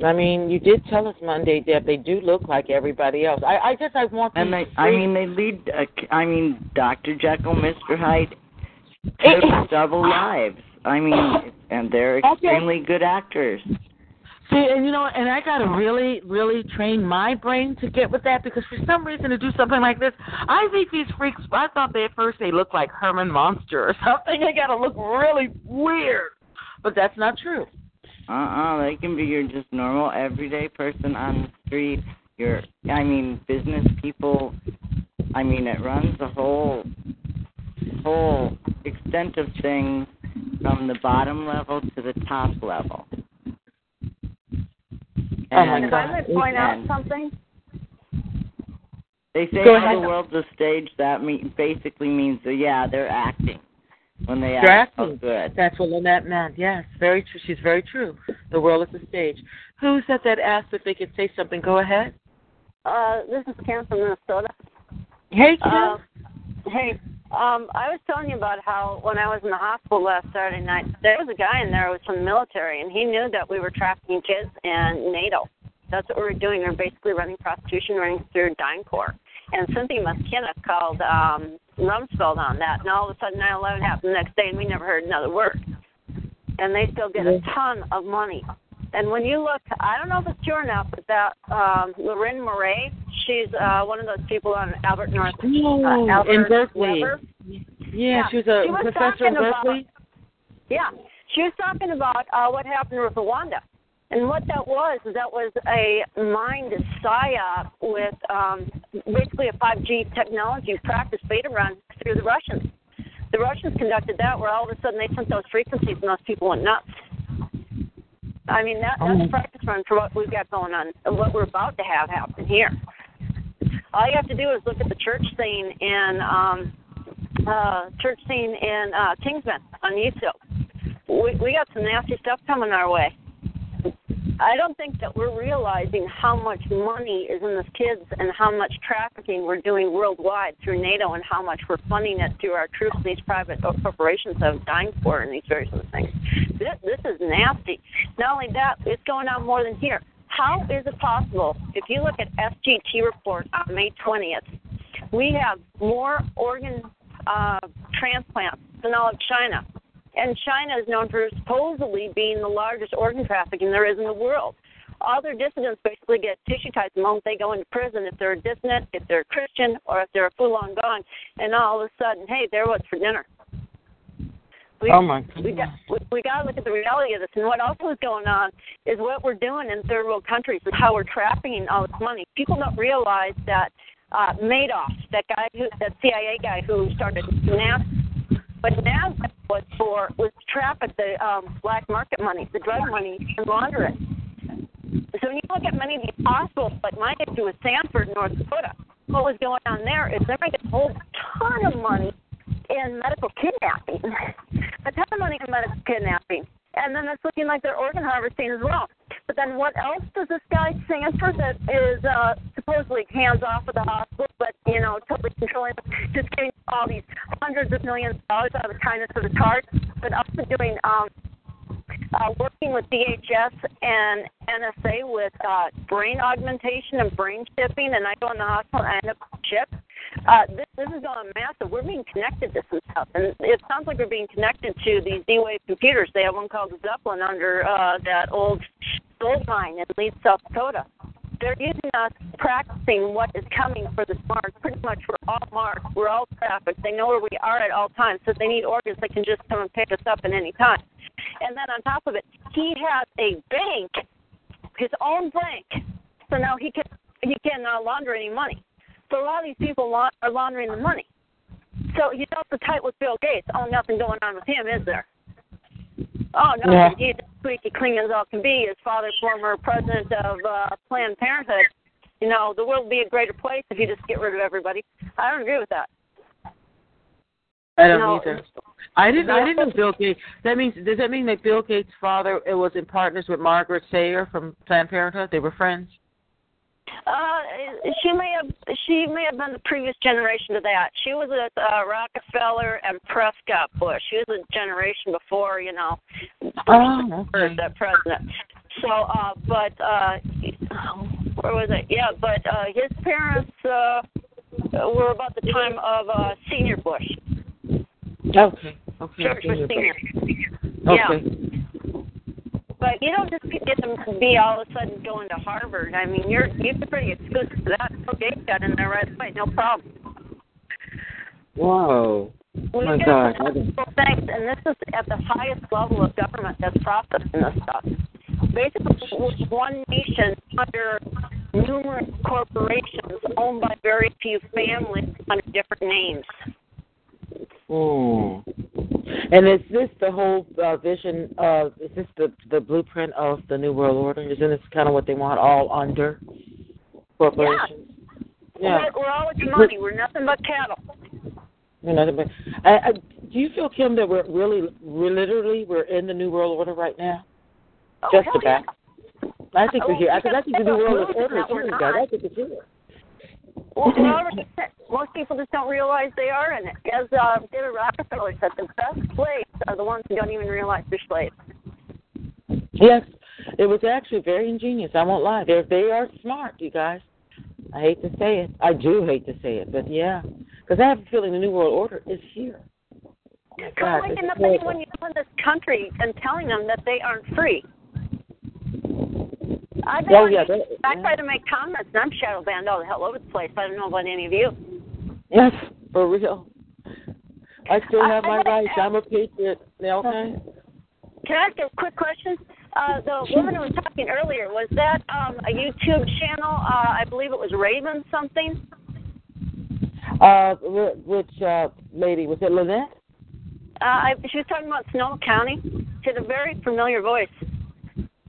[SPEAKER 2] I mean, you did tell us Monday, Deb. They do look like everybody else. I, I guess I want
[SPEAKER 4] And they, I mean, they lead. Uh, I mean, Dr. Jekyll, Mr. Hyde, total double lives. I mean, and they're extremely good actors.
[SPEAKER 2] See, and you know, and I gotta really, really train my brain to get with that because for some reason to do something like this, I think these freaks. I thought they at first they looked like Herman Munster or something. They gotta look really weird, but that's not true.
[SPEAKER 4] Uh-uh, they can be your just normal everyday person on the street. Your, I mean, business people. I mean, it runs the whole, whole extent of things from the bottom level to the top level.
[SPEAKER 2] Oh, my
[SPEAKER 4] And-
[SPEAKER 7] If I point out something,
[SPEAKER 4] They say how the world's a stage. That mean, basically means that yeah, they're acting when they
[SPEAKER 2] They're
[SPEAKER 4] act
[SPEAKER 2] acting.
[SPEAKER 4] so good.
[SPEAKER 2] That's what Lynette meant. Yes, very true. She's very true. The world is a stage. Who said that? Asked if they could say something. Go ahead.
[SPEAKER 7] uh, this is Kim from Minnesota.
[SPEAKER 2] Hey, Kim.
[SPEAKER 7] Uh, hey, um, I was telling you about how when I was in the hospital last Saturday night, there was a guy in there who was from the military, and he knew that we were trafficking kids and NATO. That's what we were doing. We were basically running prostitution, running through DynCorp. And Cynthia McKinney called um, Rumsfeld on that, and all of a sudden 9/11 happened the next day, and we never heard another word. And they still get a ton of money. And when you look, I don't know if it's true or not, but that um, Lorraine Murray, she's uh, one of those people on Albert North
[SPEAKER 2] Oh,
[SPEAKER 7] uh, Albert
[SPEAKER 2] in Berkeley. Yeah,
[SPEAKER 7] Yeah,
[SPEAKER 2] she was a
[SPEAKER 7] she was
[SPEAKER 2] professor in
[SPEAKER 7] talking about-
[SPEAKER 2] Berkeley.
[SPEAKER 7] Yeah, she was talking about uh, what happened with Rwanda, and what that was is that was a mind psyop with um, basically a 5G technology practice beta run through the Russians. The Russians conducted that, where all of a sudden they sent those frequencies, and those people went nuts. I mean, that, that's a practice run for what we've got going on, and what we're about to have happen here. All you have to do is look at the church scene in um, uh, church scene in uh, Kingsman on YouTube. We we got some nasty stuff coming our way. I don't think that we're realizing how much money is in the kids and how much trafficking we're doing worldwide through NATO and how much we're funding it through our troops these private corporations are dying for and these various other things. This, this is nasty. Not only that, it's going on more than here. How is it possible, if you look at SGT report on May 20th, we have more organ uh, transplants than all of China. And China is known for supposedly being the largest organ trafficking there is in the world. All their dissidents basically get tissue types the moment they go into prison if they're a dissident, if they're a Christian, or if they're a Falun Gong, and all of a sudden, hey, there what's for dinner. We,
[SPEAKER 2] Oh my
[SPEAKER 7] we got we, we got to look at the reality of this, and what also is going on is what we're doing in third world countries is how we're trafficking all this money. People don't realize that uh, Madoff, that guy, who, that CIA guy who started NASA, but NASDAQ was for was to traffic the um, black market money, the drug money, and launder it. So when you look at many of these hospitals, like my issue with Sanford, North Dakota, what was going on there is they're making a whole ton of money in medical kidnapping, a ton of money in medical kidnapping, and then it's looking like they're organ harvesting as well. But then what else does this guy Sanford that is uh, supposedly hands off with the hospital, but you know totally controlling, just getting all these hundreds of millions of dollars out of the kindness of his heart, but also doing um, uh, working with DHS and NSA with uh, brain augmentation and brain chipping, and I go in the hospital and I end. Uh, this, this is going massive. We're being connected to some stuff, and it sounds like we're being connected to these D-Wave computers. They have one called the Zeppelin under uh, that old gold mine in Leeds, South Dakota. They're using us practicing what is coming for the Mars. Pretty much, we're all marked. We're all trafficked. They know where we are at all times. So they need organs, they can just come and pick us up at any time. And then on top of it, he has a bank, his own bank. So now he can he can uh, launder any money. So a lot of these people la- are laundering the money. So you he's also tight with Bill Gates. Oh, nothing going on with him, is there? Oh no,
[SPEAKER 2] Yeah.
[SPEAKER 7] he's as squeaky clean as all can be. His father, former president of uh, Planned Parenthood. You know, the world would be a greater place if you just get rid of everybody. I don't agree with that.
[SPEAKER 2] I don't either. I didn't. I didn't know Bill Gates. That means does that mean that Bill Gates' father was in partners with Margaret Sanger from Planned Parenthood? They were friends.
[SPEAKER 7] Uh, she may have she may have been the previous generation to that. She was with uh, Rockefeller and Prescott Bush. She was a generation before, you know,
[SPEAKER 2] Oh, okay.
[SPEAKER 7] the president. So, uh, but uh, where was it? Yeah, but uh, his parents uh, were about the time of uh, Senior Bush,
[SPEAKER 2] Okay. Okay.
[SPEAKER 7] George Bush Senior.
[SPEAKER 2] Okay.
[SPEAKER 7] Yeah. But you don't just get them to be all of a sudden going to Harvard. I mean, you're you're pretty exclusive to that. Okay, got in there right away, no problem.
[SPEAKER 2] Whoa.
[SPEAKER 7] We
[SPEAKER 2] My God.
[SPEAKER 7] things, and this is at the highest level of government that's processing this stuff. Basically, it's one nation under numerous corporations owned by very few families under different names.
[SPEAKER 2] Hmm. And is this the whole uh, vision of? Is this the the blueprint of the New World Order? Isn't this kind of what they want? All under corporations. Yeah.
[SPEAKER 7] We're, we're all with the money. We're nothing but cattle.
[SPEAKER 2] You know, but I, I, do you feel, Kim, that we're really, we're literally, we're in the New World Order right now?
[SPEAKER 7] Oh,
[SPEAKER 2] Just about.
[SPEAKER 7] yeah.
[SPEAKER 2] I think we're
[SPEAKER 7] Oh,
[SPEAKER 2] here. I, I think the New World Order is here, guys. I think it's here.
[SPEAKER 7] Well, most people just don't realize they are in it. As uh, David Rockefeller said, the best slaves are the ones who don't even realize they're slaves.
[SPEAKER 2] Yes, it was actually very ingenious. I won't lie. They're, they are smart, you guys. I hate to say it. I do hate to say it, but yeah. Because I have a feeling the New World Order is here. Oh
[SPEAKER 7] It's
[SPEAKER 2] God,
[SPEAKER 7] kind of like
[SPEAKER 2] this
[SPEAKER 7] in
[SPEAKER 2] is
[SPEAKER 7] the
[SPEAKER 2] horrible.
[SPEAKER 7] when you live in this country and telling them that they aren't free. I've
[SPEAKER 2] Oh, yeah, that-
[SPEAKER 7] I try to make comments, and I'm shadow banned all the hell over the place. I don't know about any of you.
[SPEAKER 2] Yes, for real. I still have
[SPEAKER 7] I
[SPEAKER 2] my rights. I'm a patriot. Okay.
[SPEAKER 7] Can I ask a quick question? Uh, the woman who was talking earlier, was that um, a YouTube channel? Uh, I believe it was Raven something.
[SPEAKER 2] Uh, which uh, lady was it? Lynette?
[SPEAKER 7] Uh, I, she was talking about Sonoma County. She had a very familiar voice.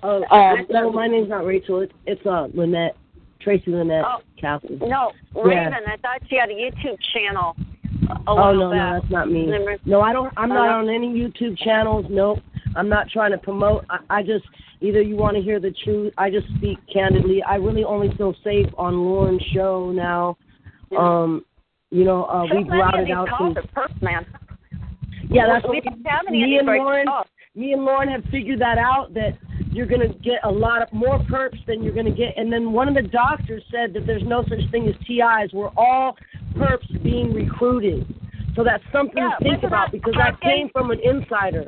[SPEAKER 6] Oh,
[SPEAKER 2] Um,
[SPEAKER 6] no, my name's not Rachel. It's it's uh Lynette, Tracy Lynette
[SPEAKER 7] Oh.
[SPEAKER 6] Castle.
[SPEAKER 7] No,
[SPEAKER 6] Yeah.
[SPEAKER 7] Raven. I thought she had a YouTube channel. A
[SPEAKER 6] Oh no, no,
[SPEAKER 7] back.
[SPEAKER 6] that's not me.
[SPEAKER 7] Remember?
[SPEAKER 6] No, I don't. I'm not on any YouTube channels. Nope. I'm not trying to promote. I, I just either you want to hear the truth. I just speak candidly. I really only feel safe on Lauren's show now. Um, you know, uh, we've routed out
[SPEAKER 7] are perp, man.
[SPEAKER 6] Yeah, that's
[SPEAKER 7] we
[SPEAKER 6] what
[SPEAKER 7] don't have any
[SPEAKER 6] me and Lauren. Me and Lauren have figured that out that you're going to get a lot of more perps than you're going to get. And then one of the doctors said that there's no such thing as TIs. We're all perps being recruited. So that's something
[SPEAKER 7] Yeah,
[SPEAKER 6] to think about because that came from an insider.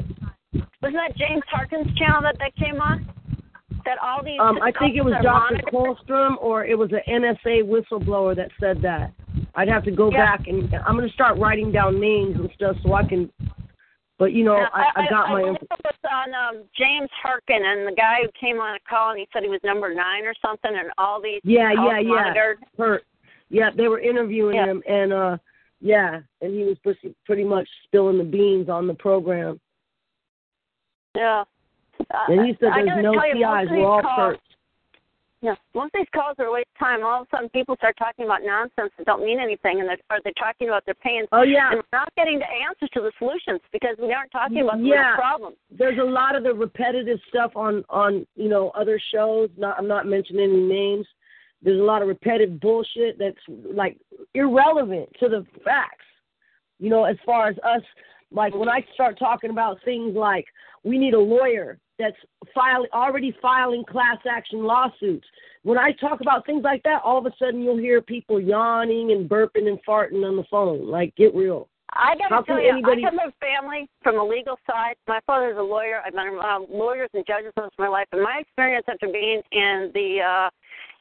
[SPEAKER 7] Wasn't that James Harkin's channel that that came on? That all these.
[SPEAKER 6] Um, I think it was Dr. Colstrom or it was an NSA whistleblower that said that. I'd have to go
[SPEAKER 7] Yeah.
[SPEAKER 6] back and I'm going to start writing down names and stuff so I can. But you know,
[SPEAKER 7] Yeah,
[SPEAKER 6] I, I got
[SPEAKER 7] I,
[SPEAKER 6] my.
[SPEAKER 7] believe it was on um, James Harkin, and the guy who came on a call and he said he was number nine or something, and all these
[SPEAKER 6] Yeah, yeah, yeah.
[SPEAKER 7] monitored.
[SPEAKER 6] Hurt. Yeah, they were interviewing
[SPEAKER 7] Yeah.
[SPEAKER 6] him, and uh, yeah, and he was pretty, pretty much spilling the beans on the program.
[SPEAKER 7] Yeah. Uh,
[SPEAKER 6] And he said
[SPEAKER 7] I
[SPEAKER 6] there's no
[SPEAKER 7] tell you, most
[SPEAKER 6] TIs. We're all
[SPEAKER 7] these calls-
[SPEAKER 6] perps.
[SPEAKER 7] Yeah, most of these calls are a waste of time. All of a sudden, people start talking about nonsense that don't mean anything, and they're, or they're talking about their pain.
[SPEAKER 6] Oh yeah,
[SPEAKER 7] And we're not getting the answers to the solutions because we aren't talking about the
[SPEAKER 6] Yeah.
[SPEAKER 7] real problem.
[SPEAKER 6] there's a lot of the repetitive stuff on on you know other shows. Not I'm not mentioning any names. There's a lot of repetitive bullshit that's like irrelevant to the facts. You know, as far as us, like when I start talking about things like we need a lawyer that's filing already filing class action lawsuits. When I talk about things like that, all of a sudden you'll hear people yawning and burping and farting on the phone. Like, get real.
[SPEAKER 7] I got to tell you,
[SPEAKER 6] anybody-
[SPEAKER 7] I come from a family from a legal side. My father's a lawyer. I've been around lawyers and judges most of my life, and my experience after being in the uh,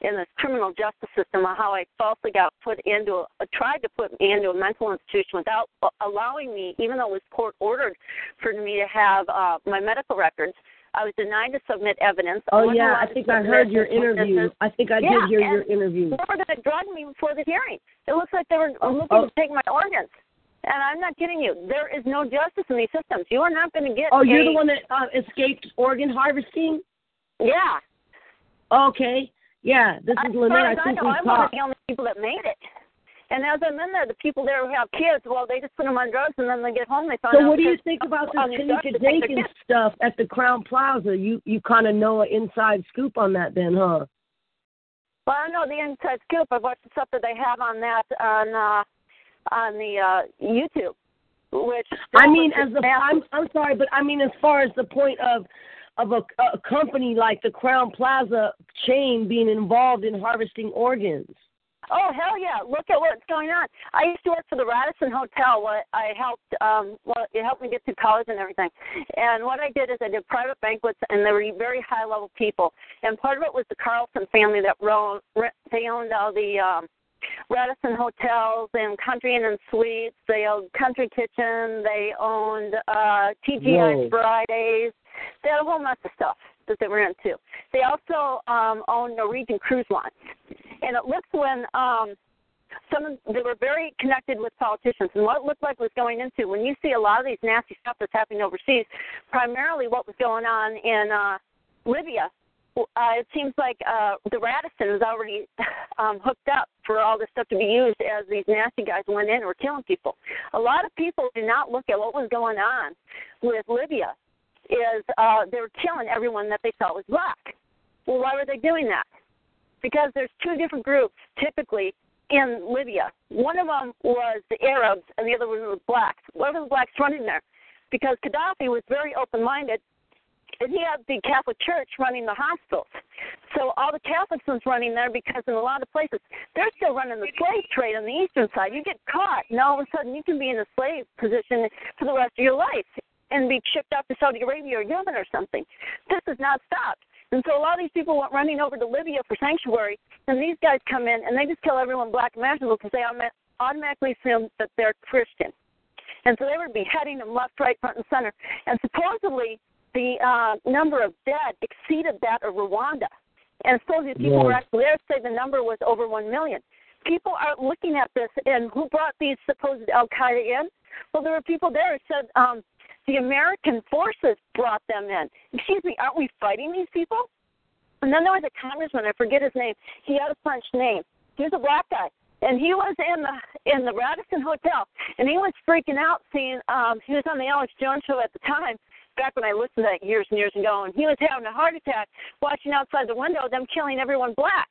[SPEAKER 7] in the criminal justice system, of how I falsely got put into, a, uh, tried to put me into a mental institution without uh, allowing me, even though it was court ordered for me to have uh, my medical records. I was denied to submit evidence.
[SPEAKER 6] Oh
[SPEAKER 7] wasn't
[SPEAKER 6] yeah, I think I heard your interview. I think I
[SPEAKER 7] Yeah,
[SPEAKER 6] did hear your interview.
[SPEAKER 7] They were going to drug me before the hearing. It looks like they were looking
[SPEAKER 6] oh.
[SPEAKER 7] to take my organs. And I'm not kidding you. There is no justice in these systems. You are not going to get.
[SPEAKER 6] Oh, you're
[SPEAKER 7] a-
[SPEAKER 6] the one that uh, escaped organ harvesting?
[SPEAKER 7] Yeah.
[SPEAKER 6] Okay. Yeah, this is Lynette.
[SPEAKER 7] as
[SPEAKER 6] I think
[SPEAKER 7] know,
[SPEAKER 6] we
[SPEAKER 7] I'm one of the only people that made it. And as I'm in there, the people there who have kids, well, they just put them on drugs, and then they get home, they find out.
[SPEAKER 6] So what do you think about this
[SPEAKER 7] these drugs,
[SPEAKER 6] Kanika
[SPEAKER 7] take their
[SPEAKER 6] Jenkins stuff at the Crowne Plaza? You you kind of know an inside scoop on that then, huh?
[SPEAKER 7] Well, I know the inside scoop. I've watched the stuff that they have on that on uh, on the uh, YouTube. Which
[SPEAKER 6] I mean, as the I'm I'm sorry, but I mean, as far as the point of of a, a company like the Crowne Plaza chain being involved in harvesting organs.
[SPEAKER 7] Oh hell yeah! Look at what's going on. I used to work for the Radisson Hotel. What I helped, um, well, it helped me get through college and everything. And what I did is I did private banquets, and they were very high level people. And part of it was the Carlson family that owned. They owned all the um, Radisson hotels and Country Inn and Suites. They owned Country Kitchen. They owned uh, TGI
[SPEAKER 6] Whoa.
[SPEAKER 7] Fridays. They had a whole mess of stuff that they were into. They also um, owned Norwegian Cruise Lines, and it looks when um, some of, they were very connected with politicians. And what it looked like was going into when you see a lot of these nasty stuff that's happening overseas, primarily what was going on in uh, Libya. Uh, it seems like uh, the Radisson is already um, hooked up for all this stuff to be used as these nasty guys went in and were killing people. A lot of people did not look at what was going on with Libya is uh, they were killing everyone that they thought was black. Well, why were they doing that? Because there's two different groups typically in Libya. One of them was the Arabs, and the other one was blacks. What were the blacks running there? Because Gaddafi was very open-minded, and he had the Catholic Church running the hospitals. So all the Catholics was running there because in a lot of places they're still running the slave trade on the eastern side. You get caught, and all of a sudden you can be in a slave position for the rest of your life and be shipped out to Saudi Arabia or Yemen or something. This has not stopped. And so a lot of these people went running over to Libya for sanctuary, and these guys come in and they just kill everyone black imaginable because they automatically assume that they're Christian. And so they were beheading them left, right, front, and center. And supposedly the uh, number of dead exceeded that of Rwanda. And supposedly people
[SPEAKER 6] Yeah.
[SPEAKER 7] were actually there say the number was over one million. People are looking at this, and who brought these supposed Al Qaeda in? Well, there were people there who said um, the American forces brought them in. Excuse me, aren't we fighting these people? And then there was a congressman, I forget his name. He had a French name. He was a black guy. And he was in the in the Radisson Hotel and he was freaking out seeing um he was on the Alex Jones show at the time, back when I listened to that years and years ago, and he was having a heart attack watching outside the window them killing everyone black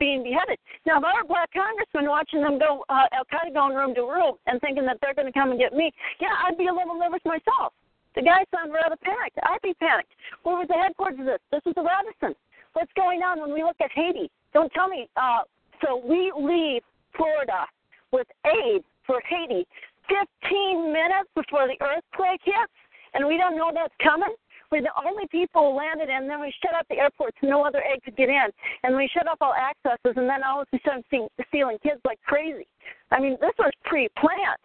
[SPEAKER 7] being beheaded. Now, if I were a black congressman watching them go, uh, Al Qaeda going room to room and thinking that they're going to come and get me, yeah, I'd be a little nervous myself. The guy sounded rather panicked. I'd be panicked. Where was the headquarters of this? This is the Radisson. What's going on when we look at Haiti? Don't tell me. Uh, so we leave Florida with aid for Haiti 15 minutes before the earthquake hits, and we don't know that's coming. We're the only people who landed, and then we shut up the airport so no other aid could get in, and we shut up all accesses, and then all of a sudden seeing, stealing kids like crazy. I mean, this was pre-planned.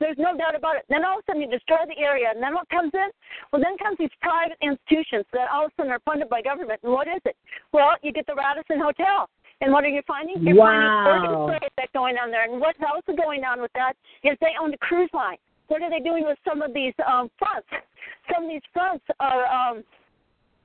[SPEAKER 7] There's no doubt about it. Then all of a sudden you destroy the area, and then what comes in? Well, then comes these private institutions that all of a sudden are funded by government. And what is it? Well, you get the Radisson Hotel. And what are you finding? You're
[SPEAKER 6] Wow.
[SPEAKER 7] finding organ trade that's going on there. And what's also going on with that is they own the cruise line. What are they doing with some of these um, fronts? Some of these fronts are um,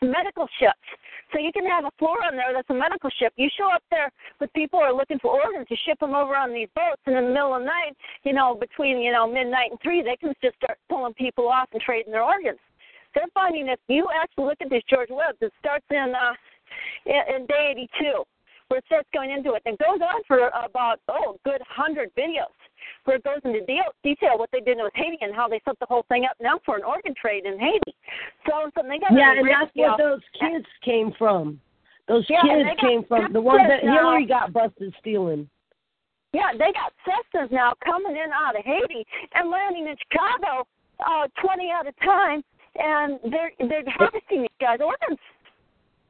[SPEAKER 7] medical ships. So you can have a floor on there that's a medical ship. You show up there with people who are looking for organs, you ship them over on these boats, and in the middle of the night, you know, between you know midnight and three, they can just start pulling people off and trading their organs. They're finding if you actually look at this George Webb, it starts in uh, in, in day 82, it starts going into it, and goes on for about oh, good hundred videos where it goes into deal, detail what they did with Haiti and how they set the whole thing up now for an organ trade in Haiti. So, so they got
[SPEAKER 6] Yeah, and that's where those kids came from. Those
[SPEAKER 7] Yeah,
[SPEAKER 6] kids came from the ones that
[SPEAKER 7] now.
[SPEAKER 6] Hillary got busted stealing.
[SPEAKER 7] Yeah, they got Cessnas now coming in out of Haiti and landing in Chicago, uh, twenty at a time, and they're they're harvesting these guys' organs.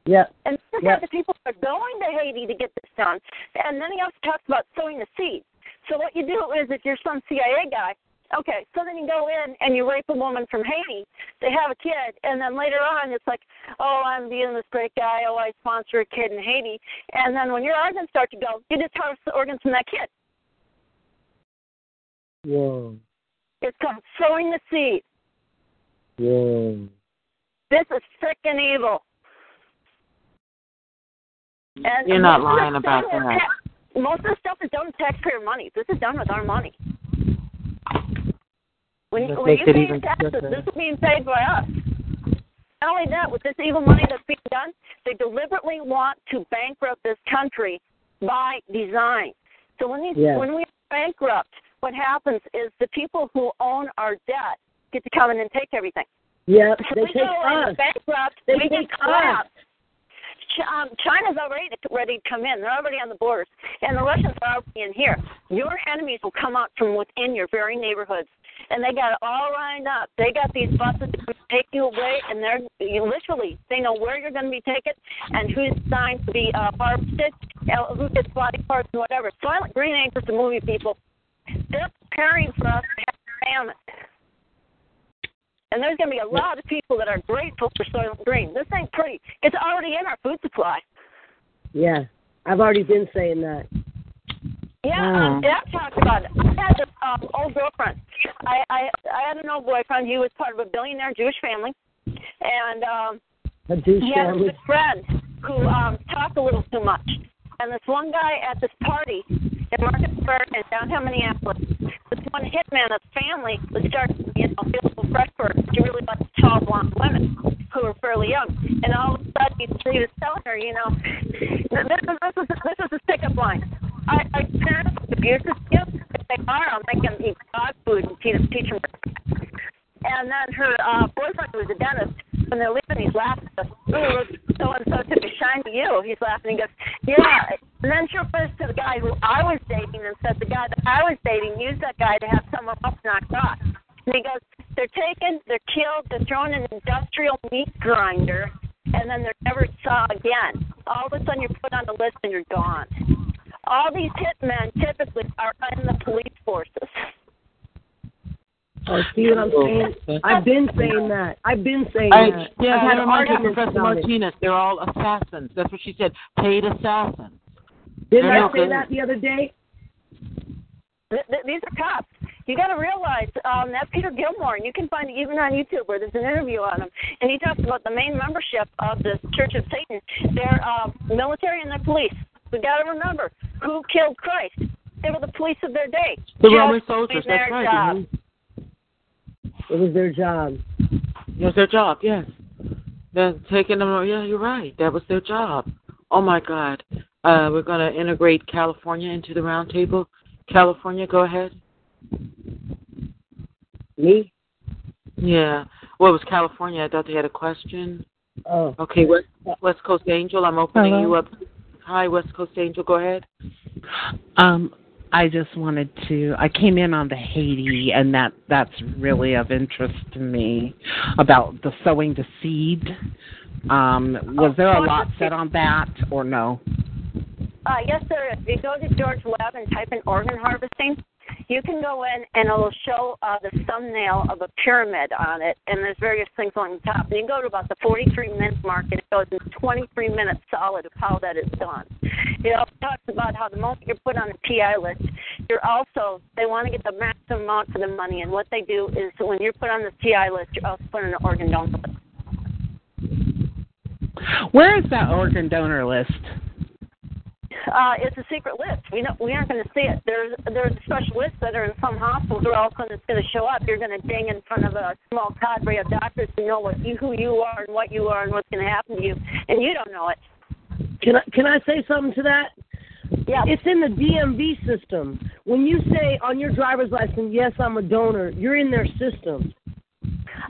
[SPEAKER 6] Yeah.
[SPEAKER 7] And this is
[SPEAKER 6] Yeah.
[SPEAKER 7] how the people are going to Haiti to get this done. And then he also talks about sowing the seed. So what you do is if you're some CIA guy, okay, so then you go in and you rape a woman from Haiti, they have a kid, and then later on it's like, oh, I'm being this great guy, oh, I sponsor a kid in Haiti. And then when your organs start to go, you just harvest the organs from that kid.
[SPEAKER 6] Whoa.
[SPEAKER 7] It's called sowing the seed.
[SPEAKER 6] Whoa.
[SPEAKER 7] This is freaking evil. And
[SPEAKER 2] You're not
[SPEAKER 7] most of the
[SPEAKER 2] lying about that.
[SPEAKER 7] tax- Most of the stuff is done with taxpayer money. This is done with our money. When,
[SPEAKER 2] That
[SPEAKER 7] when you pay taxes, this is being paid by us. Not only that, with this evil money that's being done, they deliberately want to bankrupt this country by design. So when these
[SPEAKER 8] Yes.
[SPEAKER 7] when we bankrupt, what happens is the people who own our debt get to come in and take everything.
[SPEAKER 8] Yep,
[SPEAKER 7] So
[SPEAKER 8] they
[SPEAKER 7] we
[SPEAKER 8] take
[SPEAKER 7] go in
[SPEAKER 8] us.
[SPEAKER 7] bankrupt,
[SPEAKER 8] They
[SPEAKER 7] we
[SPEAKER 8] take
[SPEAKER 7] get
[SPEAKER 8] us.
[SPEAKER 7] Um, China's already ready to come in. They're already on the borders, and the Russians are already in here. Your enemies will come out from within your very neighborhoods, and they got it all lined up. They got these buses to take you away, and they're you literally they know where you're going to be taken and who's assigned to be uh, harvested, uh, who gets body parts and whatever. Soylent Green ain't just a movie, people. They're preparing for us to have famine. And there's going to be a lot of people that are grateful for Soylent Green. This ain't pretty. It's already in our food supply.
[SPEAKER 8] Yeah, I've already been saying that.
[SPEAKER 7] Yeah, um, yeah, I've talked about it. I had this um, old girlfriend. I, I I had an old boyfriend. He was part of a billionaire Jewish family, and um,
[SPEAKER 8] A douche
[SPEAKER 7] he had a good friend who um, talked a little too much. And this one guy at this party in Market Square in downtown Minneapolis, this one hitman of family was starting to you know, feel a little fresh for. She really liked tall blonde women who were fairly young. And all of a sudden he, was telling her, you know, this is this is this is his pickup line. I, I parents abusive skills. If they are, I'll make them eat dog food and teach, teach them and then her uh, boyfriend, who was a dentist, when they're leaving, he's laughing. So and so took a shine to you. He's laughing. He goes, Yeah. And then she refers to the guy who I was dating and said the guy that I was dating used that guy to have someone else knocked off. And he goes, They're taken, they're killed, they're thrown in an industrial meat grinder, and then they're never saw again. All of a sudden, you're put on the list and you're gone. All these hitmen typically are in the police forces.
[SPEAKER 8] Oh, see what I'm saying? I've been saying that. I've been saying
[SPEAKER 2] I,
[SPEAKER 8] that.
[SPEAKER 2] yeah,
[SPEAKER 8] I've had arguments
[SPEAKER 2] Professor
[SPEAKER 8] about it.
[SPEAKER 2] Martinez. They're all assassins. That's what she said. Paid assassins.
[SPEAKER 8] Didn't
[SPEAKER 2] They're
[SPEAKER 8] I say
[SPEAKER 2] good.
[SPEAKER 8] that the other day?
[SPEAKER 7] Th- th- these are cops. You got to realize um, that Peter Gilmore, and you can find it even on YouTube where there's an interview on him, and he talks about the main membership of the Church of Satan. They're uh, military and they're police. We got to remember who killed Christ. They were the police of their day.
[SPEAKER 2] The
[SPEAKER 7] Just
[SPEAKER 2] Roman soldiers.
[SPEAKER 7] doing
[SPEAKER 2] That's
[SPEAKER 7] their
[SPEAKER 2] right.
[SPEAKER 7] Job.
[SPEAKER 8] It was their job.
[SPEAKER 2] It was their job. Yes. They're taking them. Yeah, you're right. That was their job. Oh my God. Uh, we're going to integrate California into the roundtable. California, go ahead.
[SPEAKER 8] Me?
[SPEAKER 2] Yeah. Well, it was California. I thought they had a question.
[SPEAKER 8] Oh.
[SPEAKER 2] Okay, West West Coast Angel. I'm opening
[SPEAKER 9] Hello.
[SPEAKER 2] you up. Hi, West Coast Angel. Go ahead.
[SPEAKER 9] Um, I just wanted to. I came in on the Haiti, and that that's really of interest to me about the sowing the seed. Um, was there a lot said on that, or no?
[SPEAKER 7] Uh, yes, there is. If you go to George Webb and type in organ harvesting, you can go in and it'll show uh, the thumbnail of a pyramid on it, and there's various things on the top. And you go to about the 43 minute mark, and it goes in 23 minutes solid of how that is done. It also talks about how the moment you're put on the PI list, you're also they want to get the maximum amount for the money, and what they do is when you're put on the PI list, you're also put on an organ donor list.
[SPEAKER 9] Where is that organ donor list?
[SPEAKER 7] Uh, it's a secret list. We don't, we aren't going to see it. There's there's special lists that are in some hospitals where all of a sudden it's going to show up. You're going to ding in front of a small cadre of doctors who know what you who you are and what you are and what's going to happen to you, and you don't know it.
[SPEAKER 8] Can I can I say something to that?
[SPEAKER 7] Yeah.
[SPEAKER 8] It's in the DMV system. When you say on your driver's license, yes, I'm a donor, you're in their system.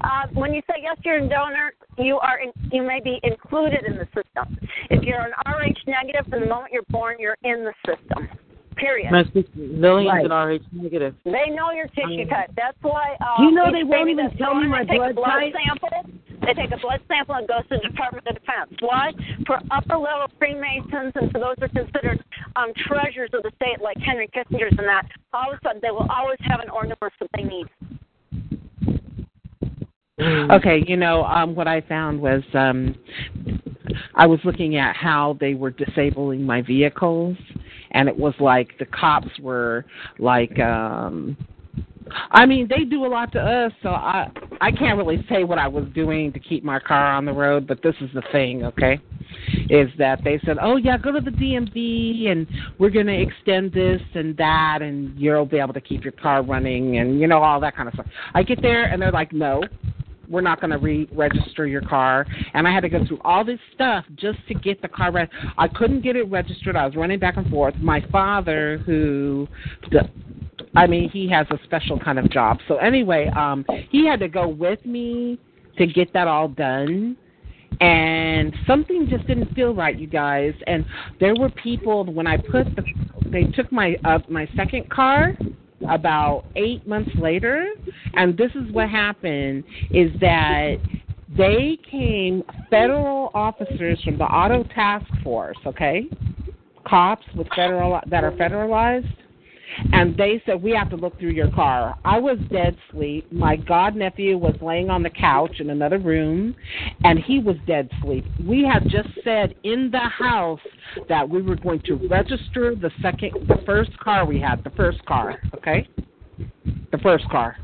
[SPEAKER 7] Uh, when you say yes, you're a donor, you are in, you may be included in the system. If you're an RH negative, from the moment you're born, you're in the system. Period.
[SPEAKER 2] My sister, Lillian's
[SPEAKER 8] Right.
[SPEAKER 2] an RH negative.
[SPEAKER 7] They know your tissue type. That's why. Uh,
[SPEAKER 8] Do you know they won't even tell me
[SPEAKER 7] born,
[SPEAKER 8] my
[SPEAKER 7] they take
[SPEAKER 8] blood
[SPEAKER 7] a blood
[SPEAKER 8] type?
[SPEAKER 7] sample. They take a blood sample and it goes to the Department of Defense. Why? For upper level Freemasons and for those who are considered um, treasures of the state, like Henry Kissinger's and that, all of a sudden they will always have an organ list that they need.
[SPEAKER 9] Okay, you know, um, what I found was um, I was looking at how they were disabling my vehicles, and it was like the cops were like, um, I mean, they do a lot to us, so I I can't really say what I was doing to keep my car on the road, but this is the thing, okay? Is that they said, "Oh yeah, go to the DMV and we're going to extend this and that and you'll be able to keep your car running and you know all that kind of stuff." I get there and they're like, "No, we're not going to re-register your car. And I had to go through all this stuff just to get the car. Re- I couldn't get it registered. I was running back and forth. My father, who, I mean, he has a special kind of job. So anyway, um, he had to go with me to get that all done and something just didn't feel right you guys and there were people when i put the they took my uh, my second car about eight months later, and this is what happened: is that they came federal officers from the auto task force, okay, cops with federal that are federalized and they said we have to look through your car. I was dead sleep. My god nephew was laying on the couch in another room, and he was dead sleep. We had just said in the house that we were going to register the second, the first car we had, the first car, okay, the first car.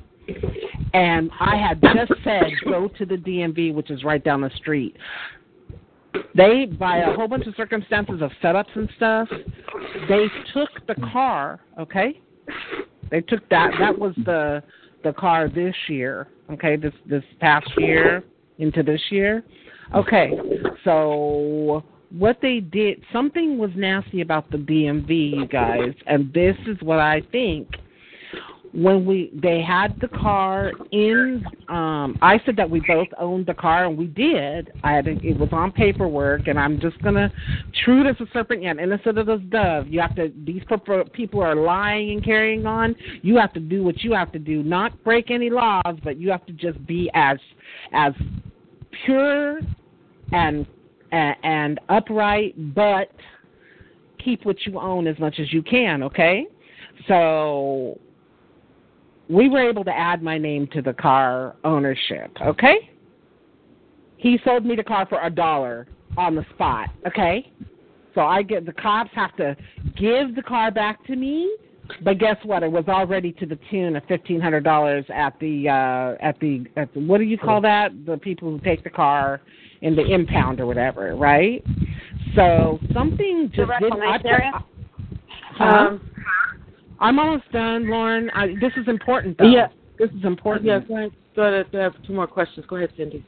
[SPEAKER 9] And I had just said go to the DMV, which is right down the street they by a whole bunch of circumstances of setups and stuff they took the car okay? They took that that was the the car this year okay this this past year into this year. Okay so what they did something was nasty about the DMV you guys and this is what I think when we they had the car in um I said that we both owned the car and we did. I had it was on paperwork and I'm just gonna true as a serpent yet innocent as a dove. You have to these people are lying and carrying on. You have to do what you have to do, not break any laws, but you have to just be as as pure and and, and upright, but keep what you own as much as you can. Okay, so we were able to add my name to the car ownership, okay? He sold me the car for a dollar on the spot, okay? So I get the cops have to give the car back to me, but guess what? It was already to the tune of fifteen hundred dollars at the uh at the at the what do you call that? The people who take the car in the impound or whatever, right? So something just didn't. I,
[SPEAKER 2] huh? um,
[SPEAKER 9] I'm almost done, Lauren. I, this is important, though.
[SPEAKER 2] Yeah.
[SPEAKER 9] This is important.
[SPEAKER 2] Yeah, go ahead. Go ahead. I have two more questions. Go ahead, Cindy.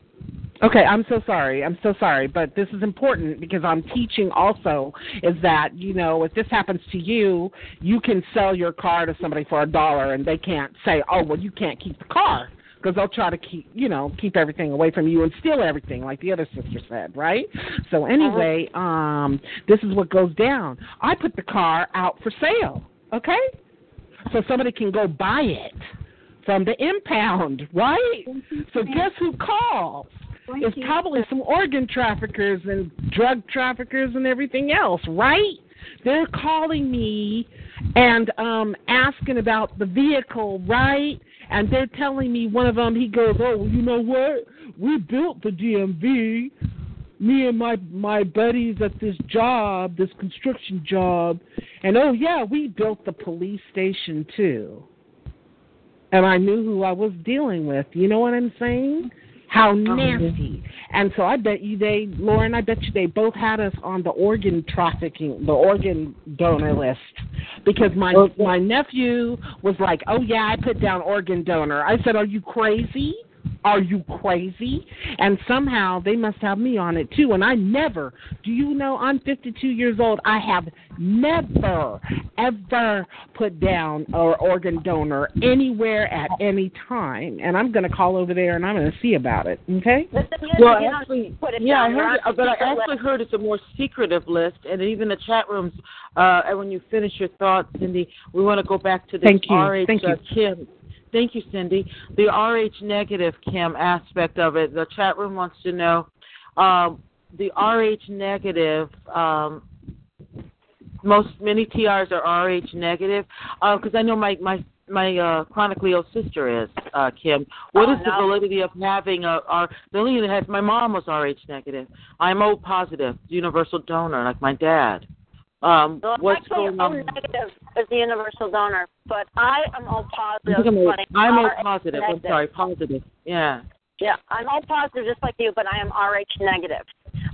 [SPEAKER 9] Okay, I'm so sorry. I'm so sorry, but this is important because I'm teaching also is that, you know, if this happens to you, you can sell your car to somebody for a dollar and they can't say, "Oh, well, you can't keep the car." Because they'll try to keep, you know, keep everything away from you and steal everything, like the other sister said, right? So anyway, um, this is what goes down. I put the car out for sale, okay? So somebody can go buy it from the impound, right? So guess who calls?
[SPEAKER 3] Thank
[SPEAKER 9] it's
[SPEAKER 3] you.
[SPEAKER 9] probably some organ traffickers and drug traffickers and everything else, right? They're calling me and um asking about the vehicle, right? And they're telling me one of them he goes, "Oh, you know what? We built the DMV me and my my buddies at this job, this construction job, and oh yeah, we built the police station too. And I knew who I was dealing with. You know what I'm saying? How uh-huh. nasty. And so I bet you they, Lauren, I bet you they both had us on the organ trafficking, the organ donor list. Because my my nephew was like, "Oh yeah, I put down organ donor." I said, "Are you crazy?" Are you crazy? And somehow they must have me on it too. And I never, do you know, I'm 52 years old. I have never, ever put down an organ donor anywhere at any time. And I'm going to call over there and I'm going to see about it. Okay?
[SPEAKER 2] Well, actually, yeah, I heard it, but I actually heard it's a more secretive list. And even the chat rooms, uh, and when you finish your thoughts, Cindy, we want to go back to this
[SPEAKER 9] Thank you.
[SPEAKER 2] RH
[SPEAKER 9] Thank you.
[SPEAKER 2] Uh, Kim Thank you, Cindy. The RH negative, Kim, aspect of it. The chat room wants to know um, the RH negative. Um, most many TRs are RH negative because uh, I know my my my uh, chronically ill sister is uh, Kim. What
[SPEAKER 7] Oh,
[SPEAKER 2] is the validity of having a? R the only thing that has my mom was RH negative. I'm O positive, universal donor, like my dad. Um,
[SPEAKER 7] Well,
[SPEAKER 2] what's
[SPEAKER 7] actually,
[SPEAKER 2] going on?
[SPEAKER 7] negative as the universal donor, but I am
[SPEAKER 2] all
[SPEAKER 7] positive.
[SPEAKER 2] I'm I'm
[SPEAKER 7] RH
[SPEAKER 2] positive. I'm sorry, positive. Yeah.
[SPEAKER 7] Yeah, I'm all positive just like you, but I am Rh negative.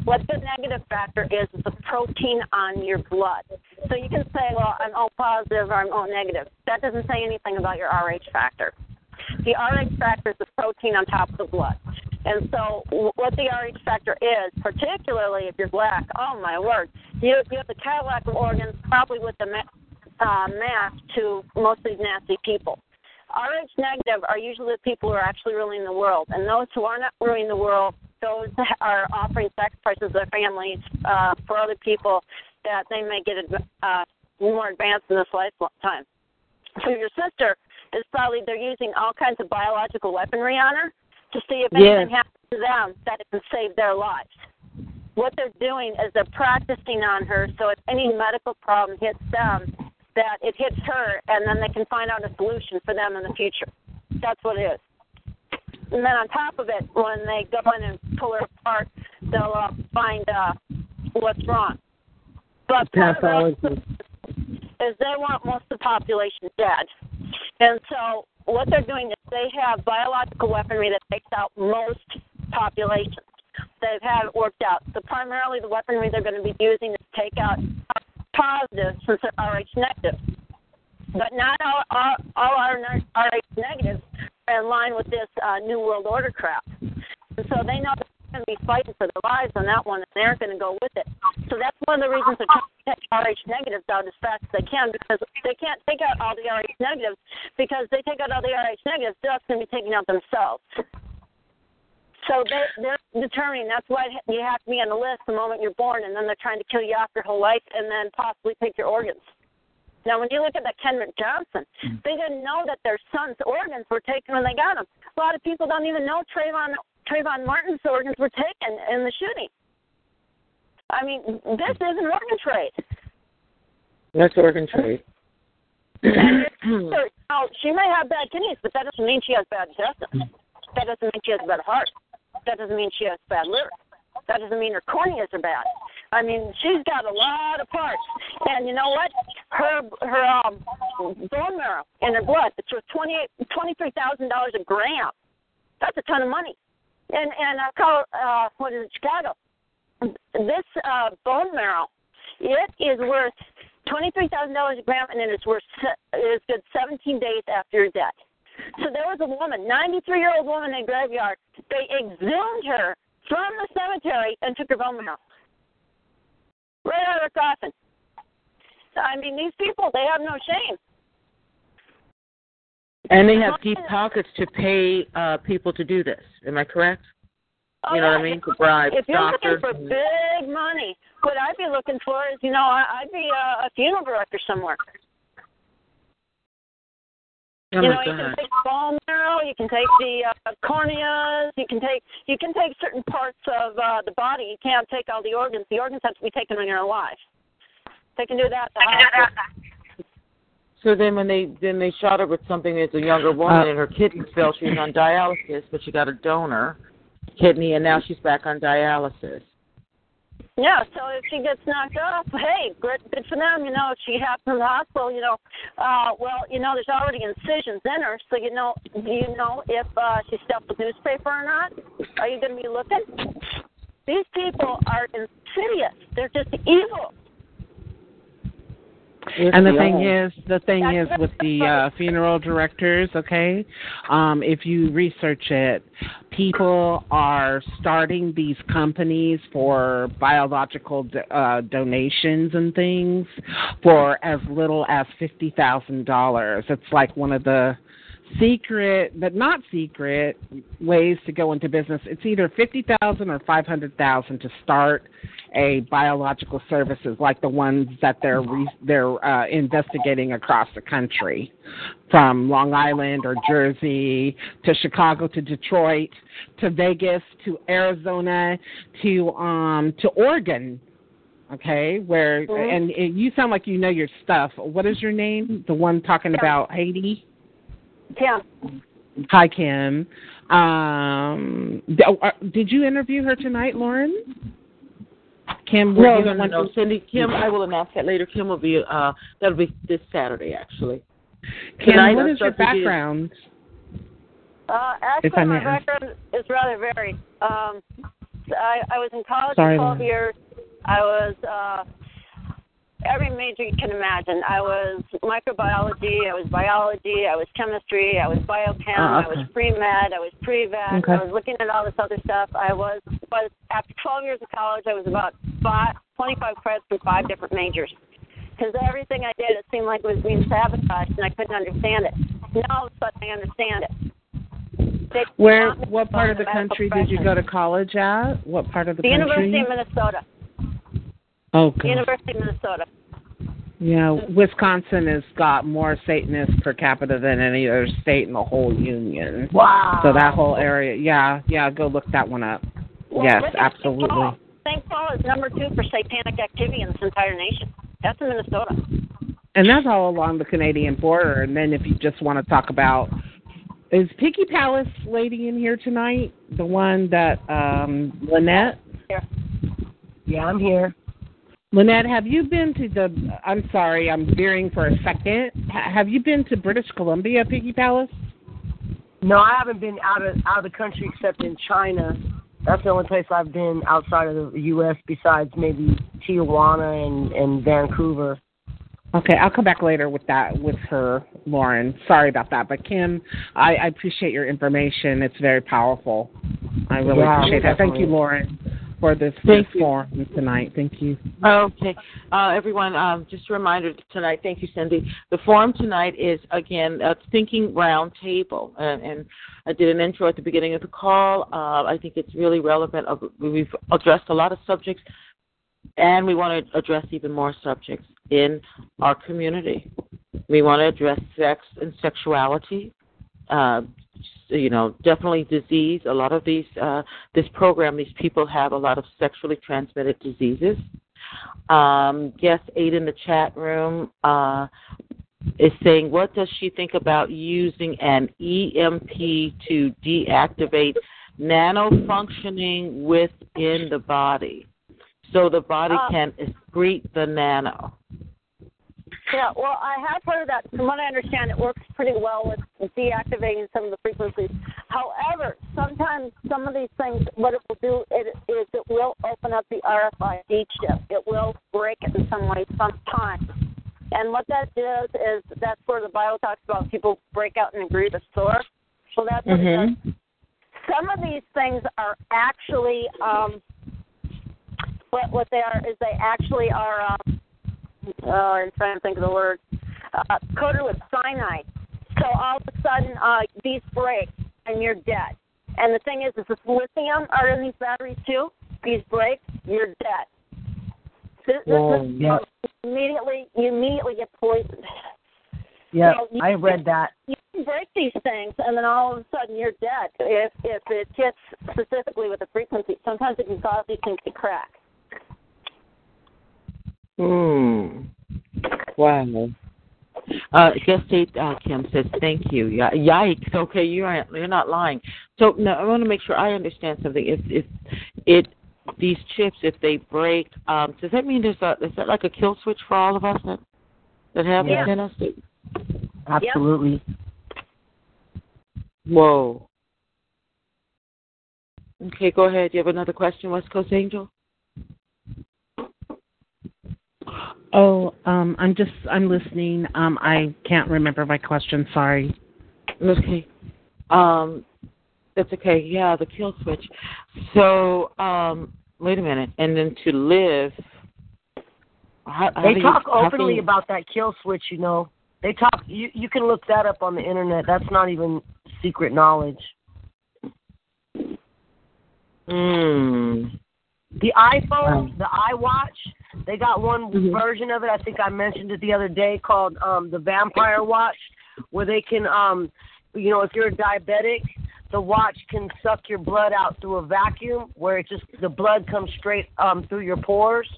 [SPEAKER 7] What the negative factor is is the protein on your blood. So you can say, well, I'm all positive or I'm all negative. That doesn't say anything about your Rh factor. The Rh factor is the protein on top of the blood. And so, what the Rh factor is, particularly if you're black, oh my word, you, you have the Cadillac of organs, probably with the ma- uh, mask to most of these nasty people. Rh negative are usually the people who are actually ruling the world, and those who are not ruling the world, those are offering sacrifices of their families uh, for other people that they may get uh, more advanced in this lifetime. So your sister is probably they're using all kinds of biological weaponry on her to see if anything
[SPEAKER 8] Yes.
[SPEAKER 7] happens to them that it can save their lives. What they're doing is they're practicing on her so if any medical problem hits them, that it hits her and then they can find out a solution for them in the future. That's what it is. And then on top of it, when they go in and pull her apart, they'll uh, find uh, what's wrong. But
[SPEAKER 8] Pathology.
[SPEAKER 7] is they want most of the population dead. And so what they're doing is they have biological weaponry that takes out most populations. They've had it worked out. So primarily the weaponry they're going to be using is take out positives since they're Rh negative. But not all, all, all our Rh negatives are in line with this uh, New World Order crap. And so they know they're going to be fighting for their lives on that one, and they're going to go with it. So that's one of the reasons they're trying to take Rh negatives out as fast as they can because they can't take out all the Rh negatives because they take out all the Rh negatives, they're just going to be taking out themselves. So they, they're determining that's why you have to be on the list the moment you're born, and then they're trying to kill you off your whole life and then possibly take your organs. Now, when you look at that Kendrick Johnson, mm. they didn't know that their son's organs were taken when they got him. A lot of people don't even know Trayvon Trayvon Martin's organs were taken in the shooting. I mean, this is an organ trade.
[SPEAKER 2] That's organ trade.
[SPEAKER 7] Oh, she may have bad kidneys, but that doesn't mean she has bad intestines. That doesn't mean she has a bad heart. That doesn't mean she has bad liver. That doesn't mean her corneas are bad. I mean, she's got a lot of parts, and you know what? Her her um, bone marrow in her blood it's worth twenty eight twenty three thousand dollars a gram. That's a ton of money. And and call uh, what is it, Chicago? This uh, bone marrow, it is worth twenty three thousand dollars a gram, and it is worth it is good seventeen days after you're dead. So there was a woman, 93 year old woman in the graveyard. They exhumed her from the cemetery and took her bone marrow. Right out of her coffin. I mean, these people, they have no shame.
[SPEAKER 2] And they have deep pockets to pay uh people to do this. Am I correct?
[SPEAKER 7] Oh,
[SPEAKER 2] you know what I mean? To bribe
[SPEAKER 7] If you're
[SPEAKER 2] doctors.
[SPEAKER 7] looking for big money, what I'd be looking for is, you know, I- I'd be a, a funeral director somewhere.
[SPEAKER 2] oh
[SPEAKER 7] you
[SPEAKER 2] my
[SPEAKER 7] know, you can take the bone marrow, you can take the uh, corneas, you can take you can take certain parts of uh, the body. You can't take all the organs. The organs have to be taken when you're alive. They can do that. At the hospital.
[SPEAKER 2] So then when they then they shot her with something as a younger woman
[SPEAKER 9] Uh,
[SPEAKER 2] and her kidneys failed, she was on dialysis, but she got a donor kidney and now she's back on dialysis.
[SPEAKER 7] Yeah, so if she gets knocked off, hey, good, good for them. You know, if she happens in the hospital, you know, uh, well, you know, there's already incisions in her, so you know, do you know if uh, she's stuffed with newspaper or not? Are you going to be looking? These people are insidious. They're just evil.
[SPEAKER 9] And the thing is, the thing is with the uh, funeral directors, okay, um, if you research it, people are starting these companies for biological do- uh, donations and things for as little as fifty thousand dollars. It's like one of the secret, but not secret, ways to go into business. It's either fifty thousand or five hundred thousand to start a biological services like the ones that they're re- they're uh, investigating across the country, from Long Island or Jersey to Chicago to Detroit to Vegas to Arizona to um to Oregon. Okay, where
[SPEAKER 7] Mhm.
[SPEAKER 9] and it, you sound like you know your stuff. What is your name? The one talking about Haiti.
[SPEAKER 7] Yeah.
[SPEAKER 9] Hi, Kim. Um, uh, did you interview her tonight, Lauren? Kim, were
[SPEAKER 2] No,
[SPEAKER 9] you
[SPEAKER 2] no,
[SPEAKER 9] the
[SPEAKER 2] no, no. Cindy, Kim, I will announce that later. Kim will be, uh, that'll be this Saturday, actually.
[SPEAKER 9] Kim,
[SPEAKER 2] Tonight,
[SPEAKER 9] what your
[SPEAKER 2] stuff we did-
[SPEAKER 9] background?
[SPEAKER 7] Uh, actually, my
[SPEAKER 9] may.
[SPEAKER 7] background is rather varied. Um, I, I was in college
[SPEAKER 9] Sorry,
[SPEAKER 7] for 12
[SPEAKER 9] Lauren.
[SPEAKER 7] years. I was uh, every major you can imagine. I was microbiology, I was biology, I was chemistry, I was biochem,
[SPEAKER 9] Oh,
[SPEAKER 7] I was pre med, I was pre vet,
[SPEAKER 9] Okay.
[SPEAKER 7] I was looking at all this other stuff. I was, was after 12 years of college, I was about five, 25 credits from five different majors. Because everything I did, it seemed like it was being sabotaged, and I couldn't understand it. Now all of a sudden, I understand it. They
[SPEAKER 9] Where? What part of the
[SPEAKER 7] medical
[SPEAKER 9] country did you go to college at? What part of the,
[SPEAKER 7] The
[SPEAKER 9] country?
[SPEAKER 7] University of Minnesota.
[SPEAKER 9] Oh, God.
[SPEAKER 7] University of Minnesota.
[SPEAKER 9] Yeah, Wisconsin has got more Satanists per capita than any other state in the whole union.
[SPEAKER 6] Wow.
[SPEAKER 9] So that whole area, yeah, yeah, go look that one up.
[SPEAKER 7] Well,
[SPEAKER 9] yes,
[SPEAKER 7] look St.
[SPEAKER 9] absolutely.
[SPEAKER 7] Paul. St. Paul is number two for satanic activity in this entire nation. That's in Minnesota.
[SPEAKER 9] And that's all along the Canadian border. And then if you just want to talk about, is Piggy Palace lady in here tonight? The one that um Lynette.
[SPEAKER 7] Here.
[SPEAKER 6] Yeah, I'm here.
[SPEAKER 9] Lynette, have you been to the? I'm sorry, I'm veering for a second. Have you been to British Columbia, Piggy Palace?
[SPEAKER 6] No, I haven't been out of out of the country except in China. That's the only place I've been outside of the U.S. besides maybe Tijuana and and Vancouver.
[SPEAKER 9] Okay, I'll come back later with that with her, Lauren. Sorry about that, but Kim, I, I appreciate your information. It's very powerful. I really
[SPEAKER 6] Yeah,
[SPEAKER 9] appreciate that. Thank you. Lauren, for this,
[SPEAKER 2] Thank
[SPEAKER 9] forum tonight. Thank you.
[SPEAKER 2] Okay, uh, everyone. Um, just a reminder tonight. Thank you, Cindy. The forum tonight is again a thinking round table, and, and I did an intro at the beginning of the call. Uh, I think it's really relevant. Uh, We've addressed a lot of subjects, and we want to address even more subjects in our community. We want to address sex and sexuality. Uh, you know, definitely disease. A lot of these, uh, this program, these people have a lot of sexually transmitted diseases. Um, guest eight in the chat room uh, is saying, what does she think about using an EMP to deactivate nano functioning within the body, so the body
[SPEAKER 7] Uh,
[SPEAKER 2] can excrete the nano?
[SPEAKER 7] Yeah, well, I have heard that. From what I understand, it works pretty well with deactivating some of the frequencies. However, sometimes some of these things, what it will do it, is it will open up the RFID chip. It will break it in some way sometimes. And what that does is that's where the Bible talks about people break out and agree to soar. So that's what it does. Some of these things are actually um, what what they are is they actually are. Um, oh, I'm trying to think of the word, uh, coated with cyanide. So all of a sudden, uh, these break and you're dead. And the thing is, is this lithium are in these batteries too. These break, you're dead. This, this
[SPEAKER 6] Whoa,
[SPEAKER 7] is-
[SPEAKER 6] yeah.
[SPEAKER 7] Immediately, you immediately get poisoned.
[SPEAKER 6] Yeah,
[SPEAKER 7] So you-
[SPEAKER 6] I read that.
[SPEAKER 7] You can break these things, and then all of a sudden you're dead. If if it hits specifically with the frequency, sometimes it can cause these things to crack.
[SPEAKER 2] Hmm. Wow. Uh, guest eight, uh, Kim says, "Thank you." Yeah, yikes. Okay, you aren't. You're not lying. So now I want to make sure I understand something. If if it these chips, if they break, um, does that mean there's a is that like a kill switch for all of us that that have
[SPEAKER 6] Yeah.
[SPEAKER 2] this in us?
[SPEAKER 6] Absolutely.
[SPEAKER 2] Whoa. Okay, go ahead. You have another question, West Coast Angel?
[SPEAKER 9] Oh, um, I'm just I'm listening. Um, I can't remember my question. Sorry.
[SPEAKER 2] Okay. Um, that's okay. Yeah, the kill switch. So, um, wait a minute. And then to live. How, how
[SPEAKER 6] They
[SPEAKER 2] you-
[SPEAKER 6] talk
[SPEAKER 2] how
[SPEAKER 6] openly
[SPEAKER 2] you-
[SPEAKER 6] about that kill switch, you know. They talk you you can look that up on the internet. That's not even secret knowledge.
[SPEAKER 2] Mm.
[SPEAKER 6] The iPhone, the iWatch, they got one
[SPEAKER 2] Mhm.
[SPEAKER 6] version of it. I think I mentioned it the other day called um the Vampire Watch, where they can um you know if you're a diabetic, the watch can suck your blood out through a vacuum where it just the blood comes straight um through your pores.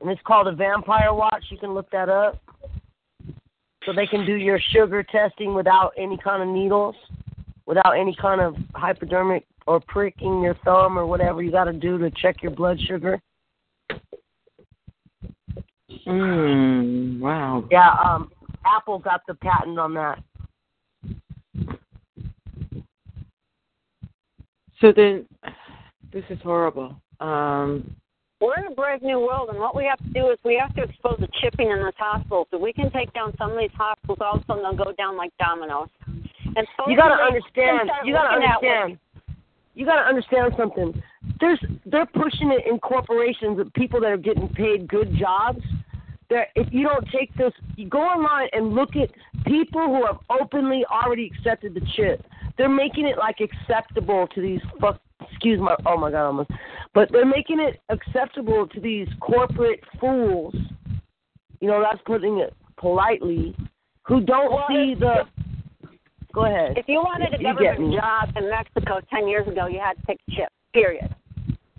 [SPEAKER 6] And it's called a Vampire Watch. You can look that up. So they can do your sugar testing without any kind of needles, without any kind of hypodermic or pricking your thumb or whatever you got to do to check your blood sugar.
[SPEAKER 2] Mm. Wow.
[SPEAKER 6] Yeah, um, Apple got the patent on that.
[SPEAKER 2] So then, this is horrible. Um,
[SPEAKER 7] we're in a brave new world, and what we have to do is we have to expose the chipping in this hospital. So we can take down some of these hospitals, all of a sudden they'll go down like dominoes. And so
[SPEAKER 8] You gotta understand. You gotta
[SPEAKER 7] looking at what-
[SPEAKER 8] understand. You gotta understand something. There's they're pushing it in corporations of people that are getting paid good jobs. There, if you don't take this, you go online and look at people who have openly already accepted the chip. They're making it like acceptable to these fuck. Excuse my. Oh my god, almost. But they're making it acceptable to these corporate fools. You know, that's putting it politely. Who don't
[SPEAKER 7] Well,
[SPEAKER 8] see the. Go ahead.
[SPEAKER 7] If you wanted a government job in Mexico 10 years ago, you had to take a chip, period.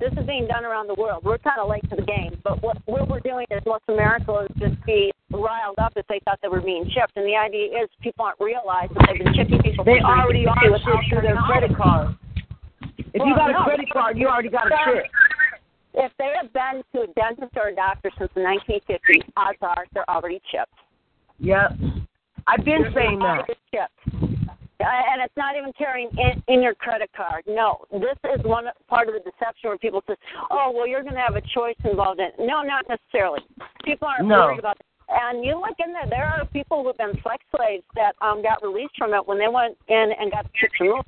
[SPEAKER 7] This is being done around the world. We're kind of late to the game, but what, what we're doing is most America would just be riled up if they thought they were being chipped. And the idea is people aren't realizing that they've been chipping people.
[SPEAKER 8] They already are
[SPEAKER 7] 1950
[SPEAKER 8] chipped through their credit card. If you
[SPEAKER 7] Well,
[SPEAKER 8] got a credit card, you already got a chip.
[SPEAKER 7] If they have been to a dentist or a doctor since the 1950s, odds are they're already chipped.
[SPEAKER 8] Yep. I've been
[SPEAKER 7] They're
[SPEAKER 8] saying that.
[SPEAKER 7] chipped. Uh, and it's not even carrying in, in your credit card. No, this is one part of the deception where people say, "Oh, well, you're going to have a choice involved in." it. No, not necessarily. People aren't
[SPEAKER 8] No.
[SPEAKER 7] worried about. It. And you look in there, there are people who've been sex slaves that um got released from it when they went in and got the chips removed.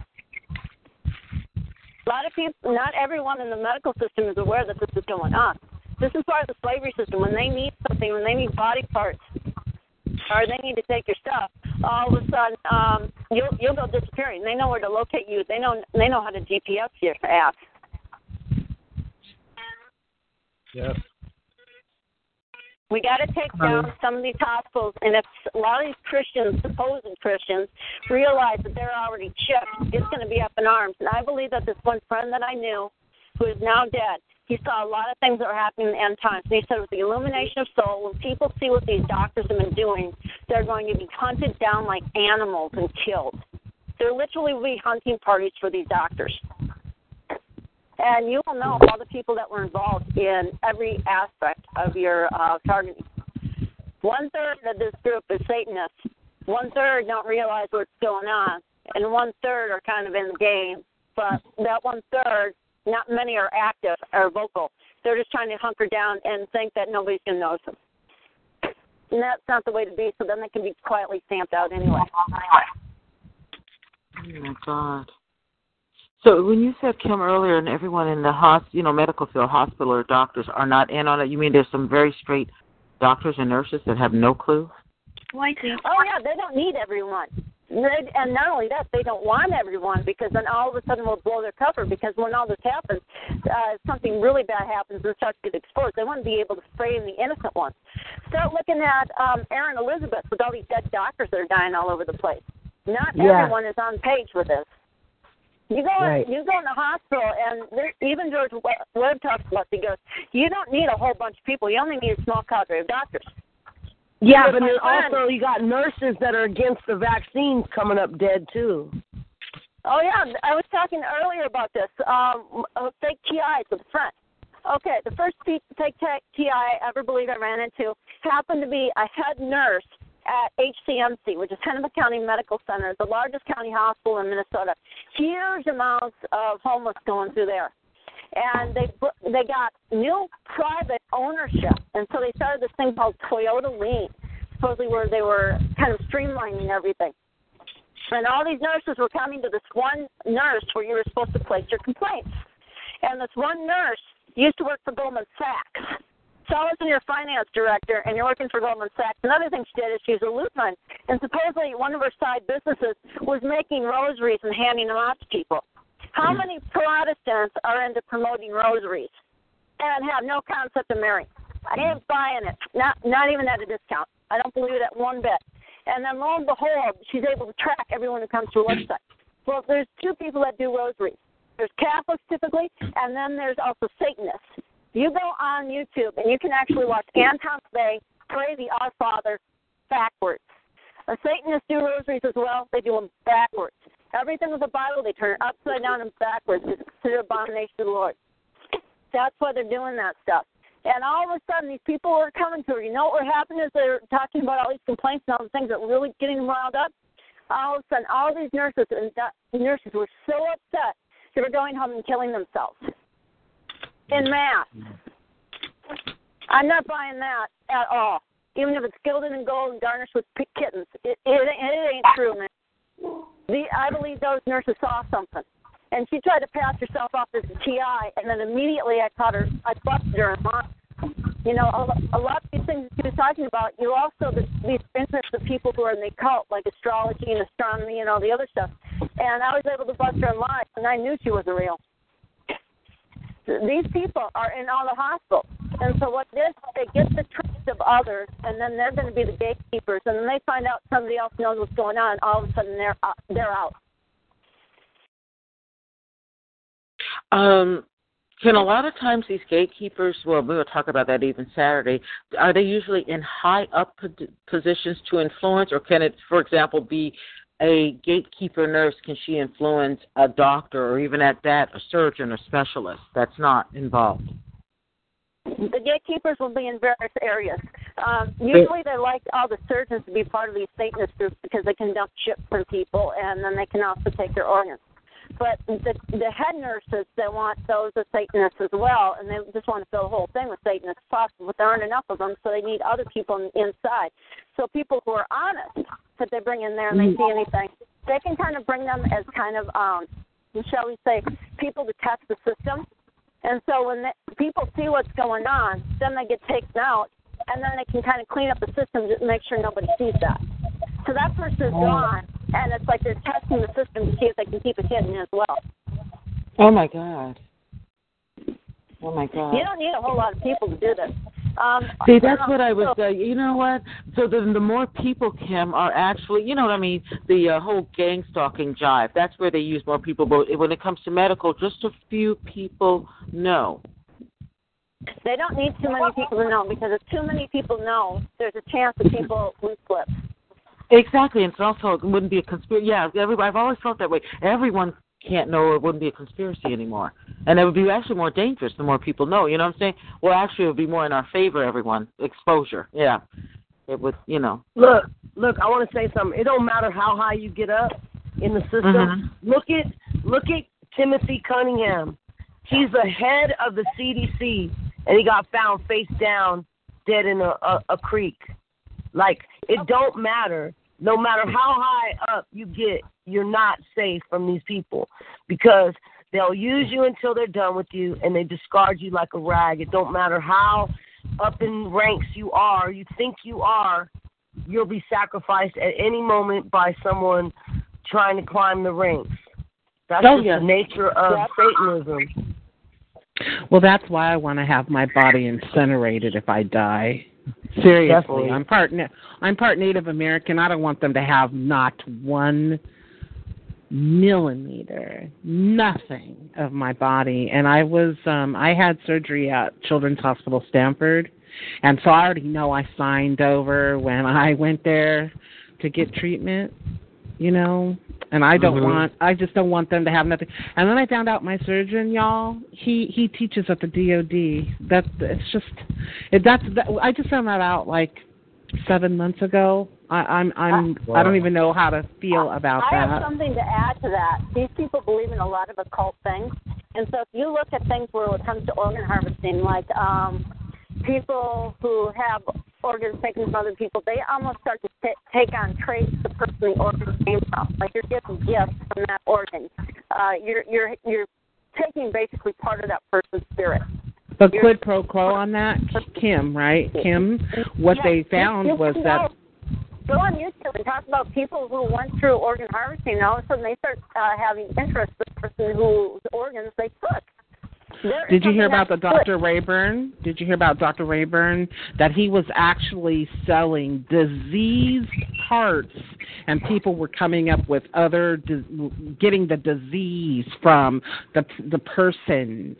[SPEAKER 7] A lot of people, not everyone in the medical system is aware that this is going on. This is part of the slavery system. When they need something, when they need body parts, or they need to take your stuff, all of a sudden um, you'll you'll go disappearing. They know where to locate you. They know they know how to GPS your ass.
[SPEAKER 10] Yes.
[SPEAKER 7] We got to take down some of these hospitals, and if a lot of these Christians, supposed Christians, realize that they're already chipped, it's going to be up in arms. And I believe that this one friend that I knew, who is now dead, he saw a lot of things that were happening in the end times. And he said, with the illumination of soul, when people see what these doctors have been doing, they're going to be hunted down like animals and killed. There literally will be hunting parties for these doctors. And you will know all the people that were involved in every aspect of your uh, targeting. One third of this group is Satanists. One third don't realize what's going on, and one third are kind of in the game. But that one third, not many are active or vocal. They're just trying to hunker down and think that nobody's going to notice them. And that's not the way to be. So then they can be quietly stamped out anyway.
[SPEAKER 2] Oh my God. So when you said Kim earlier, and everyone in the hos, you know, medical field, hospital or doctors are not in on it, you mean there's some very straight doctors and nurses that have no clue? Well, I think.
[SPEAKER 7] Oh yeah, they don't need everyone. And not only that, they don't want everyone because then all of a sudden we'll blow their cover. Because when all this happens, uh, something really bad happens and starts to get exposed. They want to be able to frame the innocent ones. Start looking at um, Erin Elizabeth with all these dead doctors that are dying all over the place. Not
[SPEAKER 8] Yeah.
[SPEAKER 7] everyone is on page with this. You go,
[SPEAKER 8] Right.
[SPEAKER 7] you go in the hospital, and there, even George Webb talks about. He goes, "You don't need a whole bunch of people. You only need a small cadre of doctors."
[SPEAKER 8] Yeah, but then also you got nurses that are against the vaccines coming up dead too.
[SPEAKER 7] Oh yeah, I was talking earlier about this. Um, uh, fake TIs with a friend. Okay, the first fake te- TI I ever believe I ran into happened to be a head nurse at HCMC, which is Hennepin County Medical Center, the largest county hospital in Minnesota. Huge amounts of homeless going through there, and they they got new private ownership, and so they started this thing called Toyota Lean, supposedly where they were kind of streamlining everything. And all these nurses were coming to this one nurse where you were supposed to place your complaints. And this one nurse used to work for Goldman Sachs. So I was in your finance director and you're working for Goldman Sachs. Another thing she did is she was a Lutheran. And supposedly one of her side businesses was making rosaries and handing them out to people. How many Protestants are into promoting rosaries and have no concept of marrying? I ain't buying it. Not not even at a discount. I don't believe it one bit. And then lo and behold, she's able to track everyone who comes to her website. Well, there's two people that do rosaries. There's Catholics typically, and then there's also Satanists. You go on YouTube and you can actually watch Anton LaVey pray the Our Father backwards. The Satanists do rosaries as well. They do them backwards. Everything with the Bible, they turn it upside down and backwards. It's considered abomination to the Lord. That's why they're doing that stuff. And all of a sudden, these people are coming to her. You know what would happen is they're talking about all these complaints and all the things that were really getting them riled up. All of a sudden, all these nurses and doc- nurses were so upset they were going home and killing themselves in mass. I'm not buying that at all. Even if it's gilded in gold and garnished with kittens, it, it, it ain't true, man. The, I believe those nurses saw something, and she tried to pass herself off as a TI, and then immediately I caught her, I busted her. You know, a, a lot of these things she was talking about, you also the, these interests of people who are in the occult, like astrology and astronomy and all the other stuff. And I was able to bust her in line, and I knew she wasn't real. These people are in all the hospitals, and so what this they get the trust of others, and then they're going to be the gatekeepers, and then they find out somebody else knows what's going on, all of a sudden they're uh, they're out.
[SPEAKER 2] Um, can a lot of times these gatekeepers, well, we will talk about that even Saturday, are they usually in high up po- positions to influence, or can it, for example, be a gatekeeper nurse? Can she influence a doctor, or even at that, a surgeon or specialist that's not involved?
[SPEAKER 7] The gatekeepers will be in various areas. Um, usually, they like all the surgeons to be part of these Satanist groups because they can dump shit from people, and then they can also take their organs. But the the head nurses, they want those as Satanists as well, and they just want to fill the whole thing with Satanists possible. But there aren't enough of them, so they need other people inside. So people who are honest that they bring in there and they see anything, they can kind of bring them as kind of, um, shall we say, people to test the system. And so when the, people see what's going on, then they get taken out, and then they can kind of clean up the system to make sure nobody sees that. So that person is gone, and it's like they're testing the system to see if they can keep it hidden as well.
[SPEAKER 2] Oh my God. Oh my God.
[SPEAKER 7] You don't need a whole lot of people to do this. Um,
[SPEAKER 2] See, that's what I was. Uh, you know what? So then, the more people, Kim, are actually, you know what I mean, the uh, whole gang stalking jive. That's where they use more people. But when it comes to medical, just a few people know.
[SPEAKER 7] They don't need too many people to know because if too many people know, there's a chance that people will slip.
[SPEAKER 2] Exactly, and it's also it wouldn't be a conspiracy. Yeah, everybody, I've always felt that way. Everyone can't know, it wouldn't be a conspiracy anymore, and it would be actually more dangerous the more people know. You know what I'm saying? Well, actually, it would be more in our favor. Everyone exposure. Yeah, it would. You know.
[SPEAKER 8] Look, look, I want to say something. It don't matter how high you get up in the system.
[SPEAKER 2] Mhm.
[SPEAKER 8] Look at look at Timothy Cunningham. He's the head of the CDC, and he got found face down, dead in a, a, a creek. Like it don't matter. No matter how high up you get, you're not safe from these people because they'll use you until they're done with you, and they discard you like a rag. It don't matter how up in ranks you are, you think you are, you'll be sacrificed at any moment by someone trying to climb the ranks. That's
[SPEAKER 2] Oh,
[SPEAKER 8] just the nature of Satanism.
[SPEAKER 9] Well, that's why I want to have my body incinerated if I die. Seriously,
[SPEAKER 8] Definitely.
[SPEAKER 9] I'm part I'm part Native American. I don't want them to have not one millimeter, nothing of my body. And I was um I had surgery at Children's Hospital Stanford, and so I already know I signed over when I went there to get treatment. You know, and I don't
[SPEAKER 2] Mhm.
[SPEAKER 9] want I just don't want them to have nothing. And then I found out my surgeon, y'all, he he teaches at the DoD. That it's just it, that's that, I just found that out like seven months ago. I, I'm I'm I don't even know how to feel about that.
[SPEAKER 7] I have
[SPEAKER 9] that.
[SPEAKER 7] something to add to that. These people believe in a lot of occult things, and so if you look at things where it comes to organ harvesting, like um, people who have organs taken from other people, they almost start to t- take on traits the person the organ came from. Like you're getting gifts from that organ. Uh, you're you're you're taking basically part of that person's spirit.
[SPEAKER 9] But quid pro quo on that, Kim, right? Kim, what
[SPEAKER 7] Yeah,
[SPEAKER 9] they found
[SPEAKER 7] you
[SPEAKER 9] was that
[SPEAKER 7] go- on YouTube and talk about people who went through organ harvesting. And all of a sudden, they start uh, having interest in the person whose organs they took. There
[SPEAKER 9] Did you hear about the Dr. Rayburn? Did you hear about Dr. Rayburn that he was actually selling diseased parts and people were coming up with other getting the disease from the the person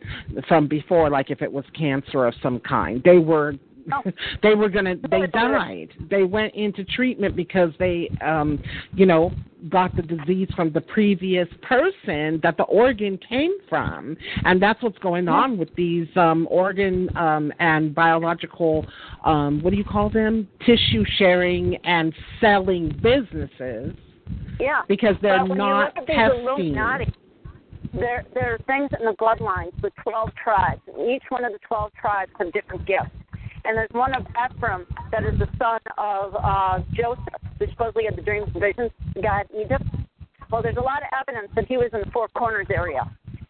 [SPEAKER 9] from before like if it was cancer of some kind. They were they were gonna they died they went into treatment because they um you know got the disease from the previous person that the organ came from and that's what's going on with these um organ um and biological um what do you call them tissue sharing and selling businesses
[SPEAKER 7] Yeah.
[SPEAKER 9] because they're
[SPEAKER 7] But when you
[SPEAKER 9] not
[SPEAKER 7] look at these
[SPEAKER 9] testing.
[SPEAKER 7] There, there are things in the bloodlines with 12 tribes. And each one of the 12 tribes have different gifts. And there's one of Ephraim that is the son of uh, Joseph, who supposedly had the dreams and visions, the guy in Egypt. Well, there's a lot of evidence that he was in the Four Corners area.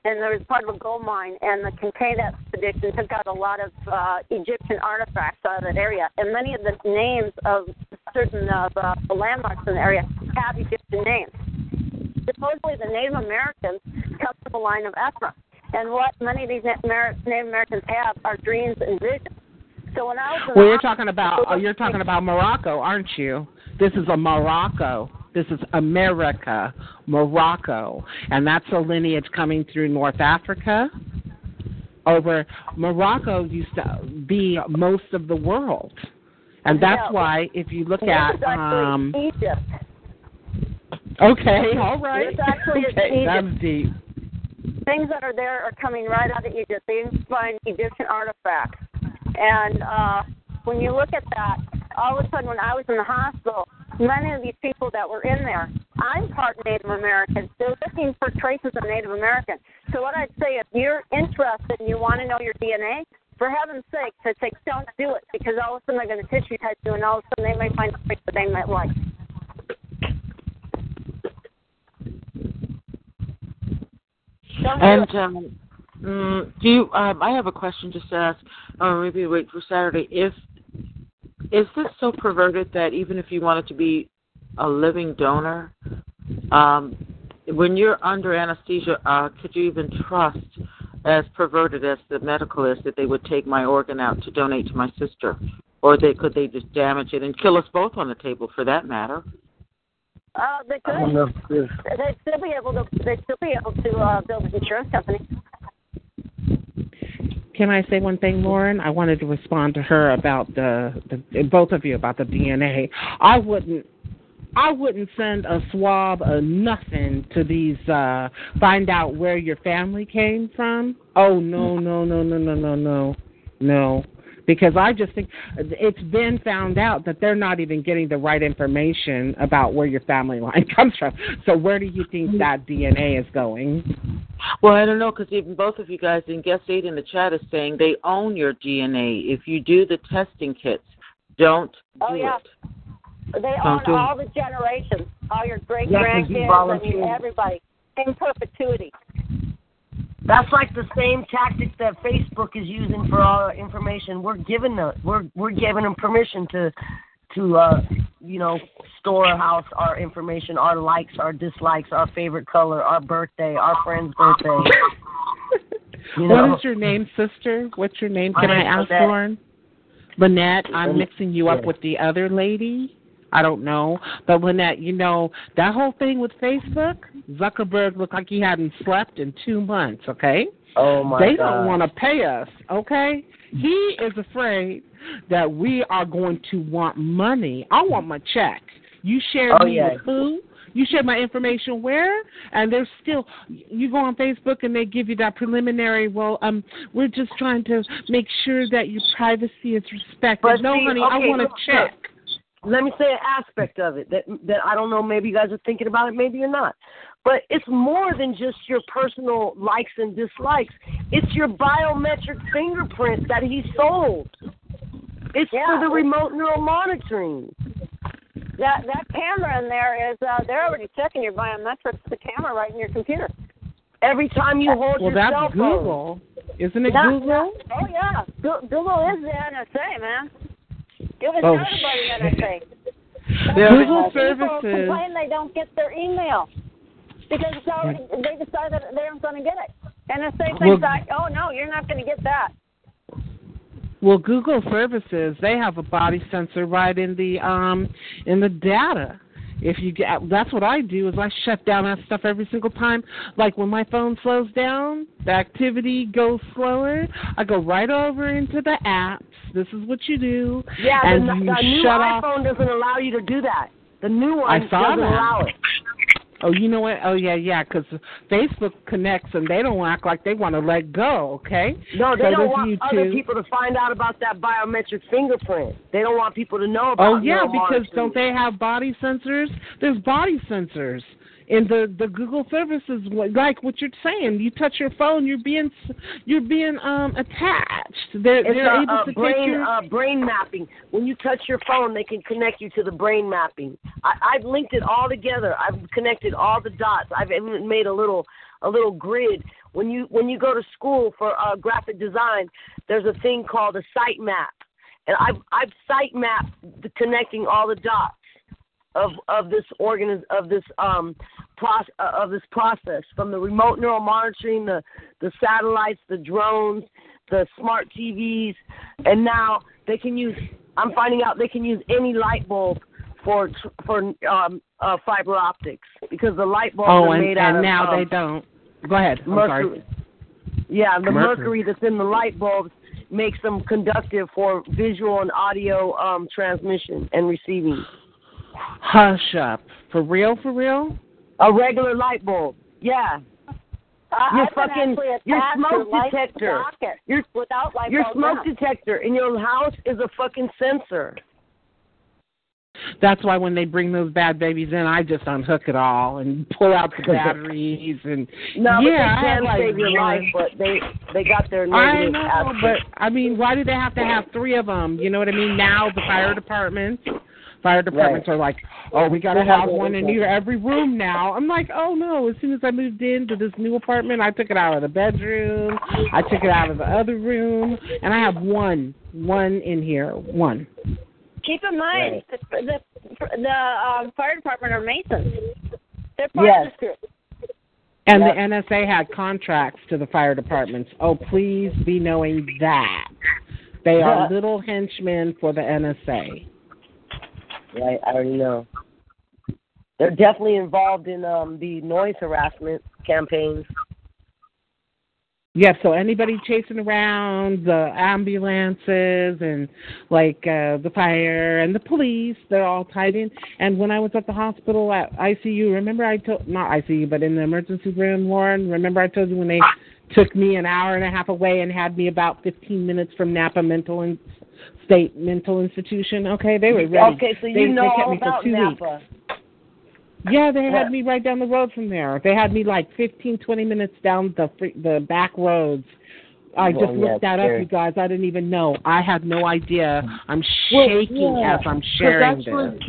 [SPEAKER 7] And there was part of a gold mine, and the Kincaid expedition took out a lot of uh, Egyptian artifacts out of that area. And many of the names of certain of uh, the landmarks in the area have Egyptian names. Supposedly, the Native Americans come from the line of Ephraim. And what many of these Native Americans have are dreams and visions. So when I was
[SPEAKER 9] Well, you're talking about oh, you're talking about Morocco, aren't you? This is a Morocco. This is America, Morocco, and that's a lineage coming through North Africa. Over Morocco used to be most of the world, and that's
[SPEAKER 7] Yeah.
[SPEAKER 9] why if you look at um,
[SPEAKER 7] Egypt.
[SPEAKER 9] okay, all right,
[SPEAKER 7] It's actually
[SPEAKER 9] okay, that's deep.
[SPEAKER 7] things that are there are coming right out of Egypt. They find Egyptian artifacts. And uh, when you look at that, all of a sudden, when I was in the hospital, many of these people that were in there, I'm part Native American. They're looking for traces of Native American. So what I'd say, if you're interested and you want to know your DNA, for heaven's sake, to say don't do it because all of a sudden they're going to tissue test you, and all of a sudden they may find something that they might like. Don't do
[SPEAKER 2] And um, mm, do you? Um, I have a question just to ask, or maybe wait for Saturday. If is this so perverted that even if you wanted to be a living donor, um, when you're under anesthesia, uh, could you even trust, as perverted as the medical is, that they would take my organ out to donate to my sister, or they could they just damage it and kill us both on the table, for that matter?
[SPEAKER 7] Uh, they could.
[SPEAKER 10] know
[SPEAKER 7] They'd still be able to. They'd still be able to uh, build an insurance company.
[SPEAKER 9] Can I say one thing, Lauren? I wanted to respond to her about the, the both of you about the DNA. I wouldn't I wouldn't send a swab or nothing to these uh find out where your family came from. Oh no, no, no, no, no, no, no. No. Because I just think it's been found out that they're not even getting the right information about where your family line comes from. So where do you think mm-hmm. that DNA is going?
[SPEAKER 2] Well, I don't know because even both of you guys in guest eight in the chat is saying they own your DNA. If you do the testing kits, don't oh, do
[SPEAKER 7] Oh yeah.
[SPEAKER 2] it.
[SPEAKER 7] They
[SPEAKER 2] Don't
[SPEAKER 7] own
[SPEAKER 2] do it.
[SPEAKER 7] all the generations, all your great
[SPEAKER 8] Yeah, 'cause you
[SPEAKER 7] grandkids
[SPEAKER 8] volunteer.
[SPEAKER 7] and everybody in perpetuity.
[SPEAKER 8] That's like the same tactic that Facebook is using for all our information. We're giving them we're we're giving them permission to to uh you know storehouse our information, our likes, our dislikes, our favorite color, our birthday, our friend's birthday. You know,
[SPEAKER 9] What is your name, sister? What's your name? Can I ask,
[SPEAKER 8] Lynette.
[SPEAKER 9] Lauren? Lynette, I'm mixing you up with the other lady. I don't know. But Lynette, you know, that whole thing with Facebook, Zuckerberg looked like he hadn't slept in two months, okay?
[SPEAKER 8] oh my
[SPEAKER 9] they
[SPEAKER 8] God.
[SPEAKER 9] don't want to pay us, okay? He is afraid that we are going to want money. I want my check. You share
[SPEAKER 8] Oh,
[SPEAKER 9] me
[SPEAKER 8] yeah.
[SPEAKER 9] with who? You share my information where? And there's still you go on Facebook and they give you that preliminary. Well, um, we're just trying to make sure that your privacy is respected.
[SPEAKER 8] But
[SPEAKER 9] no,
[SPEAKER 8] see,
[SPEAKER 9] honey, I want
[SPEAKER 8] look,
[SPEAKER 9] a check.
[SPEAKER 8] Let me say an aspect of it that that I don't know. Maybe you guys are thinking about it. Maybe you're not. But it's more than just your personal likes and dislikes. It's your biometric fingerprint that he sold. It's
[SPEAKER 7] Yeah.
[SPEAKER 8] for the remote neural monitoring.
[SPEAKER 7] That that camera in there is uh, they're already checking your biometrics. The camera right in your computer.
[SPEAKER 8] Every time you hold
[SPEAKER 9] Well,
[SPEAKER 8] your cell
[SPEAKER 9] that's
[SPEAKER 8] phone.
[SPEAKER 9] Google, isn't it?
[SPEAKER 7] Not-
[SPEAKER 9] Google.
[SPEAKER 7] not- oh yeah, Google is the NSA, man. It was
[SPEAKER 9] Oh,
[SPEAKER 7] started by the NSA.
[SPEAKER 2] Yeah,
[SPEAKER 9] Google
[SPEAKER 7] People
[SPEAKER 9] services.
[SPEAKER 7] complain they don't get their email because it's already, they decided they aren't going to get it. And NSA thinks
[SPEAKER 9] Well-
[SPEAKER 7] like, oh no, you're not going to get that.
[SPEAKER 9] Well, Google services they have a body sensor right in the um in the data. If you get, that's what I do is I shut down that stuff every single time. Like when my phone slows down, the activity goes slower. I go right over into the apps. This is what you do.
[SPEAKER 8] Yeah,
[SPEAKER 9] and
[SPEAKER 8] the, the new
[SPEAKER 9] shut off.
[SPEAKER 8] iPhone doesn't allow you to do that. The new one
[SPEAKER 9] I saw
[SPEAKER 8] doesn't
[SPEAKER 9] that.
[SPEAKER 8] allow it.
[SPEAKER 9] Oh, you know what? Oh, yeah, yeah. Because Facebook connects and they don't act like they want to let go. Okay.
[SPEAKER 8] No, they
[SPEAKER 9] So
[SPEAKER 8] don't want other people to find out about that biometric fingerprint. They don't want people to know oh, about.
[SPEAKER 9] Oh yeah, because don't they have body sensors? There's body sensors in the the Google services, like what you're saying, you touch your phone, you're being you're being um attached. They're
[SPEAKER 6] It's
[SPEAKER 9] they're
[SPEAKER 6] a,
[SPEAKER 9] able
[SPEAKER 6] a
[SPEAKER 9] to
[SPEAKER 6] brain
[SPEAKER 9] take your
[SPEAKER 6] uh, brain mapping. When you touch your phone, they can connect you to the brain mapping. I, I've linked it all together. I've connected all the dots. I've even made a little a little grid. When you when you go to school for uh, graphic design, there's a thing called a site map, and I've I've site mapped the, connecting all the dots of of this organiz of this um process of this process from the remote neural monitoring, the the satellites, the drones, the smart TVs, and now they can use. I'm finding out they can use any light bulb for for um uh, fiber optics because the light bulbs
[SPEAKER 9] oh,
[SPEAKER 6] are
[SPEAKER 9] and,
[SPEAKER 6] made out
[SPEAKER 9] and
[SPEAKER 6] of
[SPEAKER 9] now
[SPEAKER 6] um,
[SPEAKER 9] they don't. Go ahead. I'm
[SPEAKER 6] mercury.
[SPEAKER 9] sorry.
[SPEAKER 6] Yeah, the
[SPEAKER 9] Mercury.
[SPEAKER 6] mercury that's in the light bulbs makes them conductive for visual and audio um transmission and receiving.
[SPEAKER 9] Hush up. For real? For real?
[SPEAKER 6] A regular light bulb. Yeah.
[SPEAKER 7] I,
[SPEAKER 6] Your
[SPEAKER 7] I've
[SPEAKER 6] fucking-
[SPEAKER 7] actually
[SPEAKER 6] your
[SPEAKER 7] attached
[SPEAKER 6] smoke detector.
[SPEAKER 7] socket
[SPEAKER 6] Your
[SPEAKER 7] without light bulb.
[SPEAKER 6] your
[SPEAKER 7] bulb
[SPEAKER 6] smoke
[SPEAKER 7] down.
[SPEAKER 6] detector in your house is a fucking sensor.
[SPEAKER 9] That's why when they bring those bad babies in, I just unhook it all and pull out the batteries and
[SPEAKER 6] No,
[SPEAKER 9] yeah,
[SPEAKER 6] but
[SPEAKER 9] I
[SPEAKER 6] they can
[SPEAKER 9] like
[SPEAKER 6] save your life, but they they got their
[SPEAKER 9] I
[SPEAKER 6] negative
[SPEAKER 9] know,
[SPEAKER 6] aspects.
[SPEAKER 9] but I mean, why do they have to have three of them? You know what I mean? Now the fire departments, fire departments are like, oh, we got to
[SPEAKER 6] have
[SPEAKER 9] have one in
[SPEAKER 6] own
[SPEAKER 9] either every room now. I'm like, oh no! As soon as I moved into this new apartment, I took it out of the bedroom, I took it out of the other room, and I have one, one in here, one.
[SPEAKER 7] Keep in mind, the the, the um, fire department are masons. They're part
[SPEAKER 6] Yes.
[SPEAKER 7] of this group.
[SPEAKER 9] And
[SPEAKER 6] Yep.
[SPEAKER 9] the NSA had contracts to the fire departments. Oh, please be knowing that. They are
[SPEAKER 6] Yeah.
[SPEAKER 9] little henchmen for the NSA.
[SPEAKER 6] Right, I already know. They're definitely involved in um the noise harassment campaigns.
[SPEAKER 9] Yeah, so anybody chasing around the ambulances and like uh the fire and the police, they're all tied in. And when I was at the hospital at ICU, remember I told not ICU, but in the emergency room, Lauren, remember I told you when they took me an hour and a half away and had me about 15 minutes from Napa Mental in, State Mental Institution. Okay, they were ready.
[SPEAKER 6] Okay, so you
[SPEAKER 9] they
[SPEAKER 6] know
[SPEAKER 9] kept
[SPEAKER 6] all
[SPEAKER 9] me for
[SPEAKER 6] about
[SPEAKER 9] two weeks.
[SPEAKER 6] Napa.
[SPEAKER 9] Yeah, they
[SPEAKER 6] Yeah.
[SPEAKER 9] had me right down the road from there. They had me like fifteen, twenty minutes down the free, the back roads. I
[SPEAKER 6] Well,
[SPEAKER 9] just
[SPEAKER 6] yeah,
[SPEAKER 9] looked that up, you guys. I didn't even know. I had no idea. I'm
[SPEAKER 2] Well,
[SPEAKER 9] shaking
[SPEAKER 2] yeah,
[SPEAKER 9] as I'm sharing
[SPEAKER 2] actually-
[SPEAKER 9] this.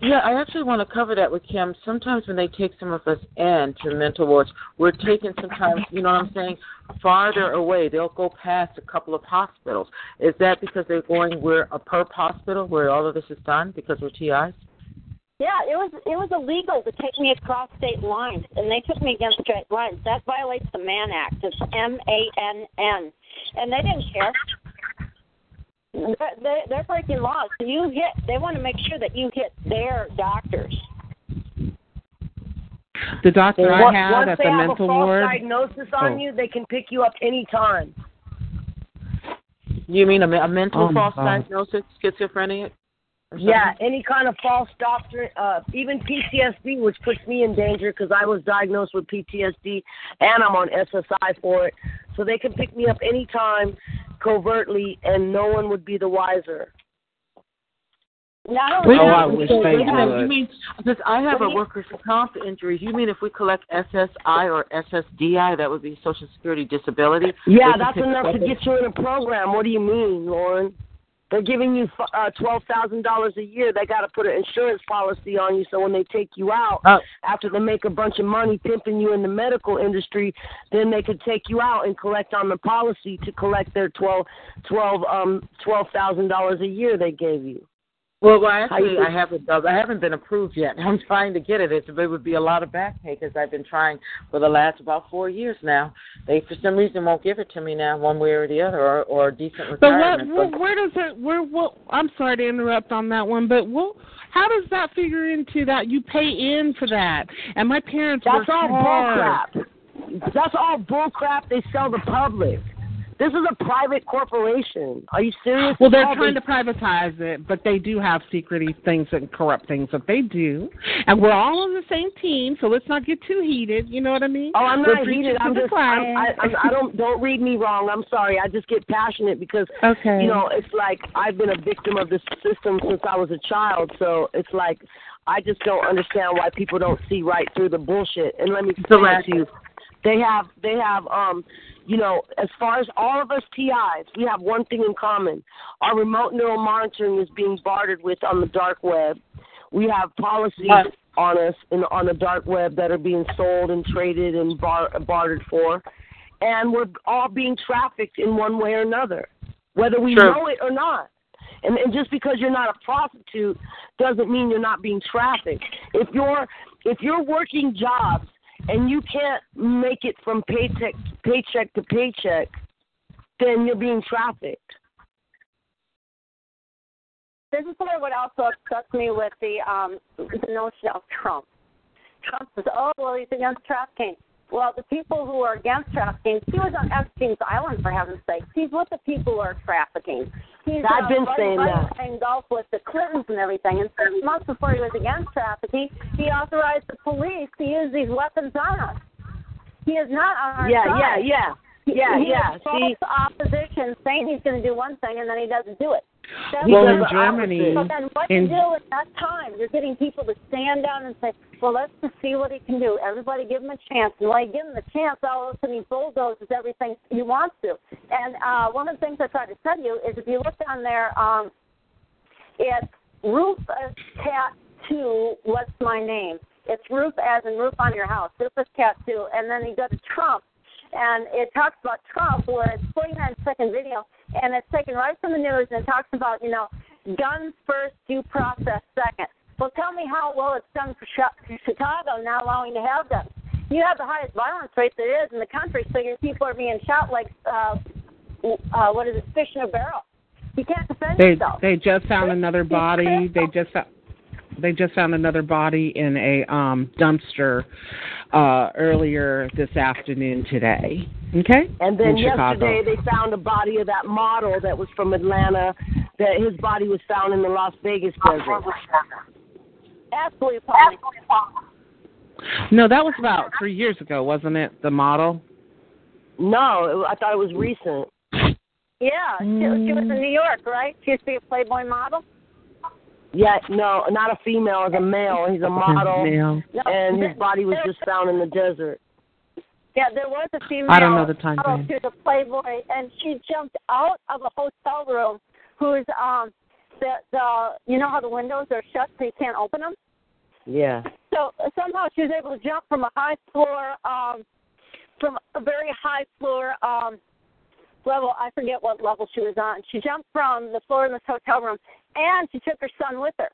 [SPEAKER 2] Yeah, I actually want to cover that with Kim. Sometimes when they take some of us in to mental wards, we're taken sometimes, you know what I'm saying, farther away. They'll go past a couple of hospitals. Is that because they're going where a perp hospital where all of this is done because we're TIs?
[SPEAKER 7] Yeah, it was it was illegal to take me across state lines, and they took me against state lines. That violates the Mann Act. It's M A N N, and they didn't care. They're, they're, they're breaking laws. So you hit. They want to make sure that you hit their doctors.
[SPEAKER 9] The doctor
[SPEAKER 6] Once-
[SPEAKER 9] I had
[SPEAKER 6] once
[SPEAKER 9] at
[SPEAKER 6] they
[SPEAKER 9] the
[SPEAKER 6] have
[SPEAKER 9] mental
[SPEAKER 6] a false
[SPEAKER 9] ward.
[SPEAKER 6] diagnosis on
[SPEAKER 9] Oh.
[SPEAKER 6] you, they can pick you up anytime.
[SPEAKER 2] You mean a, a mental
[SPEAKER 9] Oh,
[SPEAKER 2] false
[SPEAKER 9] God.
[SPEAKER 2] diagnosis, schizophrenia?
[SPEAKER 6] Yeah, any kind of false doctrine, uh, even PTSD, which puts me in danger because I was diagnosed with PTSD and I'm on SSI for it. So they can pick me up anytime covertly and no one would be the wiser.
[SPEAKER 7] Not
[SPEAKER 2] Wait
[SPEAKER 7] only
[SPEAKER 2] a
[SPEAKER 9] Oh, I wish they
[SPEAKER 2] wait a minute,
[SPEAKER 9] would.
[SPEAKER 2] You mean because I have a
[SPEAKER 7] you-
[SPEAKER 2] workers' comp injury? You mean if we collect SSI or SSDI, that would be Social Security disability?
[SPEAKER 6] Yeah, that's enough to get you in a program. What do you mean, Lauren? They're giving you uh, twelve thousand dollars a year. They got to put an insurance policy on you, so when they take you out,
[SPEAKER 2] Uh,
[SPEAKER 6] after they make a bunch of money pimping you in the medical industry, then they could take you out and collect on the policy to collect their twelve, twelve, um, twelve thousand dollars a year they gave you.
[SPEAKER 2] Well, well, actually. I haven't. uh, I haven't been approved yet. I'm trying to get it. It's, it would be a lot of back pay because I've been trying for the last about four years now. They, for some reason, won't give it to me now, one way or the other, or, or a decent
[SPEAKER 9] So what?
[SPEAKER 2] retirement.
[SPEAKER 9] Where, where does it? Where? What? I'm sorry to interrupt on that one, but what? How does that figure into that? You pay in for that, and my parents
[SPEAKER 6] That's
[SPEAKER 9] worked
[SPEAKER 6] all
[SPEAKER 9] hard.
[SPEAKER 6] bullcrap. That's all bullcrap they sell the public. This is a private corporation. Are you serious?
[SPEAKER 9] Well, they're trying to privatize it, but they do have secretive things and corrupt things that they do. And we're all on the same team, so let's not get too heated. You know what I mean?
[SPEAKER 6] Oh, I'm
[SPEAKER 9] We're
[SPEAKER 6] not heated. I'm just.
[SPEAKER 9] choir.
[SPEAKER 6] I, I, I don't. Don't read me wrong. I'm sorry. I just get passionate because
[SPEAKER 9] Okay.
[SPEAKER 6] you know it's like I've been a victim of this system since I was a child. So it's like I just don't understand why people don't see right through the bullshit. And let me explain to you. They have. They have. Um. You know, as far as all of us TIs, we have one thing in common. Our remote neural monitoring is being bartered with on the dark web. We have policies on us in, on the dark web that are being sold and traded and bar, bartered for, and we're all being trafficked in one way or another, whether we
[SPEAKER 2] True.
[SPEAKER 6] know it or not. And, and just because you're not a prostitute doesn't mean you're not being trafficked. If you're if you're working jobs and you can't make it from paycheck paycheck to paycheck, then you're being trafficked.
[SPEAKER 7] This is what also upset me with the um the notion of Trump. Trump says, "Oh, well, he's against trafficking." Well, the people who are against trafficking, he was on Epstein's Island for heaven's sake. He's with the people who are trafficking. He's
[SPEAKER 6] I've
[SPEAKER 7] uh,
[SPEAKER 6] been
[SPEAKER 7] right,
[SPEAKER 6] saying
[SPEAKER 7] right
[SPEAKER 6] that.
[SPEAKER 7] playing golf with the Clintons and everything. And six months before he was against trafficking, he authorized the police to use these weapons on us. He is not on our
[SPEAKER 6] Yeah,
[SPEAKER 7] side.
[SPEAKER 6] yeah, yeah. Yeah,
[SPEAKER 7] he
[SPEAKER 6] yeah.
[SPEAKER 7] False
[SPEAKER 6] See,
[SPEAKER 7] opposition saying he's going to do one thing and then he doesn't do it. That's
[SPEAKER 9] Well, in. Germany,
[SPEAKER 7] But then what
[SPEAKER 9] in-
[SPEAKER 7] you do at that time, you're getting people to stand down and say, well, let's just see what he can do. Everybody give him a chance. And when you give him the chance, all of a sudden he bulldozes everything he wants to. And uh, one of the things I try to tell you is if you look down there, um, it's Ruth as Cat 2, What's My Name? It's roof as in roof on your house. Roof Rufus Cat 2. And then you go to Trump, and it talks about Trump, where it's 49 second video, and it's taken right from the news, and it talks about, you know, guns first, due process second. Well, tell me how well it's done for Chi- for Chicago now allowing to have guns. You have the highest violence rate there is in the country, so your people are being shot like, uh, uh, what is it, fish in a barrel. You can't defend
[SPEAKER 9] They
[SPEAKER 7] yourself.
[SPEAKER 9] they just found another body. They just found they just found another body in a um dumpster uh earlier this afternoon today. Okay?
[SPEAKER 6] And then
[SPEAKER 9] in Chicago.
[SPEAKER 6] yesterday they found a body of that model that was from Atlanta. That his body was found in the Las Vegas desert.
[SPEAKER 7] Absolutely appalling.
[SPEAKER 9] No, that was about three years ago, wasn't it? The model.
[SPEAKER 6] No, I thought it was recent.
[SPEAKER 7] Yeah, she, she was in New York, right? She used to be a Playboy model.
[SPEAKER 6] Yeah, no, not a female, as a male. He's a model,
[SPEAKER 9] Male.
[SPEAKER 6] And his body was just found in the desert.
[SPEAKER 7] Yeah, there was a female.
[SPEAKER 9] I don't know the time
[SPEAKER 7] model.
[SPEAKER 9] frame.
[SPEAKER 7] She was a Playboy, and she jumped out of a hotel room. Who's um the the you know how the windows are shut so you can't open them.
[SPEAKER 6] Yeah.
[SPEAKER 7] So somehow she was able to jump from a high floor, um, from a very high floor um, level. I forget what level she was on. She jumped from the floor in this hotel room, and she took her son with her.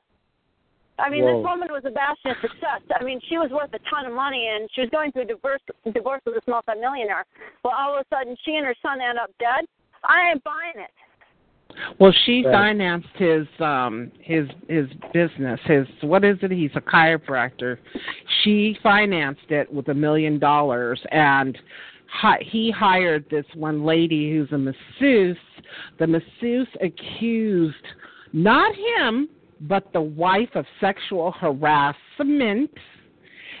[SPEAKER 7] I mean,
[SPEAKER 6] Whoa.
[SPEAKER 7] this woman was a bastion of success. I mean, she was worth a ton of money, and she was going through a divorce, divorce with this multimillionaire. Well, all of a sudden, she and her son end up dead. I ain't buying it.
[SPEAKER 9] Well, she
[SPEAKER 6] Right.
[SPEAKER 9] financed his um his his business. His what is it? He's a chiropractor. She financed it with a million dollars and he hired this one lady who's a masseuse. The masseuse accused not him, but the wife of sexual harassment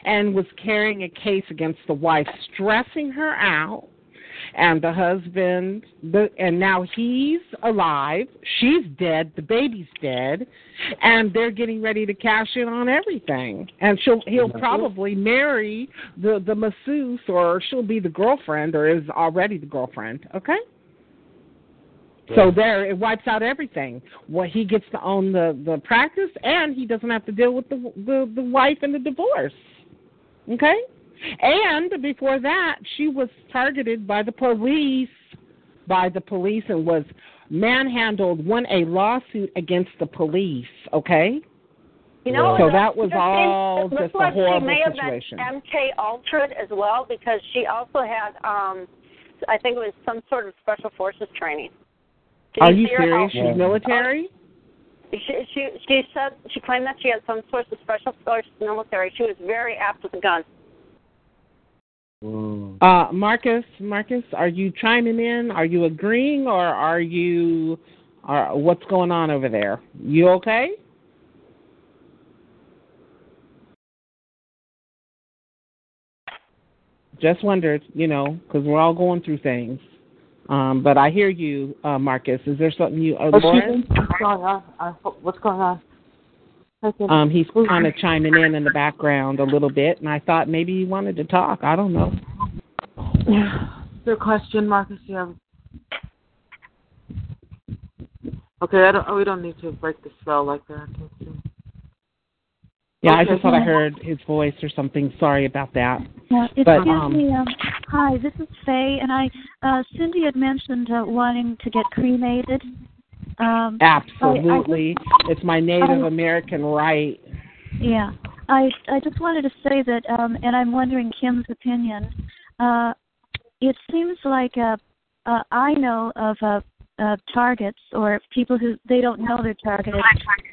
[SPEAKER 9] and was carrying a case against the wife, stressing her out and the husband the and now he's alive. She's dead. The baby's dead. And they're getting ready to cash in on everything. And she'll he'll probably marry the the masseuse or she'll be the girlfriend or is already the girlfriend. Okay? So there it wipes out everything. What he gets to own the the practice and he doesn't have to deal with the the, the wife and the divorce. Okay and before that, she was targeted by the police, by the police, and was manhandled, won a lawsuit against the police. Okay,
[SPEAKER 7] You know,
[SPEAKER 9] So that was all just a horrible
[SPEAKER 7] she may
[SPEAKER 9] situation.
[SPEAKER 7] have been MK Ultra as well because she also had, um, I think it was some sort of special forces training. Did
[SPEAKER 9] are you serious? She's military.
[SPEAKER 7] She, she she said she claimed that she had some sort of special forces military. She was very apt with a gun.
[SPEAKER 9] Uh, Marcus, Marcus, are you chiming in? Are you agreeing, or are you? Are, what's going on over there? You okay? Just wondered, you know, because we're all going through things. Um, but I hear you, uh, Marcus. Is there something you, uh,
[SPEAKER 2] Oh,
[SPEAKER 9] Lauren?
[SPEAKER 2] What's going on? Uh, what's going on? Okay.
[SPEAKER 9] Um, he's kind of chiming in in the background a little bit, and I thought maybe he wanted to talk. I don't know.
[SPEAKER 2] Is there a question, Marcus? You have... Okay, I don't. Oh, we don't need to break the spell like that.
[SPEAKER 9] Yeah, I just thought I heard his voice or something. Sorry about that.
[SPEAKER 3] Yeah, excuse
[SPEAKER 9] But, um,
[SPEAKER 3] me. Um, hi, this is Faye, and I uh, Cindy had mentioned uh, wanting to get cremated. Um,
[SPEAKER 9] Absolutely, it's my Native
[SPEAKER 3] I-
[SPEAKER 9] American right.
[SPEAKER 3] Yeah, I I just wanted to say that, um, and I'm wondering Kim's opinion. Uh, it seems like uh, uh, I know of uh, uh, targets or people who they don't know they're targeted,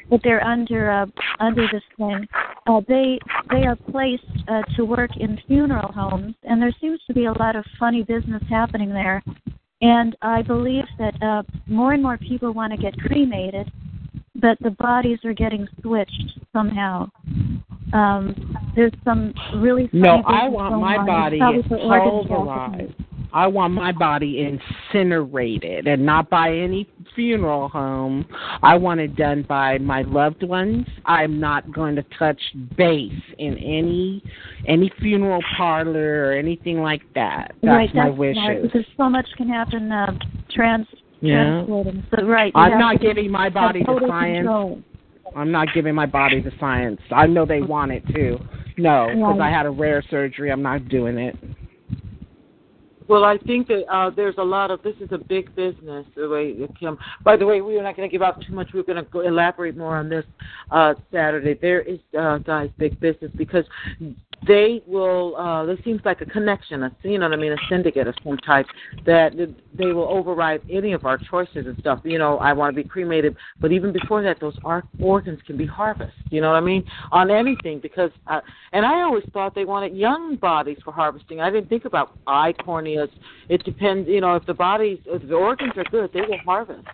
[SPEAKER 3] but they're under uh, under this thing. Uh, they they are placed uh, to work in funeral homes, and there seems to be a lot of funny business happening there. And I believe that uh, more and more people want to get cremated, but the bodies are getting switched somehow. Um, there's some really
[SPEAKER 9] No, I want my body pulverized. I want my body incinerated and not by any funeral home. I want it done by my loved ones. I'm not going to touch base in any any funeral parlor or anything like that. That's
[SPEAKER 3] right,
[SPEAKER 9] my
[SPEAKER 3] that's
[SPEAKER 9] wishes.
[SPEAKER 3] because so much can happen uh, trans
[SPEAKER 9] Yeah.
[SPEAKER 3] translating. So right,
[SPEAKER 9] I'm not giving my body to science.
[SPEAKER 3] control.
[SPEAKER 9] I'm not giving my body to science. I know they want it too. No, because
[SPEAKER 2] Right.
[SPEAKER 9] I had a rare surgery. I'm not doing it.
[SPEAKER 2] Well, I think that uh, there's a lot of this is a big business. The way Kim. By the way, we are not going to give out too much. We're going to elaborate more on this uh, Saturday. There is, uh, guys, big business because they will. Uh, there seems like a connection, a you know what I mean, a syndicate of some type that they will override any of our choices and stuff. You know, I want to be cremated, but even before that, those organs can be harvested. You know what I mean? On anything because, uh, and I always thought they wanted young bodies for harvesting. I didn't think about eye corneas. It depends. You know, if the bodies, if the organs are good, they will harvest.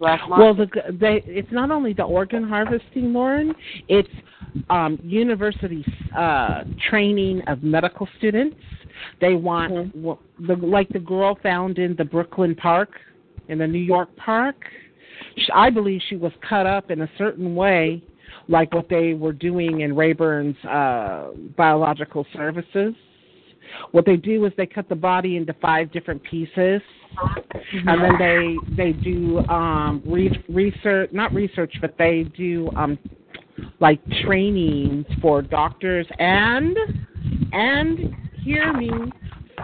[SPEAKER 2] Black
[SPEAKER 9] Well,
[SPEAKER 2] market.
[SPEAKER 9] the, they, it's not only the organ harvesting, Lauren. It's um, university uh, training of medical students. They want
[SPEAKER 2] Mm-hmm.
[SPEAKER 9] the like the girl found in the Brooklyn Park, in the New York Park. Sh I believe she was cut up in a certain way, like what they were doing in Rathburn's uh, biological services. What they do is they cut the body into five different pieces, and then they they do um re- research not research but they do um like trainings for doctors and and hear me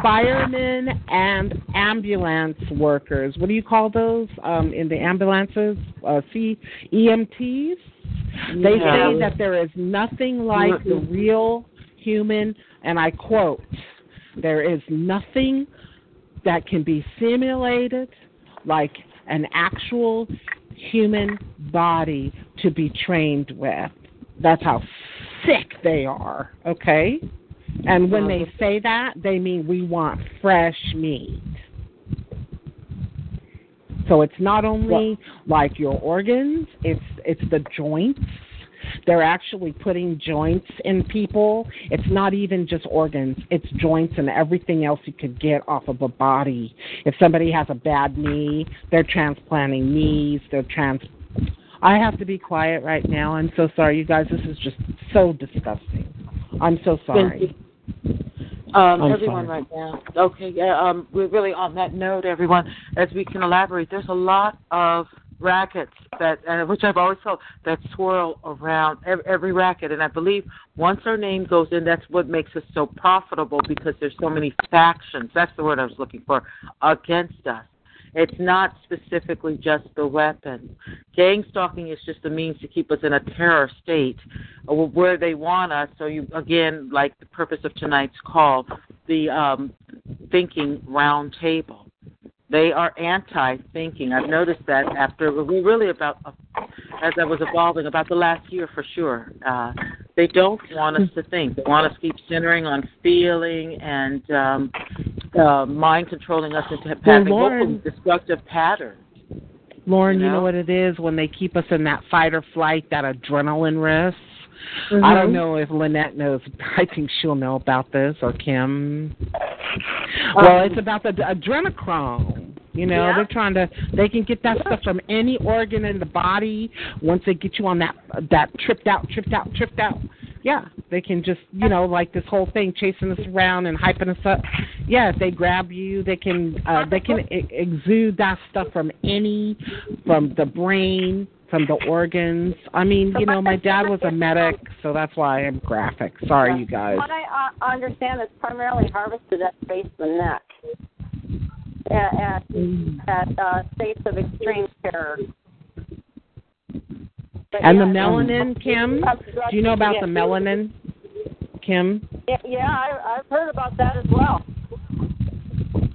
[SPEAKER 9] firemen and ambulance workers. What do you call those um in the ambulances? Uh c emts they
[SPEAKER 2] Yeah.
[SPEAKER 9] say that there is nothing like the real human and i quote there is nothing that can be simulated like an actual human body to be trained with. That's how sick they are, okay? And when they say that, they mean we want fresh meat. So it's not only like your organs, it's it's the joints. They're actually putting joints in people. It's not even just organs, it's joints and everything else you could get off of a body. If somebody has a bad knee, they're transplanting knees, they're trans I have to be quiet right now. I'm so sorry, you guys. This is just so disgusting. I'm so sorry.
[SPEAKER 2] Um,
[SPEAKER 9] I'm
[SPEAKER 2] everyone
[SPEAKER 9] sorry.
[SPEAKER 2] right now. Okay, yeah, um, we're really on that note, everyone. As we can elaborate, there's a lot of rackets that, uh, which I've always felt, that swirl around every, every racket. And I believe once our name goes in, that's what makes us so profitable because there's so many factions. That's the word I was looking for against us. It's not specifically just the weapons. Gang stalking is just a means to keep us in a terror state where they want us. So you again, like the purpose of tonight's call, the um, thinking round table. They are anti-thinking. I've noticed that after we're really about, as I was evolving, about the last year for sure. Uh, They don't want us to think. They want us to keep centering on feeling and um, uh, mind controlling us into having
[SPEAKER 9] Lauren-
[SPEAKER 2] destructive patterns.
[SPEAKER 9] Lauren,
[SPEAKER 2] You
[SPEAKER 9] you know
[SPEAKER 2] know?
[SPEAKER 9] what it is when they keep us in that fight or flight, that adrenaline rush. I
[SPEAKER 2] Mhm.
[SPEAKER 9] don't know if Lynette knows. I think she'll know about this or Kim. Well, it's about the adrenochrome. You know,
[SPEAKER 7] Yeah.
[SPEAKER 9] they're trying to. They can get that stuff from any organ in the body. Once they get you on that that tripped out, tripped out, tripped out. Yeah, they can just you know like this whole thing chasing us around and hyping us up. Yeah, if they grab you, they can uh, they can exude that stuff from any from the brain, from the organs. I mean, you know, my dad was a medic, so that's why I'm graphic. Sorry, you guys.
[SPEAKER 7] What I uh, understand is primarily harvested at the base of the neck, at at, at uh, states of extreme terror. But
[SPEAKER 9] And the melanin, Kim? Do you know about the melanin, Kim?
[SPEAKER 7] Yeah, yeah I, I've heard about that as well.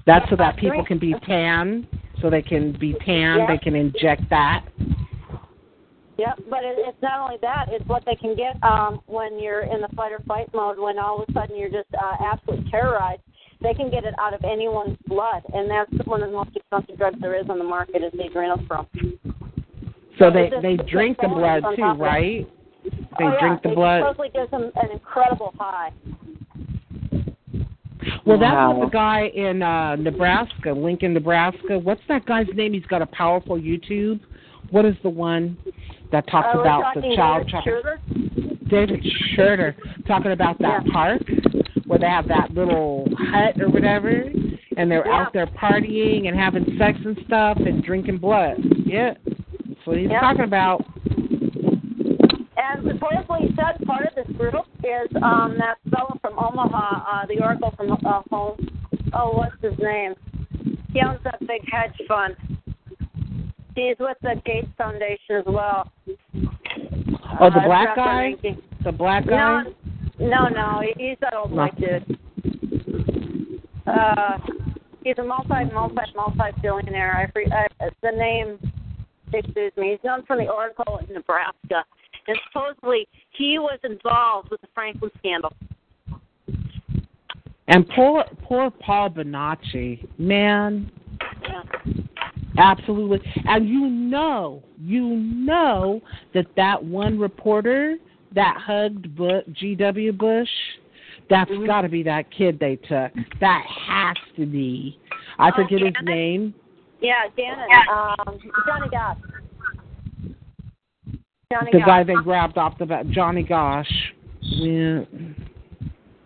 [SPEAKER 9] That's so that people can be tan, so they can be tan.
[SPEAKER 7] Yeah.
[SPEAKER 9] They can inject that.
[SPEAKER 7] Yep, but it, it's not only that; it's what they can get um, when you're in the fight or fight mode. When all of a sudden you're just uh, absolutely terrorized, they can get it out of anyone's blood, and that's one of the most expensive drugs there is on the market is the adrenochrome.
[SPEAKER 9] So
[SPEAKER 7] So
[SPEAKER 9] they
[SPEAKER 7] just
[SPEAKER 9] they drink the blood
[SPEAKER 7] on
[SPEAKER 9] too,
[SPEAKER 7] top of it.
[SPEAKER 9] right? They
[SPEAKER 7] oh, yeah,
[SPEAKER 9] drink the
[SPEAKER 7] it
[SPEAKER 9] blood.
[SPEAKER 7] supposedly gives them an incredible high.
[SPEAKER 9] Well, that's
[SPEAKER 2] Wow.
[SPEAKER 9] what the guy in uh Nebraska, Lincoln, Nebraska. What's that guy's name? He's got a powerful YouTube. What is the one that talks
[SPEAKER 7] Uh,
[SPEAKER 9] about the child
[SPEAKER 7] David
[SPEAKER 9] trafficking?
[SPEAKER 7] Shurter?
[SPEAKER 9] David Shurter talking about that
[SPEAKER 7] Yeah.
[SPEAKER 9] park where they have that little hut or whatever, and they're
[SPEAKER 7] Yeah.
[SPEAKER 9] out there partying and having sex and stuff and drinking blood. Yeah, that's what he's
[SPEAKER 7] Yeah.
[SPEAKER 9] talking about.
[SPEAKER 7] And supposedly he said part of this group is um that fellow from Omaha, uh the Oracle from uh, home. Oh, what's his name? He owns that big hedge fund. He's with the Gates Foundation as well.
[SPEAKER 9] Oh, the
[SPEAKER 7] Uh,
[SPEAKER 9] black guy, the black guy.
[SPEAKER 7] No, no, no. He's that old
[SPEAKER 9] No.
[SPEAKER 7] white dude. Uh, he's a multi, multi, multi billionaire. I free, uh, the name excuse me. He's known from the Oracle in Nebraska, and supposedly he was involved with the Franklin scandal.
[SPEAKER 9] And poor poor Paul Bonacci, man,
[SPEAKER 7] Yeah.
[SPEAKER 9] Absolutely. And you know, you know that that one reporter that hugged Bu- G.W. Bush, that's
[SPEAKER 7] Mm-hmm.
[SPEAKER 9] got to be that kid they took. That has to be. I
[SPEAKER 7] Oh,
[SPEAKER 9] forget his name.
[SPEAKER 7] Yeah, Gannon. Um, Johnny Gosch. Johnny
[SPEAKER 9] The
[SPEAKER 7] Goss.
[SPEAKER 9] guy they grabbed off the bat, Johnny Gosch. Yeah.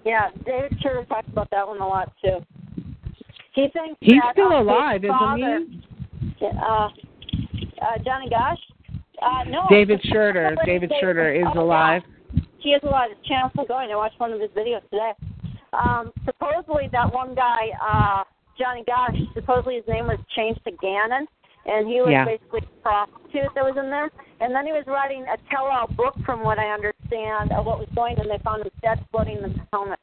[SPEAKER 7] Yeah, David Shurter talks about that one a lot too. He thinks
[SPEAKER 9] He's
[SPEAKER 7] that,
[SPEAKER 9] still
[SPEAKER 7] uh, his
[SPEAKER 9] alive, isn't he?
[SPEAKER 7] Uh, uh, Johnny Gosch? Uh, no.
[SPEAKER 9] David.
[SPEAKER 7] Somebody-
[SPEAKER 9] David Shurter is
[SPEAKER 7] oh, yeah.
[SPEAKER 9] alive.
[SPEAKER 7] He is alive. His channel's still going. I watched one of his videos today. Um, supposedly, that one guy, uh, Johnny Gosch, supposedly his name was changed to Gannon, and he was
[SPEAKER 9] Yeah.
[SPEAKER 7] basically a prostitute that was in there. And then he was writing a tell-all book, from what I understand, of what was going, and they found him dead floating in the Potomac.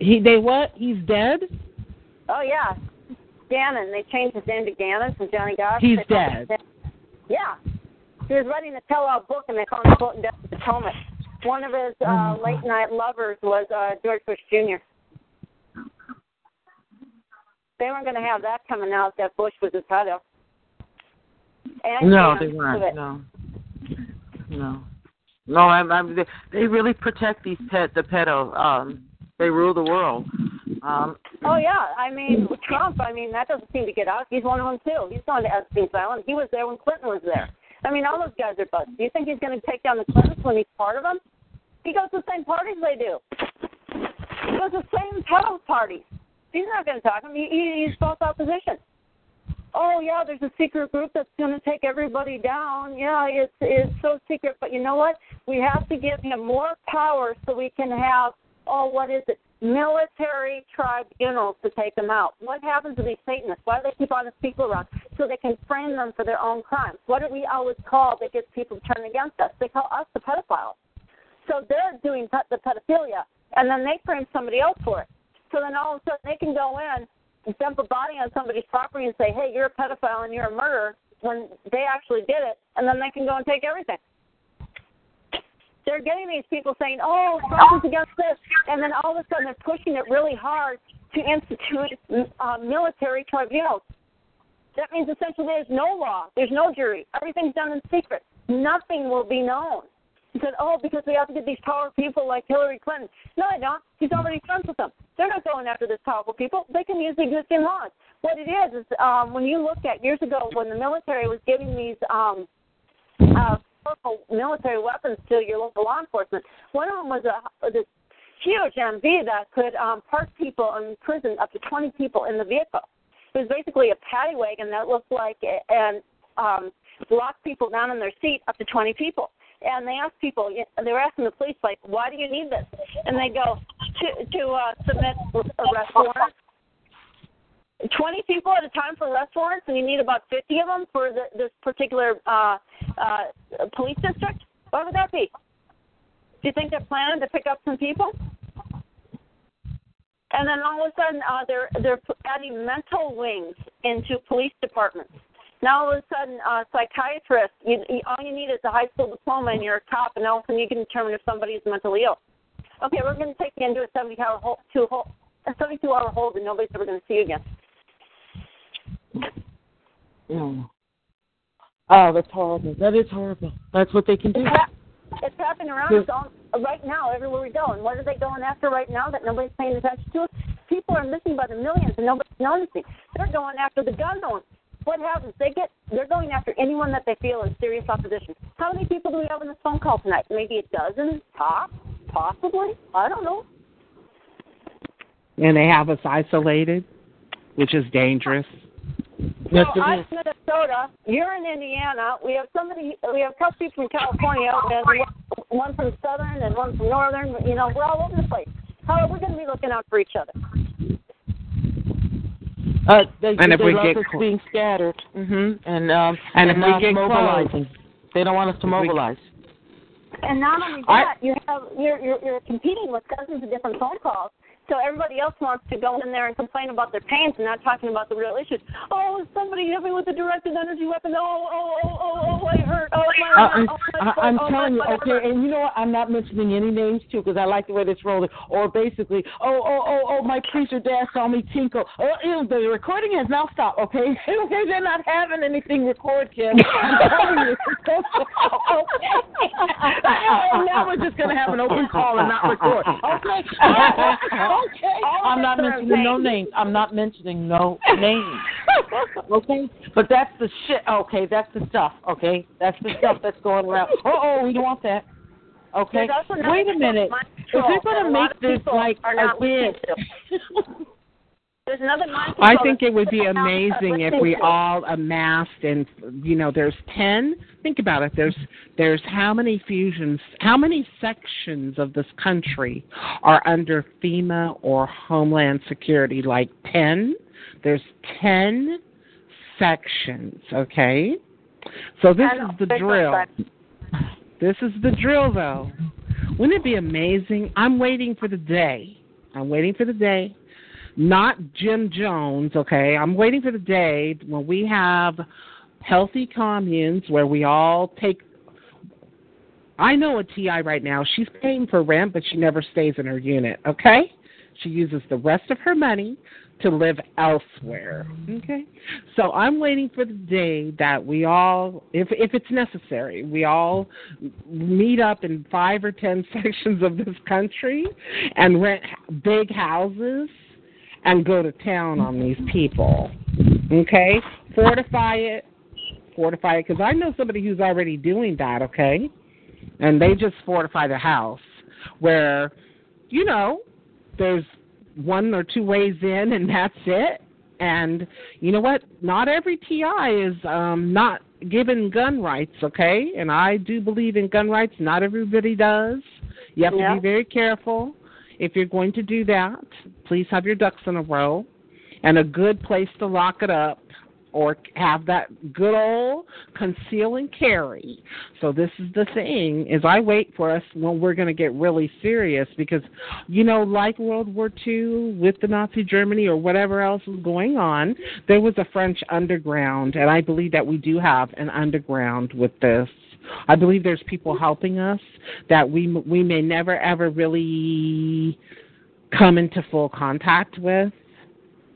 [SPEAKER 9] He they what? He's dead?
[SPEAKER 7] Oh yeah, Gannon. They changed his name to Gannon from Johnny Gosch.
[SPEAKER 9] He's dead.
[SPEAKER 7] Yeah, he was writing a tell-all book, and they found him floating down the Potomac. One of his uh, late-night lovers was uh, George Bush Jr. They weren't going to have that coming out that Bush was his head of. And
[SPEAKER 2] No, they weren't. No, no, no. I'm, I'm, they, they really protect these pet the pedo. Um, they rule the world. Um,
[SPEAKER 7] Oh yeah, I mean Trump. I mean that doesn't seem to get out. He's one of them too. He's gone to Epstein's Island. He was there when Clinton was there. I mean all those guys are busts. Do you think he's going to take down the Clintons when he's part of them? He goes to the same parties they do. He goes to the same pedo parties. He's not going to talk him. He, he, he's false opposition. Oh yeah, there's a secret group that's going to take everybody down. Yeah, it's it's so secret. But you know what? We have to give him more power so we can have oh what is it? Military tribunals to take them out. What happens to these Satanists? Why do they keep honest people around? So they can frame them for their own crimes. What do we always call that gets people to turn against us? They call us the pedophiles. So they're doing pe- the pedophilia, and then they frame somebody else for it. So then all of a sudden they can go in and dump a body on somebody's property and say, "Hey, you're a pedophile and you're a murderer," when they actually did it, and then they can go and take everything. They're getting these people saying, "Oh, Trump is against this," and then all of a sudden they're pushing it really hard to institute uh, military tribunals. That means essentially there's no law, there's no jury, everything's done in secret. Nothing will be known. He said, "Oh, because we have to get these powerful people like Hillary Clinton." No, they don't. He's already friends with them. They're not going after these powerful people. They can use the existing laws. What it is is um, when you look at years ago when the military was giving these um, uh, powerful military weapons to your local law enforcement. One of them was a this huge MV that could um, park people in prison, up to 20 people in the vehicle. It was basically a paddy wagon that looked like it, and um, locked people down in their seat, up to 20 people. And they asked people, they were asking the police, like, why do you need this? And they go, to, to uh, submit arrest warrants 20 people at a time for arrest warrants, and you need about 50 of them for the, this particular uh, uh, police district? Why would that be? Do you think they're planning to pick up some people? And then all of a sudden, uh, they're they're adding mental wings into police departments. Now all of a sudden, uh, psychiatrists, you, you, all you need is a high school diploma, and you're a cop, and all of a sudden you can determine if somebody is mentally ill. Okay, we're going to take you into a 70 hour hold, two hold, a 72 hour hold, and nobody's ever going to see you again.
[SPEAKER 2] Mm. Oh, that's horrible. That is horrible. That's what they can do.
[SPEAKER 7] It's, ha- it's happening around us all, right now, everywhere we go. And what are they going after right now that nobody's paying attention to? People are missing by the millions, and nobody's noticing. They're going after the gun owners. What happens? They get they're going after anyone that they feel is serious opposition. How many people do we have on this phone call tonight? Maybe a dozen, top, possibly. I don't know.
[SPEAKER 9] And they have us isolated, which is dangerous.
[SPEAKER 7] Yes, so I'm in Minnesota. You're in Indiana. We have somebody. We have a couple people from California, and one from Southern and one from Northern. You know, we're all over the place. How are we going to be looking out for each other?
[SPEAKER 2] Uh, they,
[SPEAKER 9] and if
[SPEAKER 2] they
[SPEAKER 9] we
[SPEAKER 2] love
[SPEAKER 9] get
[SPEAKER 2] us
[SPEAKER 9] cl-
[SPEAKER 2] being scattered, hmm and um,
[SPEAKER 9] And
[SPEAKER 2] and
[SPEAKER 9] if we
[SPEAKER 2] not
[SPEAKER 9] get
[SPEAKER 2] mobilizing. They don't want us to
[SPEAKER 9] If we-
[SPEAKER 2] mobilize.
[SPEAKER 7] And not only
[SPEAKER 9] I-
[SPEAKER 7] that, you have you're, you're you're competing with dozens of different phone calls. So everybody else wants to go in there and complain about their pains and not talking about the real issues. Oh, somebody hit me with a directed energy weapon. Oh, oh, oh, oh, oh, I hurt. Oh, my
[SPEAKER 2] Uh,
[SPEAKER 7] heart.
[SPEAKER 2] I'm,
[SPEAKER 7] Oh, my
[SPEAKER 2] I-
[SPEAKER 7] foot.
[SPEAKER 2] I'm
[SPEAKER 7] oh,
[SPEAKER 2] telling you,
[SPEAKER 7] my
[SPEAKER 2] okay,
[SPEAKER 7] whatever.
[SPEAKER 2] and you know what? I'm not mentioning any names too because I like the way this rolling. Or basically, oh, oh, oh, oh, my preacher dad saw me tinkle. Oh, ew, the recording has now stopped. Okay, okay, they're not having anything recorded, Kim. I'm telling you. okay. now we're just gonna have an open call and not record. Okay, okay. I'm not mentioning no names. I'm not mentioning no names. Okay, but that's the shit. Okay, that's the stuff. Okay, that's the stuff that's going around. Oh, oh, we don't want that. Okay,
[SPEAKER 7] There's also another
[SPEAKER 2] wait a minute. If
[SPEAKER 7] control
[SPEAKER 2] you're gonna make this like a
[SPEAKER 7] not listening
[SPEAKER 2] bid,
[SPEAKER 7] to. There's another mind
[SPEAKER 9] I think it would be
[SPEAKER 7] people are not
[SPEAKER 9] amazing if we all amassed and you know there's 10 think about it. There's there's how many fusions how many sections of this country are under FEMA or Homeland Security? Like 10 there's 10 sections okay? So this is the drill. this is the drill though. Wouldn't it be amazing? I'm waiting for the day. I'm waiting for the day not Jim Jones, okay? I'm waiting for the day when we have healthy communes where we all take. I know a TI right now. She's paying for rent, but she never stays in her unit, okay? She uses the rest of her money to live elsewhere, okay? So I'm waiting for the day that we all, if if it's necessary, we all meet up in five or ten sections of this country and rent big houses and go to town on these people. Okay? Fortify it. Fortify it. Because I know somebody who's already doing that, okay? And they just fortify the house where, you know, there's one or two ways in and that's it. And you know what? Not every TI is um not given gun rights, okay? And I do believe in gun rights. Not everybody does. You have
[SPEAKER 7] Yeah.
[SPEAKER 9] to be very careful if you're going to do that, please have your ducks in a row and a good place to lock it up or have that good old conceal and carry. So this is the thing is I wait for us when we're going to get really serious because you know like World War II with the Nazi Germany or whatever else was going on, there was a French underground and I believe that we do have an underground with this I believe there's people helping us that we we may never ever really come into full contact with.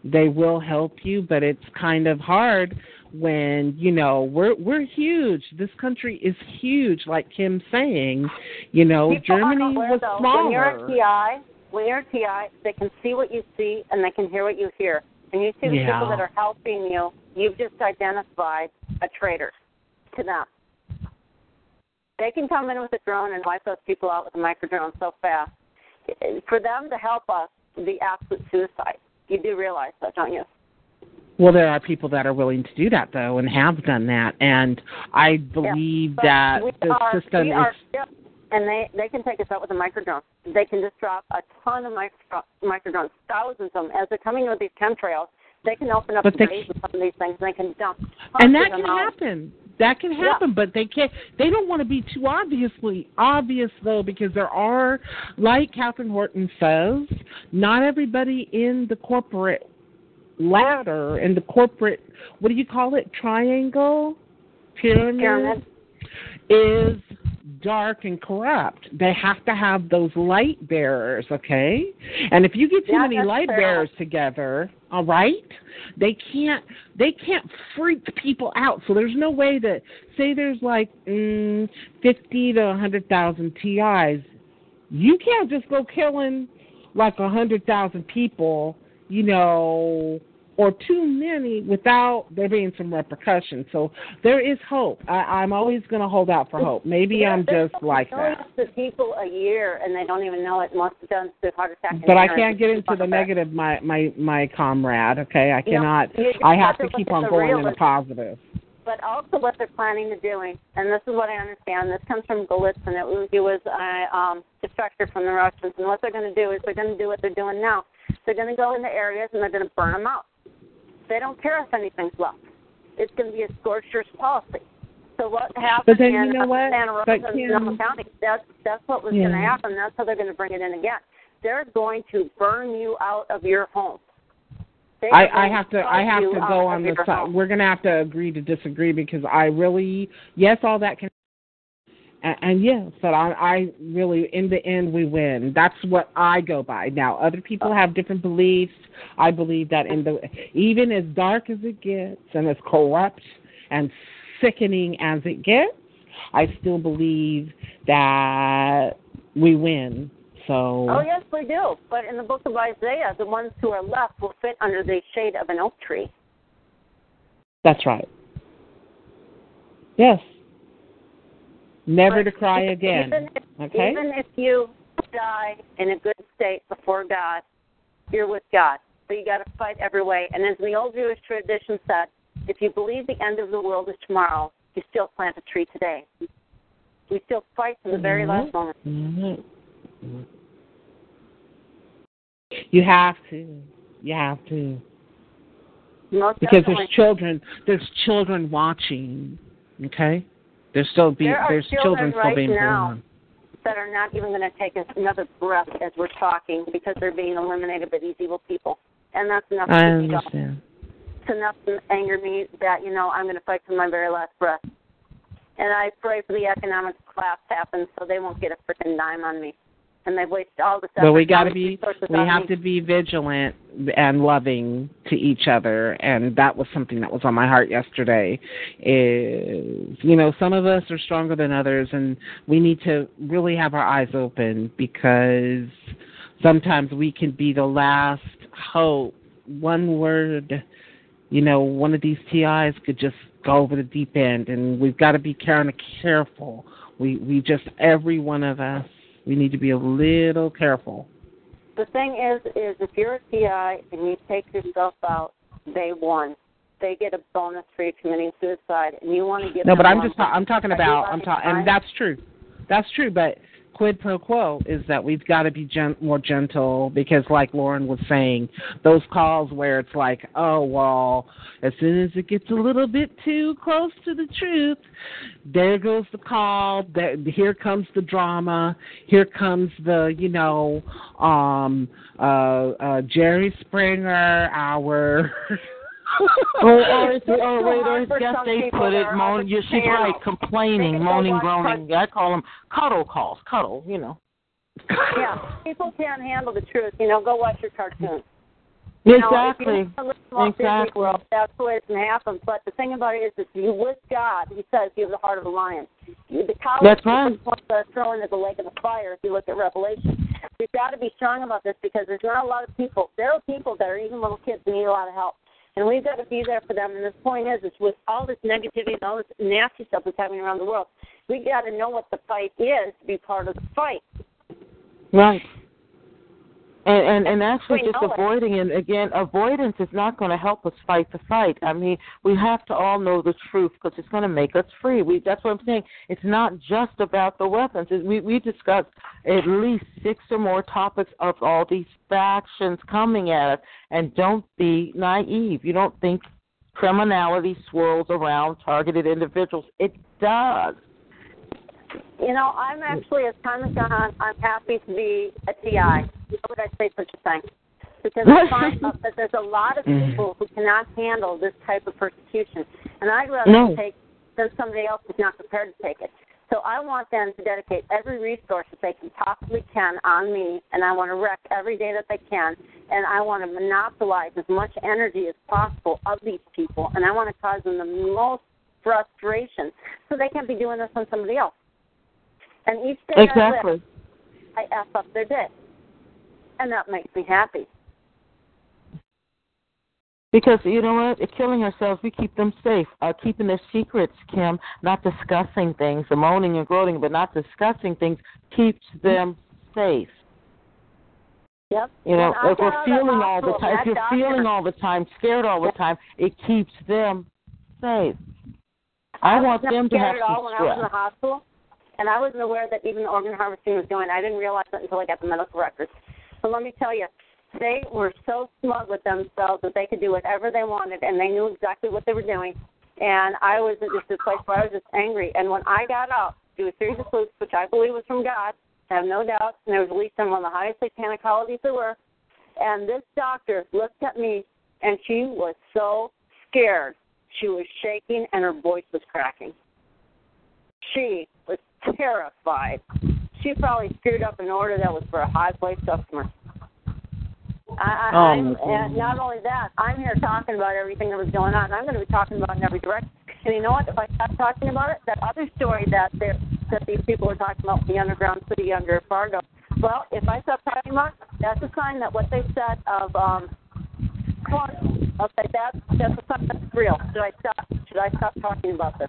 [SPEAKER 9] They will help you, but it's kind of hard when you know we're we're huge. This country is huge, like Kim's saying. You know,
[SPEAKER 7] People
[SPEAKER 9] Germany
[SPEAKER 7] aware,
[SPEAKER 9] was
[SPEAKER 7] though,
[SPEAKER 9] smaller.
[SPEAKER 7] When you're a TI, when you're a TI, they can see what you see and they can hear what you hear. And you see the
[SPEAKER 9] Yeah.
[SPEAKER 7] people that are helping you, you've just identified a traitor to them. They can come in with a drone and wipe those people out with a micro drone so fast. For them to help us would be absolute suicide. You do realize that, don't you?
[SPEAKER 9] Well, there are people that are willing to do that though, and have done that, and I believe
[SPEAKER 7] But
[SPEAKER 9] that
[SPEAKER 7] we
[SPEAKER 9] the
[SPEAKER 7] are,
[SPEAKER 9] system is.
[SPEAKER 7] still, and they they can take us out with a micro drone. They can just drop a ton of micro micro drones, thousands of them, as they're coming in with these chemtrails. They can open up
[SPEAKER 9] But
[SPEAKER 7] the
[SPEAKER 9] they
[SPEAKER 7] base of some of these things, and they can dump.
[SPEAKER 9] and that can
[SPEAKER 7] happen. out.
[SPEAKER 9] That can
[SPEAKER 7] Yeah.
[SPEAKER 9] happen, but they can't. They don't want to be too obviously obvious though, because there are, like Katherine Horton says, not everybody in the corporate ladder in the corporate. What do you call it? Triangle, pyramid,
[SPEAKER 7] Pyramid.
[SPEAKER 9] is dark and corrupt. They have to have those light bearers, okay? And if you get too
[SPEAKER 7] Yeah,
[SPEAKER 9] many light
[SPEAKER 7] fair.
[SPEAKER 9] bearers together, all right, they can't they can't freak people out. So there's no way that say there's like mm, fifty to a hundred thousand TIs. You can't just go killing like a hundred thousand people, you know, or too many without there being some repercussions. So there is hope. I, I'm always going to hold out for hope. Maybe
[SPEAKER 7] Yeah,
[SPEAKER 9] I'm just like that.
[SPEAKER 7] of people a year, and they don't even know it. Most of them through heart attack.
[SPEAKER 9] But I can't get into the negative, my my my comrade. Okay, I cannot.
[SPEAKER 7] you- you
[SPEAKER 9] I have
[SPEAKER 7] have
[SPEAKER 9] to
[SPEAKER 7] to
[SPEAKER 9] keep on going in
[SPEAKER 7] the
[SPEAKER 9] positive.
[SPEAKER 7] But also what they're planning to doing, and this is what I understand. This comes from Golitsyn. It was, he was a um, defector from the Russians, and what they're going to do is they're going to do what they're doing now. They're going to go into areas and they're going to burn them out. They don't care if anything's left. It's going to be a scorched earth policy. So what happened
[SPEAKER 9] then you
[SPEAKER 7] in
[SPEAKER 9] know uh, what?
[SPEAKER 7] Santa Rosa
[SPEAKER 9] But
[SPEAKER 7] and Sonoma County? That's that's what was
[SPEAKER 9] Yeah.
[SPEAKER 7] going to happen. That's how they're going to bring it in again. They're going to burn you out of your home.
[SPEAKER 9] I, I have to I have to go on the side. We're gonna have to agree to disagree because I really yes all that can and, and yes, but I I really in the end we win. That's what I go by. Now other people have different beliefs. I believe that in the even as dark as it gets and as corrupt and sickening as it gets, I still believe that we win. So
[SPEAKER 7] Oh yes, we do. But in the book of Isaiah, the ones who are left will fit under the shade of an oak tree.
[SPEAKER 9] That's right. Yes. Never
[SPEAKER 7] But
[SPEAKER 9] to cry
[SPEAKER 7] even-
[SPEAKER 9] again.
[SPEAKER 7] Even if,
[SPEAKER 9] Okay?
[SPEAKER 7] even if you die in a good state before God, you're with God. So you got to fight every way. And as the old Jewish tradition said, if you believe the end of the world is tomorrow, you still plant a tree today. We still fight to the very last moment.
[SPEAKER 9] Mhm. You have to. You have to.
[SPEAKER 7] Most
[SPEAKER 9] Because
[SPEAKER 7] definitely.
[SPEAKER 9] there's children there's children watching. Okay? There's still be
[SPEAKER 7] There
[SPEAKER 9] there's
[SPEAKER 7] children
[SPEAKER 9] children still
[SPEAKER 7] right
[SPEAKER 9] being
[SPEAKER 7] now.
[SPEAKER 9] born.
[SPEAKER 7] that are not even going to take another breath as we're talking because they're being eliminated by these evil people. And that's enough
[SPEAKER 9] I understand.
[SPEAKER 7] It's enough to anger me that, you know, I'm going to fight to my very last breath. And I pray for the economic collapse happens so they won't get a freaking dime on me. And they've wasted all this effort.
[SPEAKER 9] But we got to be we have
[SPEAKER 7] me.
[SPEAKER 9] to be vigilant and loving to each other and that was something that was on my heart yesterday is you know some of us are stronger than others and we need to really have our eyes open because sometimes we can be the last hope one word you know one of these TIs could just go over the deep end and we've got to be kind of careful we we just every one of us we need to be a little careful.
[SPEAKER 7] The thing is, is if you're a TI and you take yourself out, they won. They get a bonus for you committing suicide, and you want to get
[SPEAKER 9] No, but I'm just ta- I'm talking about I'm talking, and that's true, that's true. But quid pro quo is that we've got to be gen- more gentle because, like Lauren was saying, those calls where it's like, oh well, as soon as it gets a little bit too close to the truth, there goes the call. There, here comes the drama. Here comes the you know, um, uh, uh, Jerry Springer, our
[SPEAKER 2] or, or,
[SPEAKER 7] so
[SPEAKER 2] wait, or
[SPEAKER 7] hard
[SPEAKER 2] as
[SPEAKER 7] for
[SPEAKER 2] Jeff
[SPEAKER 7] some
[SPEAKER 2] Day
[SPEAKER 7] people
[SPEAKER 2] put it,
[SPEAKER 7] that
[SPEAKER 2] moan.
[SPEAKER 7] the
[SPEAKER 2] she's right. Complaining, moaning, groaning. I call them cuddle calls. Cuddle, you know.
[SPEAKER 7] Yeah, people can't handle the truth. You know, go watch your cartoons. You know, if
[SPEAKER 2] Exactly.
[SPEAKER 7] you want to live in
[SPEAKER 2] Exactly.
[SPEAKER 7] World, that's the way it's going to happen. But the thing about it is, if you with God, He says you have the heart of a lion. The cowards
[SPEAKER 2] That's right.
[SPEAKER 7] want to throw into the lake of the fire. If you look at Revelation, we've got to be strong about this because there's not a lot of people. There are people that are even little kids who need a lot of help, and we've got to be there for them. And the point is, is with all this negativity and all this nasty stuff that's happening around the world, we got to know what the fight is to be part of the fight.
[SPEAKER 2] Right. And and, and actually just
[SPEAKER 7] know it.
[SPEAKER 2] avoiding and again avoidance is not going to help us fight the fight. I mean, we have to all know the truth because it's going to make us free. We that's what I'm saying. It's not just about the weapons. We we discussed at least six or more topics of all these factions coming at us, and don't be naive. You don't think criminality swirls around targeted individuals. It does.
[SPEAKER 7] You know, I'm actually, as time has gone on, I'm happy to be a TI. Why would I say such a thing? Because I find out that there's a lot of
[SPEAKER 2] Mm-hmm.
[SPEAKER 7] people who cannot handle this type of persecution. And I'd rather
[SPEAKER 2] No.
[SPEAKER 7] take than somebody else who's not prepared to take it. So I want them to dedicate every resource that they can possibly can on me, and I want to wreck every day that they can, and I want to monopolize as much energy as possible of these people, and I want to cause them the most frustration so they can't be doing this on somebody else. And each day I live, I F up their day. And that makes me happy.
[SPEAKER 2] Because you know what, killing ourselves, we keep them safe. Uh, keeping their secrets, Kim, not discussing things, the moaning and groaning, but not discussing things, keeps them safe.
[SPEAKER 7] Yep.
[SPEAKER 2] You know, if we're
[SPEAKER 7] out of the
[SPEAKER 2] feeling all the time, if you're
[SPEAKER 7] doctor-
[SPEAKER 2] feeling all the time, scared all the time, it keeps them safe. I, want them to have some
[SPEAKER 7] when I was in the
[SPEAKER 2] stress.
[SPEAKER 7] hospital, and I wasn't aware that even organ harvesting was going. I didn't realize that until I got the medical records. But let me tell you, they were so smug with themselves that they could do whatever they wanted, and they knew exactly what they were doing. And I was at just a place where I was just angry. And when I got out, through a series of flukes, which I believe was from God, I have no doubt, and it was released on one of the highest satanic holidays there were. And this doctor looked at me, and she was so scared. She was shaking, and her voice was cracking. She was terrified. She probably screwed up an order that was for a high place customer. I, I,
[SPEAKER 2] Oh, goodness.
[SPEAKER 7] and not only that, I'm here talking about everything that was going on. and I'm going to be talking about it in every direction. And you know what? If I stop talking about it, that other story that that these people were talking about, the underground city under Fargo. Well, if I stop talking about it, that's a sign that what they said of um, cloning. Okay, that's that's a sign that's real. Should I stop? Should I stop talking about this?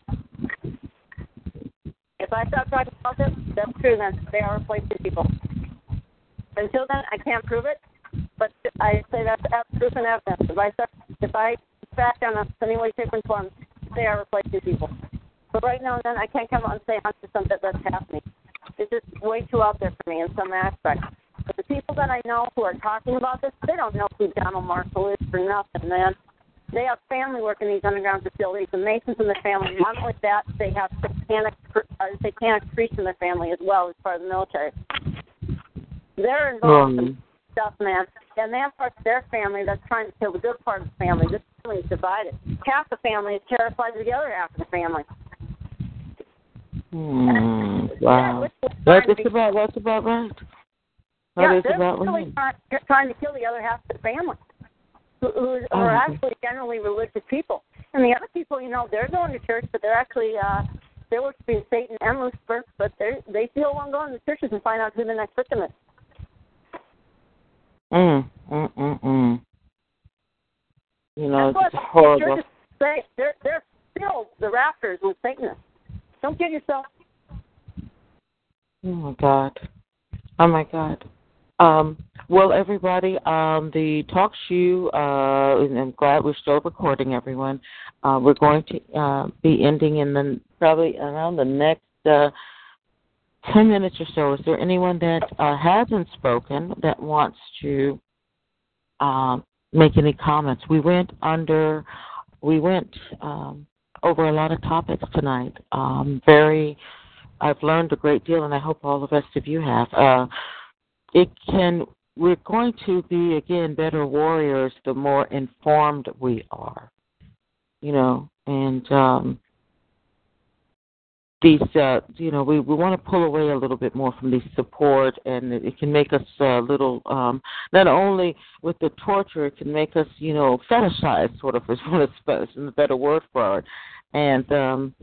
[SPEAKER 7] If I stop talking about this, that's true. Then they are replacing people. Until then, I can't prove it, but I say that's proof and evidence. If I start, if I fact on a any way, shape, and form, they are replacing people. But right now and then, I can't come out and say 100% that that's happening. It's just way too out there for me in some aspects. But the people that I know who are talking about this, they don't know who Donald Marshall is for nothing, man. They have family working in these underground facilities. The Masons in the family. Not only that, they have satanic uh, satanic priests in their family as well as part of the military. They're involved in
[SPEAKER 2] Um,
[SPEAKER 7] stuff, man. And they have parts of their family that's trying to kill the good part of the family. This family is divided. Half the family is terrified of the other half of the family.
[SPEAKER 2] hmm, wow. That's
[SPEAKER 7] trying to
[SPEAKER 2] just
[SPEAKER 7] be-
[SPEAKER 2] about that's about right. That
[SPEAKER 7] yeah,
[SPEAKER 2] is
[SPEAKER 7] they're
[SPEAKER 2] about
[SPEAKER 7] really
[SPEAKER 2] right.
[SPEAKER 7] trying, trying to kill the other half of the family, who, who
[SPEAKER 2] Oh,
[SPEAKER 7] are
[SPEAKER 2] my
[SPEAKER 7] actually generally religious people. And the other people, you know, they're going to church, but they're actually uh, they're worshiping Satan and Lucifer, but they they still want to go into churches and find out who the next victim is.
[SPEAKER 2] Mm, mm, mm, mm. You know,
[SPEAKER 7] That's
[SPEAKER 2] it's horrible.
[SPEAKER 7] churches say. They're they're filled the rafters with Satanists. Don't kid yourself.
[SPEAKER 2] Oh my God. Oh my God. Um, well, everybody, um, the talk show, uh, and I'm glad we're still recording, everyone. Uh, we're going to uh, be ending in the probably around the next uh, 10 minutes or so. Is there anyone that uh, hasn't spoken that wants to um, make any comments? We went under, we went um, over a lot of topics tonight. Um, very I've learned a great deal, and I hope all the rest of you have. Uh, it can we're going to be again better warriors the more informed we are. You know, and um these uh you know we we want to pull away a little bit more from these support and it, can make us a little um not only with the torture it can make us you know fetishize sort of is what it's a better word for it and um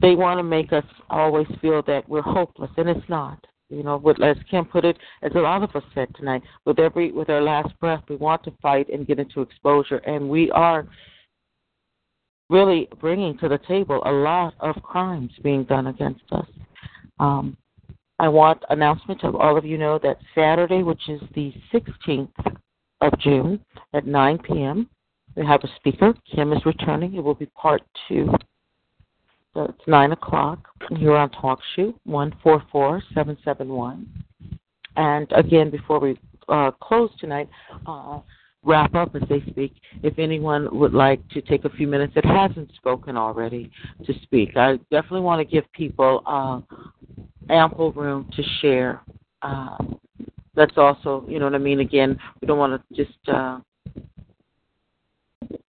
[SPEAKER 2] they want to make us always feel that we're hopeless and it's not you know with as kim put it as a lot of us said tonight with every with our last breath we want to fight and get into exposure and we are really bringing to the table a lot of crimes being done against us. Um, I want announcement of all of you know that Saturday, which is the 16th of June at 9 p.m., we have a speaker. Kim is returning. It will be part two. So it's 9 o'clock here on TalkShoe, 144-771. And again, before we uh, close tonight, uh, wrap up as they speak, if anyone would like to take a few minutes that hasn't spoken already to speak, I definitely want to give people uh, ample room to share. Uh, that's also, you know what I mean? Again, we don't want to just. Uh,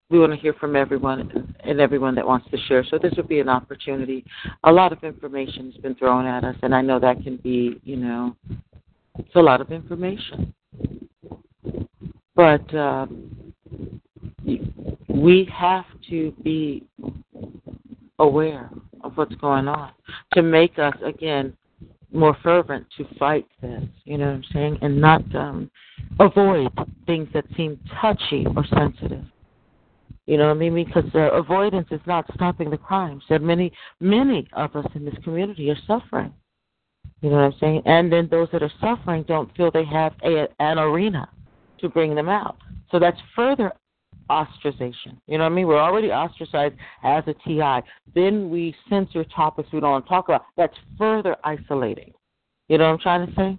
[SPEAKER 2] we want to hear from everyone and everyone that wants to share. So this would be an opportunity. A lot of information has been thrown at us, and I know that can be, you know, it's a lot of information. But uh, we have to be aware of what's going on to make us again more fervent to fight this. You know what I'm saying, and not um, avoid things that seem touchy or sensitive. You know what I mean? Because avoidance is not stopping the crimes. That many, many of us in this community are suffering. You know what I'm saying? And then those that are suffering don't feel they have a, an arena to bring them out. So that's further ostracization. You know what I mean? We're already ostracized as a TI. Then we censor topics we don't want to talk about. That's further isolating. You know what I'm trying to say?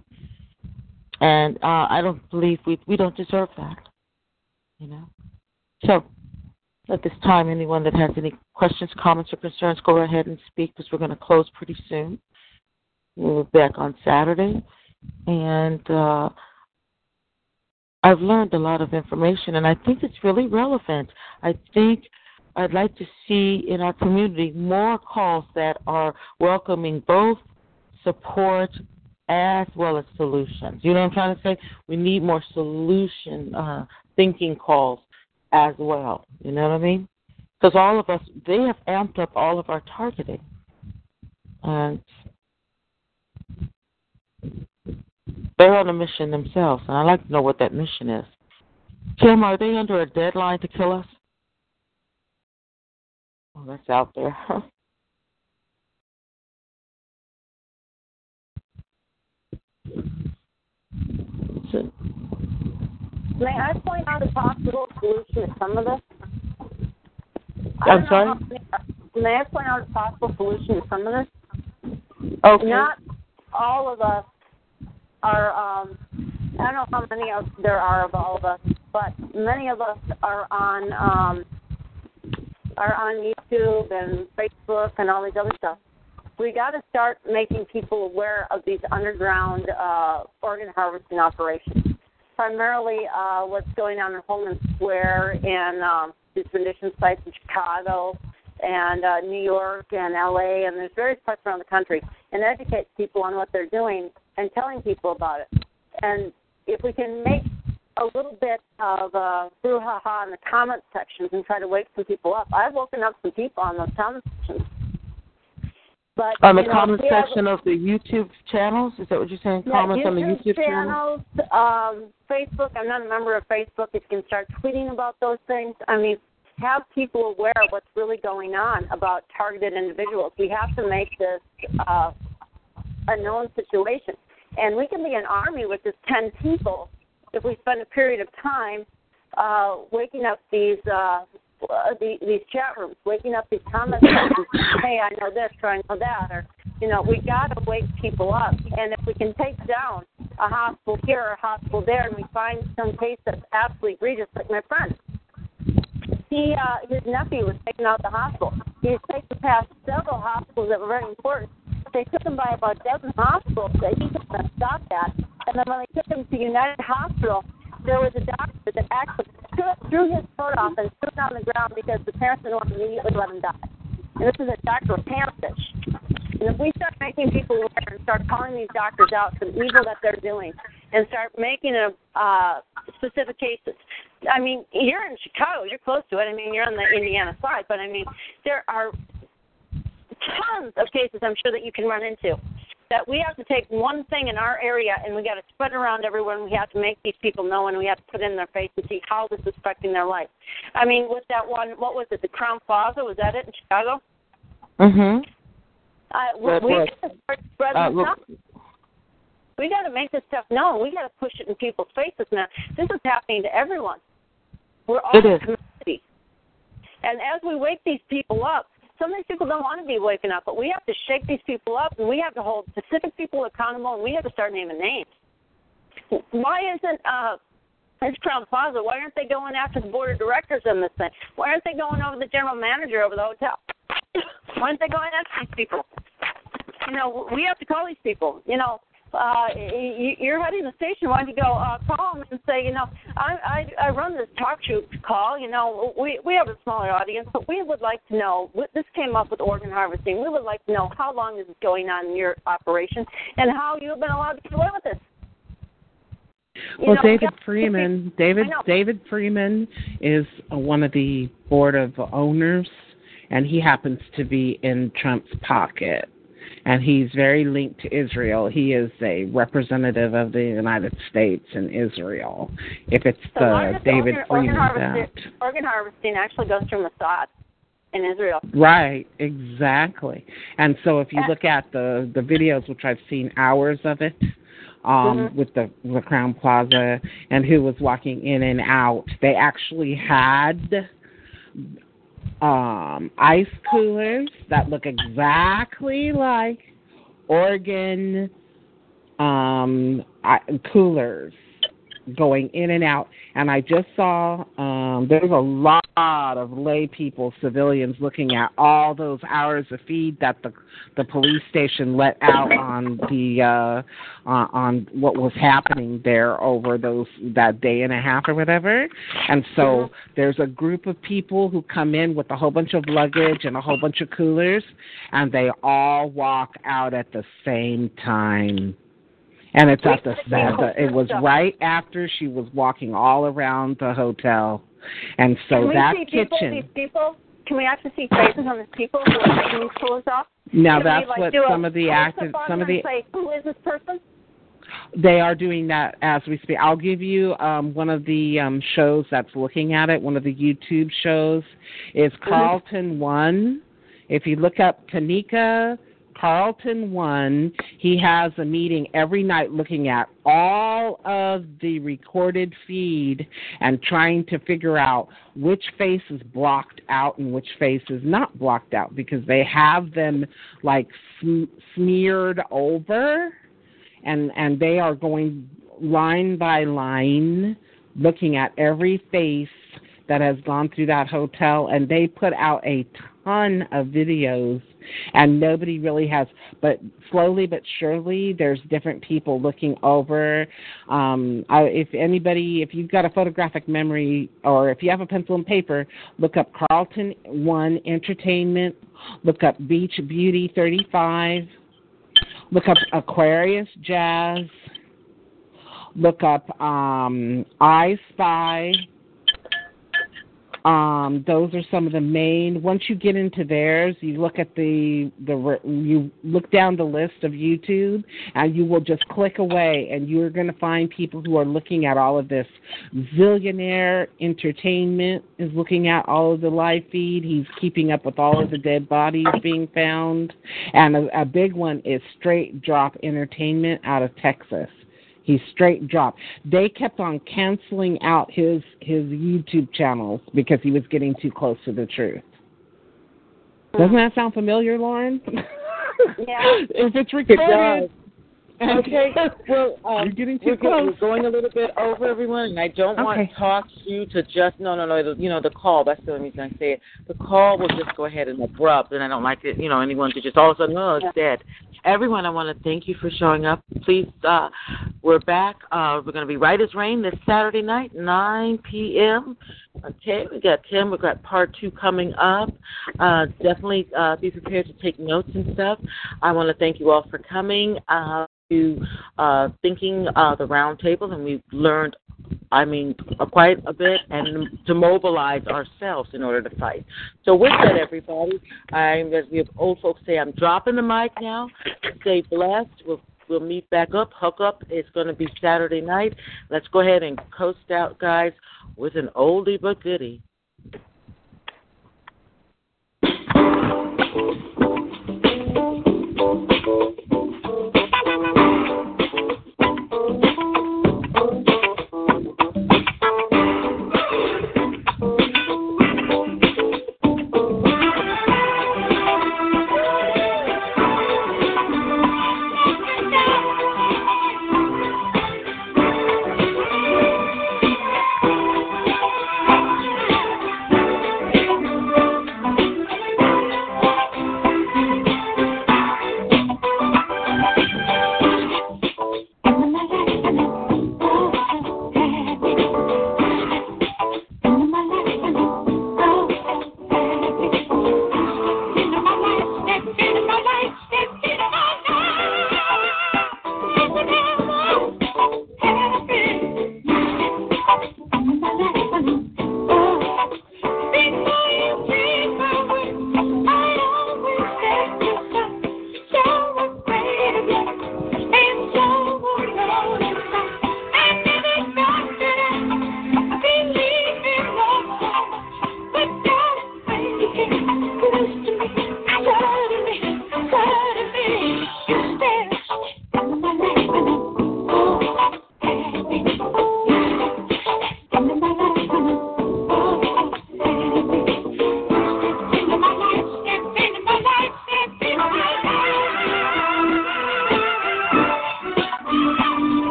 [SPEAKER 2] And uh, I don't believe we we don't deserve that. You know. So at this time, anyone that has any questions, comments, or concerns, go ahead and speak because we're going to close pretty soon. We'll be back on Saturday, and. Uh, I've learned a lot of information, and I think it's really relevant. I think I'd like to see in our community more calls that are welcoming both support as well as solutions. You know what I'm trying to say? We need more solution uh, thinking calls as well. You know what I mean? Because all of us, they have amped up all of our targeting. And they're on a mission themselves, and I'd like to know what that mission is. Kim, are they under a deadline to kill us? Oh, that's out there.
[SPEAKER 7] May I point out a possible solution to some of this?
[SPEAKER 2] I'm sorry?
[SPEAKER 7] may I point out a possible solution to some of this?
[SPEAKER 2] Okay.
[SPEAKER 7] Not all of us are um I don't know how many of there are of all of us, but many of us are on um are on YouTube and Facebook and all these other stuff. We got to start making people aware of these underground uh, organ harvesting operations. Primarily, uh, what's going on in Homan Square and um, these rendition sites in Chicago and uh, New York and LA, and there's various parts around the country, and educate people on what they're doing and telling people about it. And if we can make a little bit of a brouhaha in the comment sections and try to wake some people up. I've woken up some people on those comment sections. But,
[SPEAKER 2] on the
[SPEAKER 7] know,
[SPEAKER 2] comment
[SPEAKER 7] have-
[SPEAKER 2] section of the YouTube channels, is that what you're saying?
[SPEAKER 7] yeah,
[SPEAKER 2] Comments on the
[SPEAKER 7] YouTube
[SPEAKER 2] YouTube channels?
[SPEAKER 7] channels, um, Facebook. I'm not a member of Facebook. If you can start tweeting about those things, I mean, have people aware of what's really going on about targeted individuals. We have to make this uh, a known situation, and we can be an army with just ten people if we spend a period of time uh, waking up these. Uh, uh, the, these chat rooms, waking up these comments. hey, I know this, or I know that, or you know, we got to wake people up. And if we can take down a hospital here or a hospital there, and we find some case that's absolutely egregious, like my friend, he uh, his nephew was taken out of the hospital. He was taken past several hospitals that were very important. They took him by about a dozen hospitals that he couldn't have stopped at, And then when they took him to United Hospital, there was a doctor that actually threw- threw his coat off and threw it on the ground because the parents didn't want to immediately let him die. And this is a doctor with panfish. And if we start making people aware and start calling these doctors out for the evil that they're doing and start making a uh, specific cases. I mean, you're in Chicago, you're close to it. I mean, you're on the Indiana side, but I mean, there are tons of cases I'm sure that you can run into that we have to take one thing in our area and we got to spread it around everywhere we have to make these people know and we have to put it in their face and see how this is affecting their life. I mean, with that one, what was it, the Crowne Plaza? Was that it in Chicago?
[SPEAKER 2] Mhm.
[SPEAKER 7] Uh, we
[SPEAKER 2] That
[SPEAKER 7] we got to start spreading
[SPEAKER 2] Uh, look-
[SPEAKER 7] out. We got to make this stuff known. We got to push it in people's faces now. This is happening to everyone. We're all
[SPEAKER 2] It
[SPEAKER 7] a
[SPEAKER 2] is.
[SPEAKER 7] community. And as we wake these people up, some of these people don't want to be waking up, but we have to shake these people up and we have to hold specific people accountable and we have to start naming names. Why isn't uh this Crowne Plaza, why aren't they going after the board of directors on this thing? Why aren't they going over the general manager over the hotel? Why aren't they going after these people? You know, we have to call these people. You know, uh, you- you're heading the station. Why don't you go uh, call them and say, you know, I, I I run this talk show call. You know, we we have a smaller audience, but we would like to know. This came up with organ harvesting. We would like to know how long this is going on in your operation and how you've been allowed to get away with this. You
[SPEAKER 9] Well,
[SPEAKER 7] know,
[SPEAKER 9] David Freeman, David David Freeman is uh, one of the board of owners, and he happens to be in Trump's pocket, and he's very linked to Israel. He is a representative of the United States in Israel. If it's
[SPEAKER 7] The
[SPEAKER 9] the David
[SPEAKER 7] organ, organ,
[SPEAKER 9] Freeman
[SPEAKER 7] harvesting, organ harvesting actually goes through Mossad in Israel.
[SPEAKER 9] Right, exactly. And so if you look at the the videos, which I've seen hours of it, um,
[SPEAKER 7] Mhm.
[SPEAKER 9] with the the Crowne Plaza and who was walking in and out, they actually had um ice coolers that look exactly like Oregon um coolers going in and out. And I just saw um there's a lot of lay people civilians looking at all those hours of feed that the the police station let out on the uh on, on what was happening there over those that day and a half or whatever. And so there's a group of people who come in with a whole bunch of luggage and a whole bunch of coolers and they all walk out at the same time and it's at the. It was right after she was walking all around the hotel, and so
[SPEAKER 7] Can we
[SPEAKER 9] that
[SPEAKER 7] see people,
[SPEAKER 9] kitchen.
[SPEAKER 7] these people? Can we actually see faces on these people who are taking these off?
[SPEAKER 9] Now
[SPEAKER 7] Can we,
[SPEAKER 9] that's
[SPEAKER 7] like,
[SPEAKER 9] what some of the active, some of the
[SPEAKER 7] say, who is this person?
[SPEAKER 9] they are doing that as we speak. I'll give you um, one of the um, shows that's looking at it. One of the YouTube shows is Carlton One. If you look up Kanika Carlton One, he has a meeting every night looking at all of the recorded feed and trying to figure out which face is blocked out and which face is not blocked out because they have them like sm- smeared over and and they are going line by line looking at every face that has gone through that hotel and they put out a ton of videos and nobody really has but slowly but surely there's different people looking over. Um I, if anybody if you've got a photographic memory or if you have a pencil and paper look up carlton one entertainment look up beach beauty 35 look up aquarius jazz look up um i spy um those are some of the main once you get into theirs you look at the the you look down the list of youtube and you will just click away and you're going to find people who are looking at all of this. Zillionaire entertainment is looking at all of the live feed. He's keeping up with all of the dead bodies being found. And a, a big one is straight drop entertainment out of texas He's straight dropped. They kept on canceling out his his YouTube channels because he was getting too close to the truth. Doesn't that sound familiar, Lauren?
[SPEAKER 7] Yeah.
[SPEAKER 9] if it's
[SPEAKER 2] It
[SPEAKER 9] recorded.
[SPEAKER 2] does. Okay. Well, um,
[SPEAKER 9] You're getting too
[SPEAKER 2] we're, go-
[SPEAKER 9] close.
[SPEAKER 2] we're going a little bit over, everyone, and I don't want
[SPEAKER 9] to
[SPEAKER 2] talk you to just no, no, no. The, you know, the call. That's the only reason I say it. The call will just go ahead and abrupt, and I don't like it. You know, anyone to just all of a sudden, oh, it's dead. Everyone, I want to thank you for showing up. Please uh, we're back. Uh, we're going to be right as rain this Saturday night, 9 p.m. Okay, we got Tim. We've got part two coming up. Uh, definitely uh, be prepared to take notes and stuff. I want to thank you all for coming. Uh, to uh, thinking uh, the roundtable, and we've learned, I mean, quite a bit, and to mobilize ourselves in order to fight. So with that, everybody, I'm as have old folks say, I'm dropping the mic now. Stay blessed. We'll we'll meet back up. Hook up. It's going to be Saturday night. Let's go ahead and coast out, guys, with an oldie but goodie.